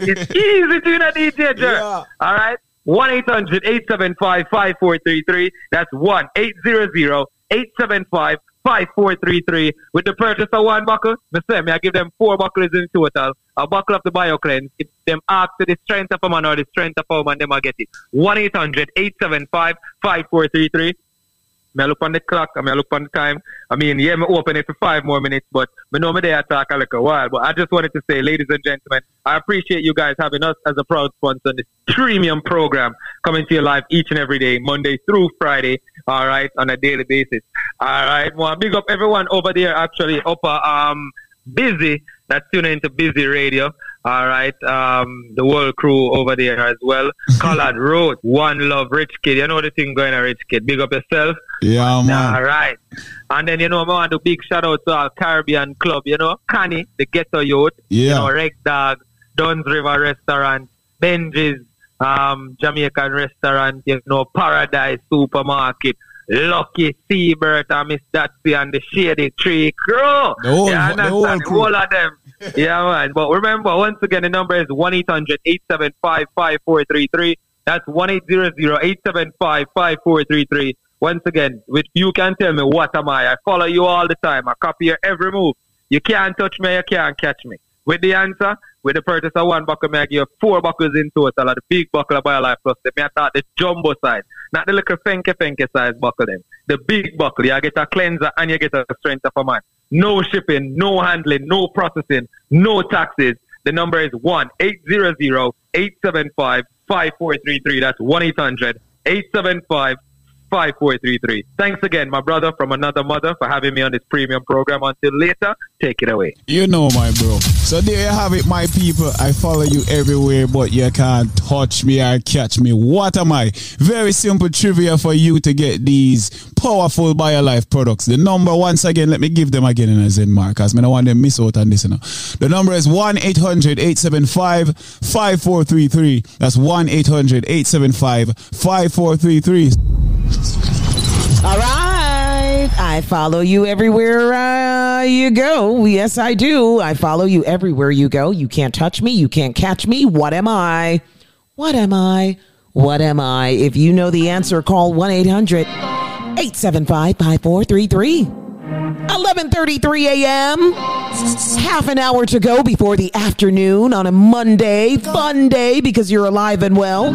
It's easy to a DJ Jer. All right. 1 800 875 5433. That's 1 800 875 5433. With the purchase of one buckle, me say, me I give them four buckles in total. A buckle of the BioCleanse. If them ask to the strength of a man or the strength of a woman, them I get it. 1 800 875 5433. Me I look on the clock, I I look on the time. I mean, yeah, me open it for five more minutes, but me know there talk a little while. But I just wanted to say, ladies and gentlemen, I appreciate you guys having us as a proud sponsor on this premium program coming to your live each and every day, Monday through Friday, all right, on a daily basis. All right, well, big up everyone over there, actually, up uh, um, busy, that's tuning into Busy Radio. All right, um, the whole crew over there as well. Collard Road, One Love, Rich Kid. You know the thing going on, Rich Kid. Big up yourself. Yeah, man. All right. And then, you know, I want to big shout out to our Caribbean club, you know, Connie, the ghetto youth, you Yeah. know, Reg Dog, Duns River Restaurant, Benji's, um, Jamaican Restaurant, you know, Paradise Supermarket, Lucky Seabird and Miss Datsy and the Shady Tree Crew. The whole- you the whole The whole of them. yeah, man. But remember, once again, the number is 1 800 875 5433. That's 1 800 875 5433. Once again, with you can tell me what am I. I follow you all the time. I copy your every move. You can't touch me, you can't catch me. With the answer, with the purchase of one buckle, may I give you four buckles in total. of The big buckle of BioLife Plus. They may I thought the jumbo size, not the little fenke fenke size buckle. Them the big buckle. You get a cleanser and you get a strength of a man. No shipping, no handling, no processing, no taxes. The number is one eight zero zero eight seven five five four three three. That's one eight hundred eight seven five. 5433. Thanks again, my brother from another mother, for having me on this premium program. Until later, take it away. You know, my bro. So there you have it, my people. I follow you everywhere, but you can't touch me or catch me. What am I? Very simple trivia for you to get these powerful BioLife products. The number, once again, let me give them again in a Zen mark, because I don't want them miss out on this. The number is 1 800 875 5433. That's 1 800 875 5433. All right. I follow you everywhere uh, you go. Yes, I do. I follow you everywhere you go. You can't touch me. You can't catch me. What am I? What am I? What am I? If you know the answer, call 1 800 875 5433. 11:33 a.m. Half an hour to go before the afternoon on a Monday, fun day because you're alive and well.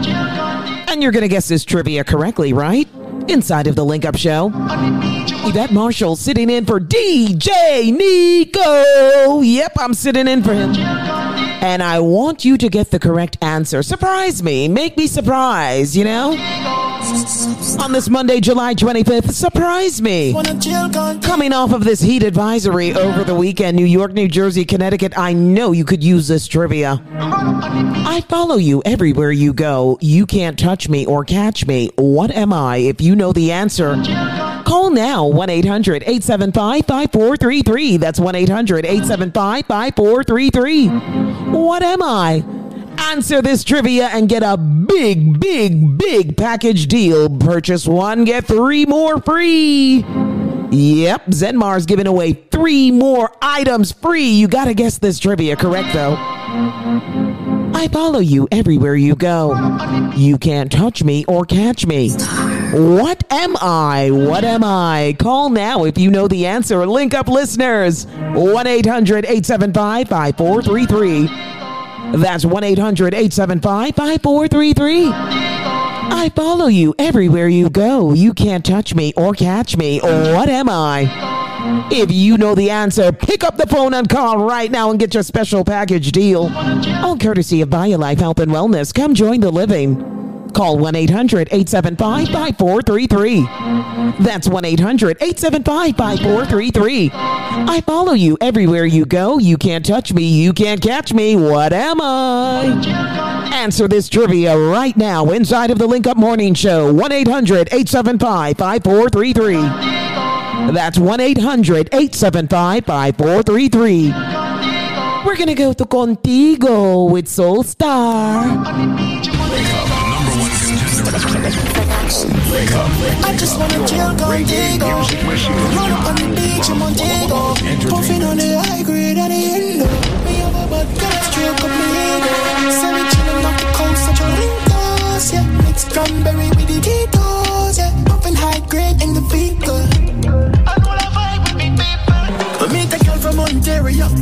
And you're going to guess this trivia correctly, right? Inside of the Link Up Show. Yvette Marshall sitting in for DJ Nico. Yep, I'm sitting in for him. And I want you to get the correct answer. Surprise me. Make me surprised, you know? On this Monday, July 25th, surprise me. Coming off of this heat advisory over the weekend, New York, New Jersey, Connecticut, I know you could use this trivia. I follow you everywhere you go. You can't touch me or catch me. What am I? If you know the answer, call now 1 800 875 5433. That's 1 800 875 5433. What am I? Answer this trivia and get a big, big, big package deal. Purchase one, get three more free. Yep, Zenmar's giving away three more items free. You gotta guess this trivia correct though. I follow you everywhere you go. You can't touch me or catch me. What am I? What am I? Call now if you know the answer. Link up listeners. 1 800 875 5433. That's 1 800 875 5433. I follow you everywhere you go. You can't touch me or catch me. What am I? If you know the answer, pick up the phone and call right now and get your special package deal. All courtesy of BioLife Health and Wellness. Come join the living. Call 1 800 875 5433. That's 1 800 875 5433. I follow you everywhere you go. You can't touch me. You can't catch me. What am I? Answer this trivia right now inside of the Link Up Morning Show. 1 800 875 5433. That's 1 800 875 5433. We're going to go to Contigo with Soul Star. I just wanna chill contigo Run up on the beach in Montego. Puffing on the high grade at the window Me. Have a bad girl stroke up my ego Say we chillin' off the coast of Torontos Yeah, mix cranberry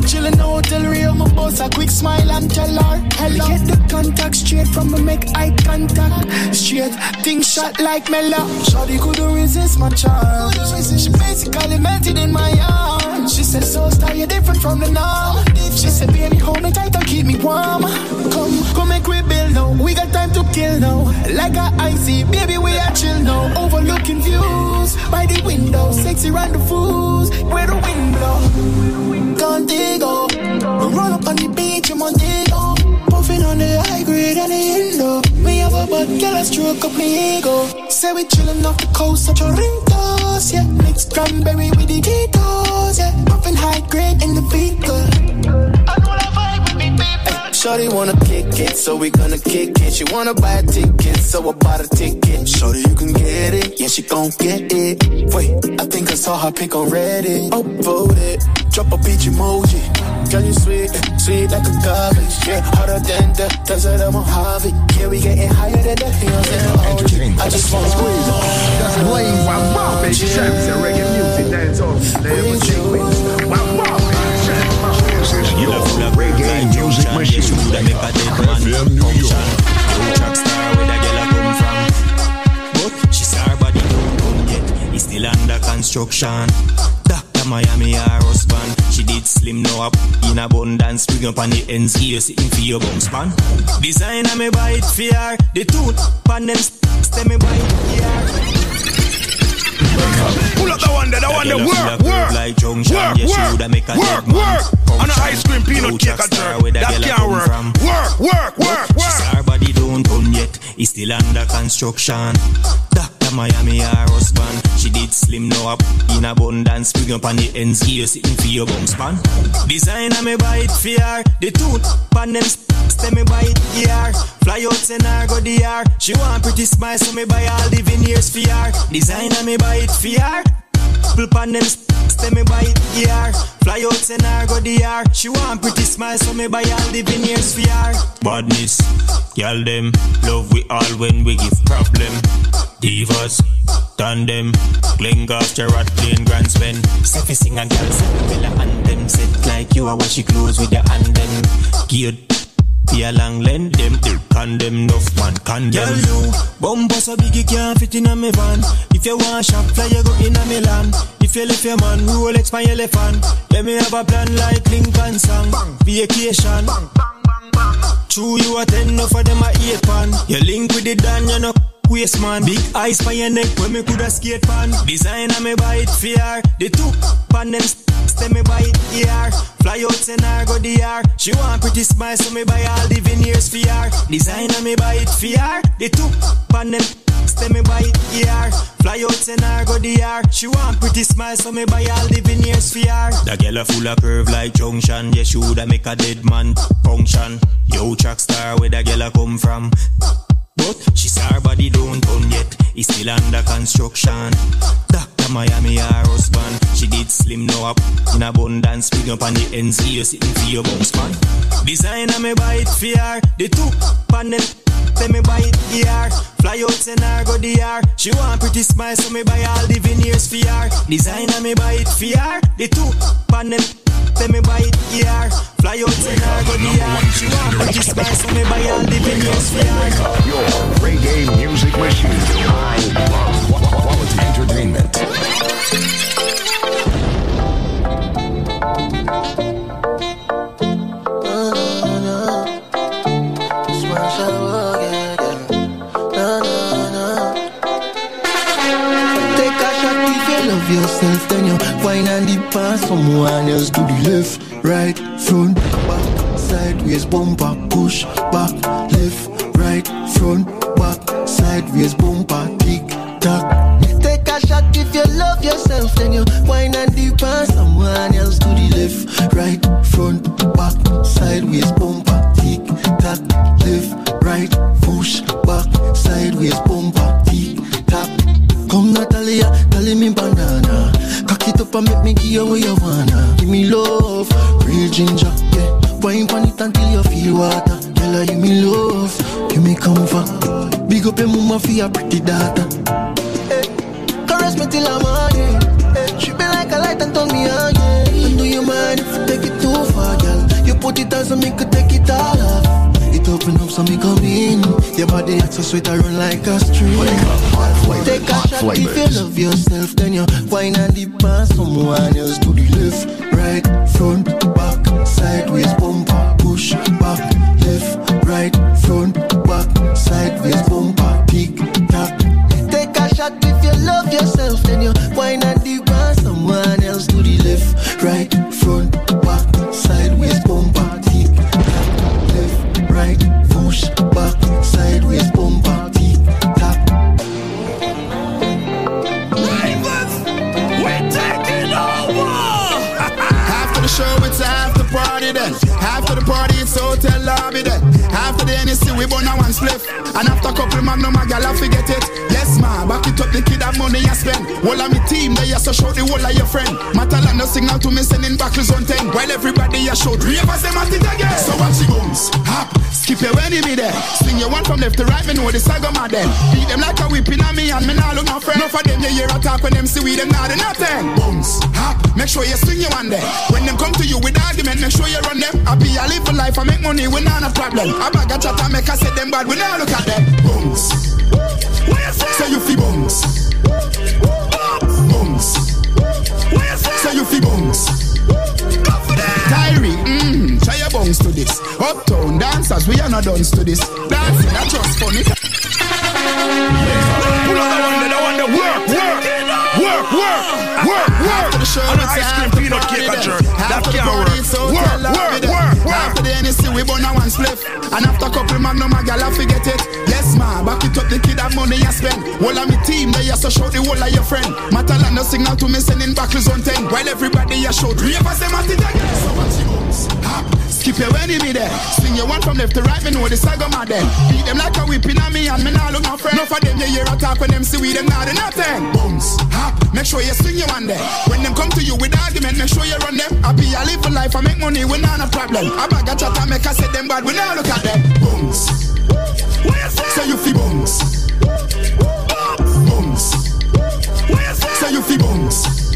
Chillin' in hotel Rio My boss a quick smile and tell her Hello. Get the contact straight from me make eye contact. Straight, things shot like Mella. Shawty couldn't resist my charm She basically melted in my arms. She said so star you're different from the norm. She said baby hold me tight and keep me warm. Come, come make we build now. We got time to kill now. Like a icy, baby we are chill now. Overlooking views by the window. Sexy rendezvous where the wind blow Contigo We run up on the beach in Montego Puffing on the high grade and the Indo Me have a bad girl a stroke up me ego Say we chillin' off the coast of Torontos Yeah, mix cranberry with the Tito's Yeah, puffing high grade in the vehicle. Shorty wanna kick it, so we gonna kick it. She wanna buy a ticket, so I bought a ticket. Shorty, you can get it, yeah, she gon' get it. Wait, I think I saw her pic on Reddit. It, drop a emoji. Girl, you sweet, sweet like a garbage. Yeah, harder than the desert of Mojave. Yeah, we getting higher than the hills in OG. Oh, I just wanna squeeze That's playing wow wow, baby. Shams and reggae music, dance on. Never take wings. Wow wow, baby. Shams. This is your reggae music machine. FM New York. But she saw her body don't come yet. It's still under construction. Dr. Miami, her husband. She did slim now up in abundance. Bring up on the ends here, sitting for your bum span. Designer me buy it for her. The tooth, pan them stem me buy it for her. Pull up the one there, the one there. Work, work, like junction. work, yeah, work, make a work, work. On a ice cream peanut cake a jerk. That can't work. Work, work, work, work. saw her body don't done yet. It's still under construction. Dr. Miami, her husband. She did slim now up in abundance. Bring up on the ends here, sitting for your bums, man. Designer me buy it for her. The tooth pan them Stay me buy it here. Fly out send her go the. She want pretty smile, so me buy all the veneers for her. Designer me buy it for her. Pull pan them stay me buy it here. Fly out send her go the her. She want pretty smile, so me buy all the veneers for her. Badness, y'all them love we all when we give problem. Divas, tandem, cling off Gerard playing grand spend. Steffi sing and girl sing Bella and them set like you. I wash your clothes with your hand them. Geared be a long length, them condemn enough man condemn. Girl, you bumper so big you can't fit in a me van. If you want shop fly, you go in a Milan. If you left your man, Rolex my elephant. Let me have a plan like Lincoln song. Vacation. Bang, bang, bang, bang. True, you a ten, enough of them a eight pan. You link with the Dan, you know waist man. Big eyes for your neck when me coulda skate pan. Designer me buy it fear. The two pan them stay me buy it here. Fly out send her go the yard. She want pretty smile so me buy all the veneers her. Designer me buy it fear. The two pan them stay me buy it here. Fly out send her go the yard. She want pretty smile so me buy all the veneers her. The girl a full of curve like junction. Yeah, woulda make a dead man function. Yo, track star where the girl a come from. But she saw her body don't done yet. It's still under construction. Dr. Miami, her husband. She did slim now up in abundance. Big up on the ends here, sitting for your bounce man. Designer me buy it for her. The two pan them. Tell me buy it here. Fly out and her go the her. She want pretty smile, so me buy all the veneers for her. Designer me buy it for her. The two pan them. Tell me buy it here. Fly out send her go the her. She want pretty smile, so me buy all the veneers for her. Your reggae music machine. I love quality entertainment. Love yourself, then you wine and dip past someone else to the left, right, front, back, sideways, bumper, push, back, left, right, front, back, sideways, bumper, tick, tock. Take a shot if you love yourself, then you wine and dip past someone else to the left, right, front, back, sideways, bumper, tick, tock, left, right, push, back, sideways, bumper, Natalia, tell me banana. Cock it up and make me give you what you wanna. Give me love, real ginger, yeah. Wine on it until you feel water. Tell her give me love, you me comfort. Big up your mama for your pretty daughter. Hey, caress me till I'm morning. Hey, eh, she be like a light and turn me on, yeah. Do you mind if I take it too far, girl? You put it down so me could take it all off. Open up so me come in. Your body acts so sweet, I run like a stream. Take a shot if you love yourself, then you wine and dip past someone else to the left, right, front, back, sideways, bumper, push, back, left, right, front, back, sideways, bumper, tick, tock. Take a shot if you love yourself, then you wine and NSC, we burn a one spliff. And after a couple magnum, a gal, I forget it. Yes, ma, back it up, the kid have money I spend. All of me team, they are so show the whole of your friend. Matalan no signal to me sending back on 10. While everybody a show, ravers them at it again. So watch the bones, hop, skip your enemy there. Swing your one from left to right, me know the saga mad them. Beat them like a whipping on me and me nah look no friend. Enough of them, you hear a talk when them see we them not nothing. Bones, hop, make sure you swing your one there. When them come to you with argument, make sure you run them. I live for life, I make money, we not a problem. I bag a chat, I make I say them bad, we not look at them. Bones, say you feel bones. Bones, say you feel bones. Tyree, mm, try your bones to this. Uptown dancers, we are not done to this. Dancing, that's just funny. Pull up that one, that one, that work, work, work, work, work, work. After the show, the ice cream peanut cake, a then. jerk. That can't work. so Work, work, work, work. After the NSC, we burn a one spliff. And after couple magnum, a gal, I forget it. Yes, ma, back it up, the kid have money I spend. Whole of me team, they to show the whole of your friend. Matalan no signal to me sending back on 10. While everybody a show three of us them at it again. So bounce, hop, skip your enemy there. Swing your one from left to right, me know the saga mad them. Beat them like a whipping on me and me nah look no friend. No for them, you hear a talk when them see we them nah do nothing. Bounce, hop, make sure you swing your one there. When them come to you with argument, make sure you run them. I be a live for life, I make money, we nah no problem. I bag a chat and make I say them bad, we nah look at them. Bounce, so you feel bounce, bounce. So you feel bounce.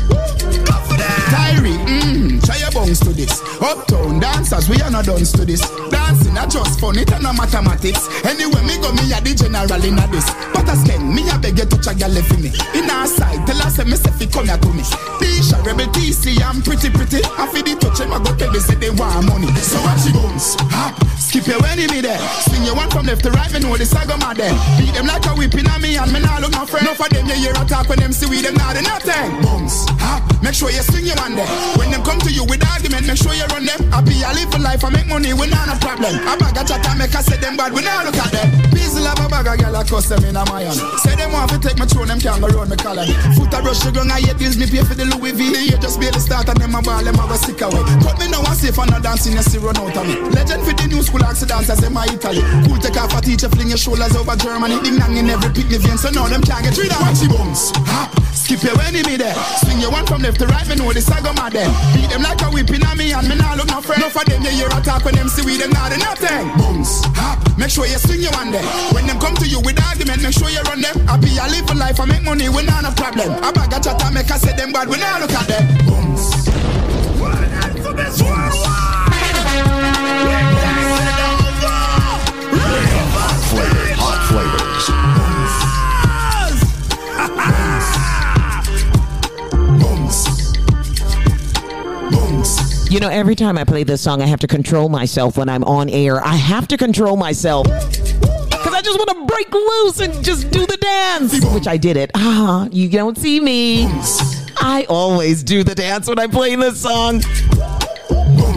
Tyree, mm, try your bounce to this. Uptown dancers, we are not done to this. Dancing are just fun, it and no mathematics. Anyway, me go, me a the general in a this. But as Ken, me a beg you touch a gal for me. In our side, tell us, me say fi come here to me. Tisha, Rebel TC, I'm pretty pretty. I feel the touch, them I go tell me say they want money. So watch you bounce, hop, skip your enemy there. Swing your one from left to right, me know the saga mad there. Beat them like a whipping on me and me nah look no friend. No for them, you hear a talk when them see we them nah do nothing. Bounce, hop, make sure you swing your one there. When them come to you with argument, make sure you run them. I be a live for life, I make money, we nah no problem. I bag a chat and make I say them bad, we nah look at them. Peasy love a bag a girl, I cuss them in a mayan. Say them want to take my throne, them can't go round me collar. Foot a brush the ground, I hate bills, me pay for the Louis V. Year just barely start and them a ball, them a go sick away. Cut me now and safe and not dancing, you see run out of me. Legend for the new school accidents, as them a Italy. Cool take off a teacher, fling your shoulders over Germany. Ding dang in every picnic vein, so now them can't get rid of Watch the bounce, hop, skip your enemy there. Swing your one from left to right, me know this the saga mad them. Beat them like a whipping on me and me nah look no friend. No for them, you hear a talk when them see we them nah do nothing. Bounce, hop, make sure you swing your one there. When them come to you with argument, make sure you run them. I be a live for life, I make money, we nah no problem. I bag a chat and make I say them bad, we nah look at them. Bounce. Hot You know, every time I play this song, I have to control myself when I'm on air. I have to control myself. Because I just want to break loose and just do the dance. Which I did it. Ah, you don't see me. I always do the dance when I play this song.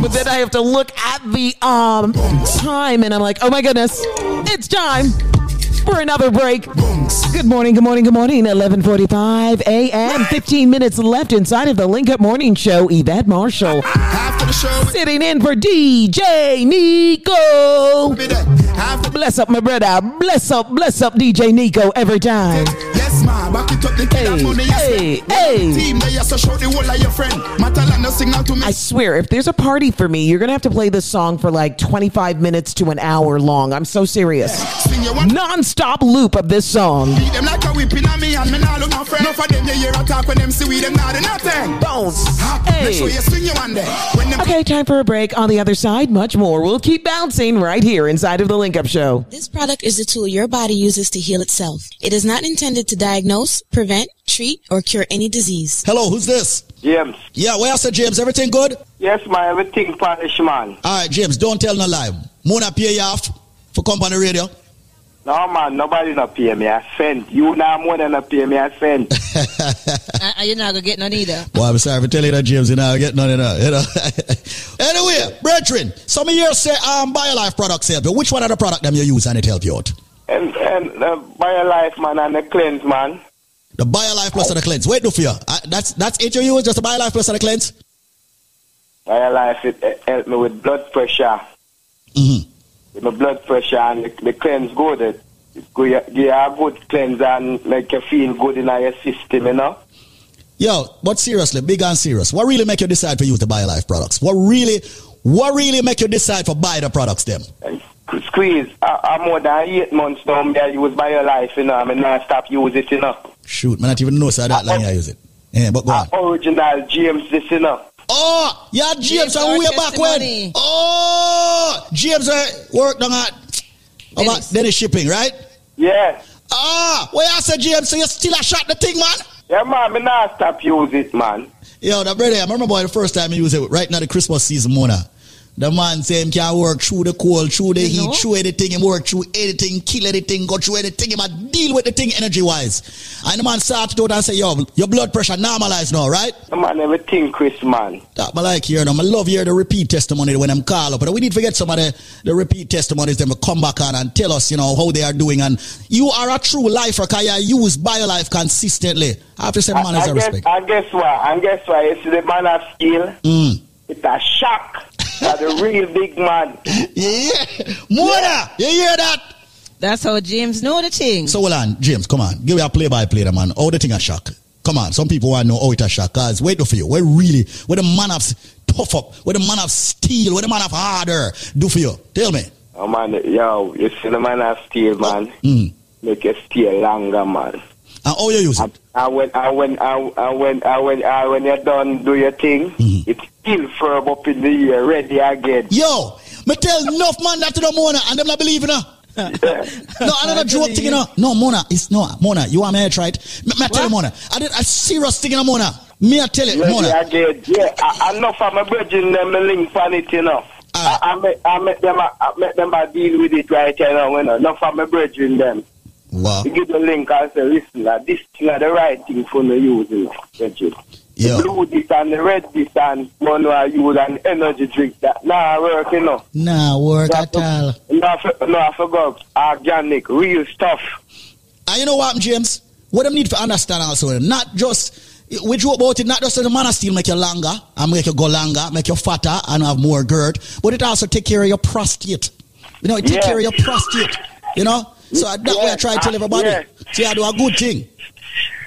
But then I have to look at the um time and I'm like, oh my goodness, it's time for another break. Good morning, good morning, good morning. 11:45 a.m. 15 minutes left inside of the Link Up Morning Show. Yvette Marshall sitting in for DJ Nico. Bless up, my brother. Bless up, bless up, DJ Nico every time. Yes, ma, back it up the and money, hey, hey. Team, they to show the whole of your friend. Matalan signal to me. I swear, if there's a party for me, you're gonna have to play this song for like 25 minutes to an hour long. I'm so serious. Non-stop loop of this song. Them like a whipping on me and me nah look no friend. No for them, you hear a talk when them see we them nah do nothing. Bounce. Hop, Hey. make sure you swing your one there. When them Okay, time for a break. On the other side, much more. We'll keep bouncing right here inside of the Link Up Show. This product is the tool your body uses to heal itself. It is not intended to diagnose, prevent, treat, or cure any disease. Hello, who's this? James. Yeah, where I said James, everything good? Yes, my everything punish, man. All right, James, don't tell no lie. Mona pay you off for company radio. No, man, nobody not pay me. I sent. You now more than not pay me. I sent. Uh, you're not gonna get none either. Well, I'm sorry for telling you that, James. You know, I get none of that. You know. anyway, brethren, some of you say um, BioLife products help you. Which one of the product them you use and it help you out? and and uh, BioLife, man, and the cleanse, man. The BioLife plus and the cleanse. Wait, do for you. Uh, that's that's it you use, just the BioLife plus and the cleanse? BioLife, it, it help me with blood pressure. Mm-hmm. My blood pressure and the, the cleanse good. It, it give you a good cleanse and make you feel good in your system, you know. Yo, but seriously, big and serious. What really make you decide for you to buy life products? What really, what really make you decide for buy the products them? Squeeze, I, I'm more than eight months now. Me I use your life, you know. I mean, I stop use it, you know. Shoot, man, I don't even know so that long I use it. Yeah, but go on. Original James, this, you know. Oh, yeah, James, James, and our way back when. testimony. Oh, James uh, worked on at about Dennis shipping, right? Yeah. Ah, where I said James, so you still a shot the thing, man? Yeah, man, me not stop use it, man. Yo, that brother, I remember boy the first time I used it right now the Christmas season, Mona. The man say him can work through the cold, through the You heat, know? through anything. Him work through anything, kill anything, go through anything. Him a deal with the thing energy wise. And the man started out and say, yo, your blood pressure normalized now, right? The man, everything, Chris, man. That I like hearing them. I love hearing the repeat testimony when them call up. But we need to get some of the, the repeat testimonies them to come back on and tell us, you know, how they are doing. And you are a true lifer because you use BioLife consistently. I have to say, man, I, is a I, guess, respect. I guess what? And guess what? It's the man of skill? Mm. It's a shock. For the real big man. Yeah. Mona, you hear that? That's how James know the thing. So hold on, James, come on. Give me a play by play, man. How the thing a shock? Come on, some people want to know how it a shock. Cause wait for you. We're really, where the man of tough up, where the man of steel, where the man of harder do for you. Tell me. Oh, man, yo, you see the man of steel, man. Mm. Make it steel longer, man. And how you use it? And when, and when, and when, and when, and when you're done do your thing, Mm-hmm. it's still firm up in the air, ready again. Yo, me tell enough man that to the Mona and them not believe in her. no, another joke thing, you know. No, Mona, it's no Mona. You to try it? Me, me tell you, Mona. I did a serious thing, you know, Mona. Me, I tell you, Ready Mona. Yeah, I, I know for my brethren, them the link on it, you know. I, I, make, I make them, I, I make them I deal with it right here now, you know. Not for my brethren, them. Wow. You give the link and say, listen, like, this is are the right thing for me use, you. Yeah. The blue this and the red this and one I use an energy drink that nah work, you know. Nah, work at all. No, I for- no, I forgot. Organic, real stuff. And you know what, James? What them need to understand also, not just we joke about it, not just the man steel make you longer and make you go longer, make you fatter and have more girth, but it also take care of your prostate. You know, it take care of your prostate. You know? So that way I try to tell everybody. Yeah. See, I do a good thing.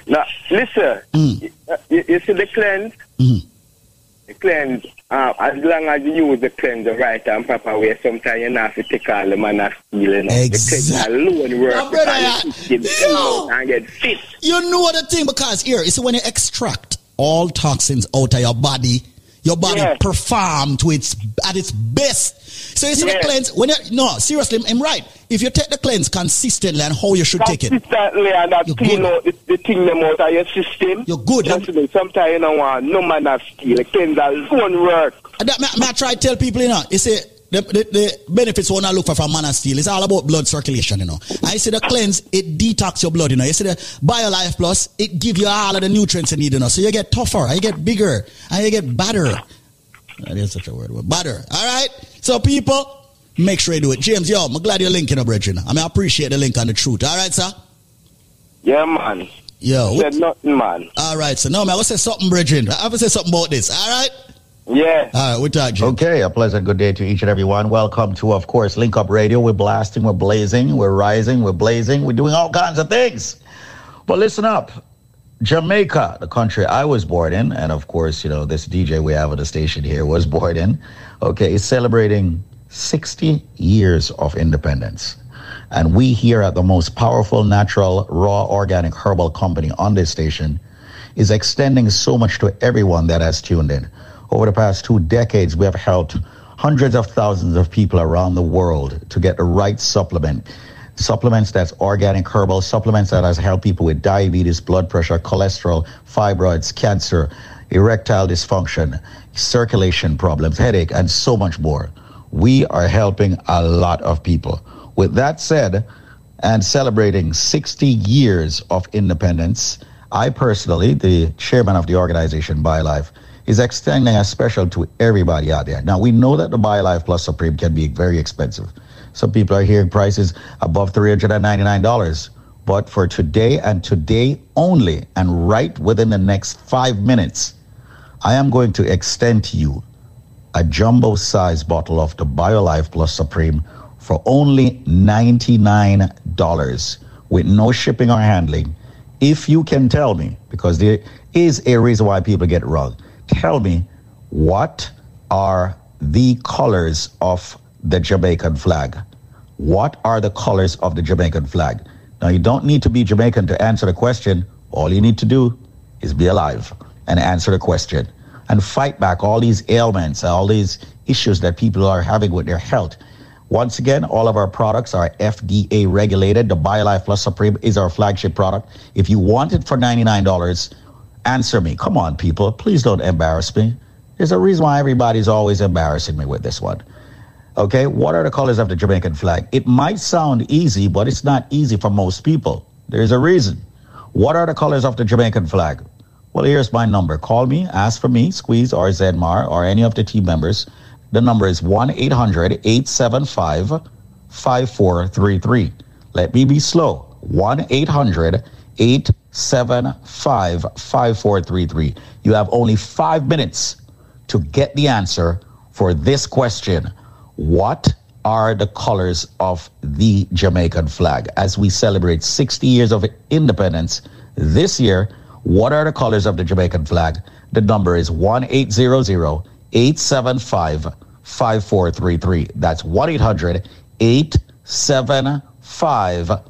Now, listen, Mm. you, you, you see the cleanse? Mhm. The cleanse, uh, as long as you use the cleanse the right and proper way, sometimes you not have to take all the man of steel, you know. The alone work. Now, brother, you keep the yo. and get fit. You know the thing because here, you see when you extract all toxins out of your body, your body perform to its at its best. So you see the cleanse when you no seriously, I'm right. If you take the cleanse consistently and how you should take it, Consistently and that clean out the, the thing them out of your system. You're good. Eh? Just me, sometimes you don't want no man steel. The cleanse alone work. And that, may, may I try to tell people, you know, you see, the, the, the benefits when I look for from man and steel, it's all about blood circulation, you know. I see the cleanse, it detox your blood, you know. You see the BioLife Plus, it give you all of the nutrients you need, you know. So you get tougher, and you get bigger, and you get better. That is such a word, but better. All right? So people, make sure you do it. James, yo, I'm glad you're linking up, Bridget. I mean, I appreciate the link on the truth. All right, sir? Yeah, man. Yo. Said nothing, man. All right, so no, man, I will say something, Bridget. I to say something about this. All right? Yeah. All right, we talk, Jim. Okay, a pleasant good day to each and every one. Welcome to, of course, Link Up Radio. We're blasting, we're blazing, we're rising, we're blazing, we're doing all kinds of things. But listen up. Jamaica, the country I was born in, and of course, you know, this DJ we have at the station here was born in, okay, is celebrating 60 years of independence. And we here at the most powerful natural, raw, organic herbal company on this station is extending so much to everyone that has tuned in. Over the past two decades, we have helped hundreds of thousands of people around the world to get the right supplement. Supplements that's organic herbal, supplements that has helped people with diabetes, blood pressure, cholesterol, fibroids, cancer, erectile dysfunction, circulation problems, headache, and so much more. We are helping a lot of people. With that said, and celebrating 60 years of independence, I personally, the chairman of the organization BioLife, is extending a special to everybody out there. Now, we know that the BioLife Plus Supreme can be very expensive. Some people are hearing prices above $399. But for today and today only, and right within the next five minutes, I am going to extend to you a jumbo size bottle of the BioLife Plus Supreme for only $99 with no shipping or handling. If you can tell me, because there is a reason why people get wrong, tell me what are the colors of the Jamaican flag? What are the colors of the Jamaican flag? Now, you don't need to be Jamaican to answer the question. All you need to do is be alive and answer the question and fight back all these ailments, all these issues that people are having with their health. Once again, all of our products are FDA regulated. The BioLife Plus Supreme is our flagship product. If you want it for $99, answer me. Come on, people. Please don't embarrass me. There's a reason why everybody's always embarrassing me with this one. Okay, what are the colors of the Jamaican flag? It might sound easy, but it's not easy for most people. There's a reason. What are the colors of the Jamaican flag? Well, here's my number. Call me, ask for me, Squeeze or Zenmar or any of the team members. The number is 1 800 875 5433. Let me be slow. 1 800 875 5433. You have only five minutes to get the answer for this question What are the colors of the Jamaican flag? As we celebrate 60 years of independence this year, what are the colors of the Jamaican flag? The number is 1 800 875 5433. That's 1 800 875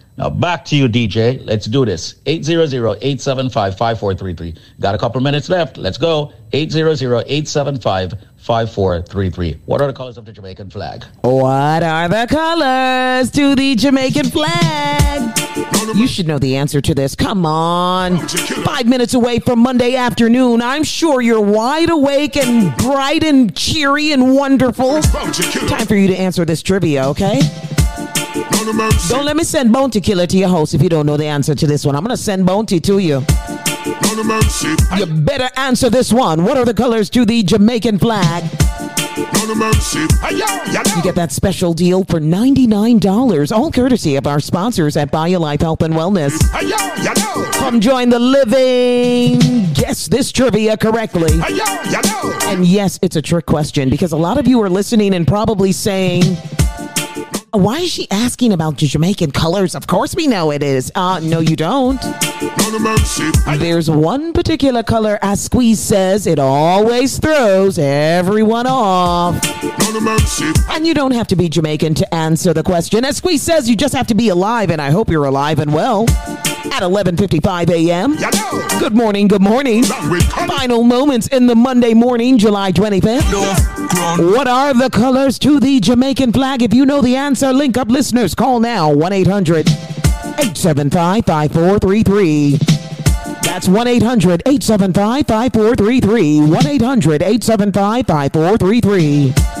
Now back to you, DJ. Let's do this. 800-875-5433. Got a couple minutes left. Let's go. 800-875-5433. What are the colors of the Jamaican flag? What are the colors to the Jamaican flag? You should know the answer to this. Come on. Five minutes away from Monday afternoon. I'm sure you're wide awake and bright and cheery and wonderful. Time for you to answer this trivia, okay? Don't let me send Bounty Killer to your house if you don't know the answer to this one. I'm going to send Bounty to you. You better answer this one. What are the colors to the Jamaican flag? You get that special deal for $99, all courtesy of our sponsors at BioLife Health and Wellness. Come join the living. Guess this trivia correctly. And yes, it's a trick question because a lot of you are listening and probably saying, why is she asking about the Jamaican colors? Of course we know it is. Uh, no, you don't. There's one particular color, as Squeeze says, it always throws everyone off. And you don't have to be Jamaican to answer the question. As Squeeze says, you just have to be alive, and I hope you're alive and well. At 11:55 a.m. Good morning, good morning. Final moments in the Monday morning, July 25th. What are the colors to the Jamaican flag? If you know the answer, link up listeners. Call now 1 800 875 5433. That's 1 800 875 5433.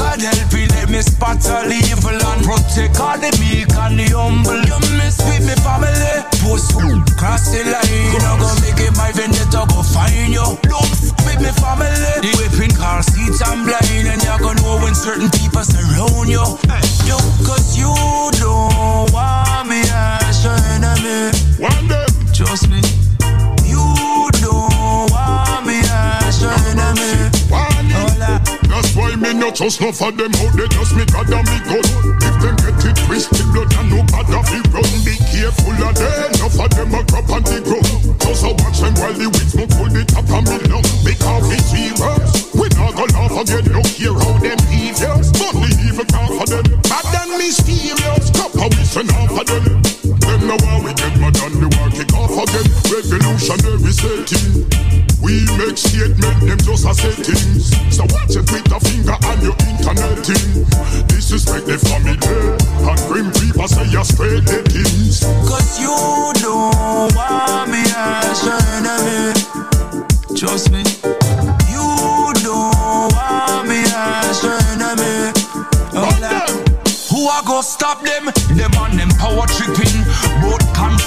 God help me, let me spot all evil and protect all the meek and the humble. You mess with me family, post cross the line. You go make it my vendetta, go find you. Don't with me family. The whipping car seats I'm blind and you gonna know when certain people surround you. Yo, cause you don't want me as your enemy. One day, trust me. Not trust no for them out they just me God and me gun. If them get it twisted blood and no bad of it run. Be careful of them, enough of them a crop on the ground. Just a watch them while the weeds smoke full the top of me lung. Because it's serious. We not go laugh again, no care how them devious. But the evil can't for them. Bad and mysterious. Stop a wishing off for them. Them now how we get mad and revolutionary setting. We make statement, them just a settings. So watch it with a finger on your internet interneting. Disrespect the family and bring people say you're straight things. Cause you don't want me as your enemy. Trust me. You don't want me as your enemy. Oh, Who are gonna stop them? Them on them power tripping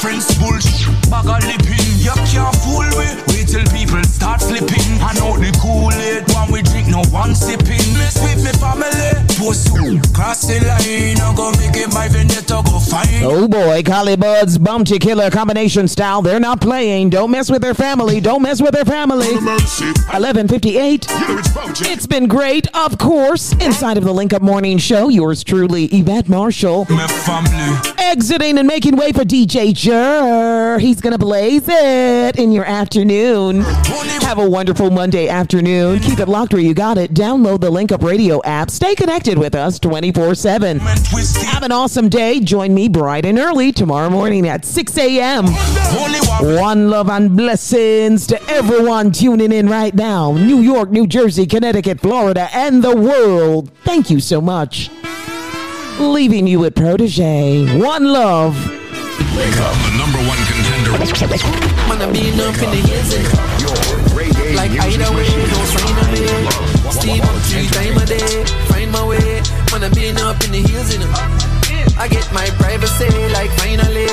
friends bullshit. Bag of lipping, you can't fool me. Till people start slipping. I know the Kool-Aid when we drink, no one sipping. Mess with me family. Post cross the line, I go make it my vendetta go fine. Oh boy, Collie Buddz, Bounty Killer combination style. They're not playing. Don't mess with their family. Don't mess with their family. 1158. It's been great, of course. Inside of the Link Up Morning Show, yours truly, Yvette Marshall. Exiting and making way for DJ Jur. He's going to blaze it in your afternoon. Have a wonderful Monday afternoon. Keep it locked where you got it. Download the Link Up Radio app. Stay connected with us 24 7. Have an awesome day. Join me bright and early tomorrow morning at 6 a.m. One love and blessings to everyone tuning in right now. New York, New Jersey, Connecticut, Florida, and the world. Thank you so much. Leaving you with Protoje. One love. Up, the number one contender. I been up in the hills eh? and like either way, don't find a way. Steve up three time a day, find my way. I been up in the hills and I get my privacy like finally.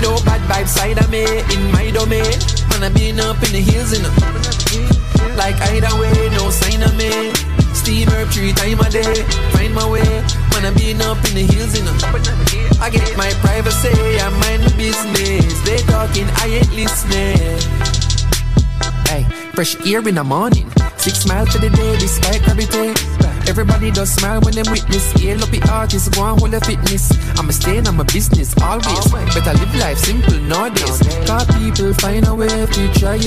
No bad vibes side of me in my domain. I been up in the hills and like either way, no sign of me. Steam herb three time a day, find my way. I been up in the hills and I get my privacy, I mind my business. They talking, I ain't listening. Hey, fresh air in the morning. Six miles to the day, despite gravity. Everybody does smile when them witness. Scale up the artist, go on with the fitness. I'ma stay in my business always. Better live life simple nowadays. Cause people find a way to try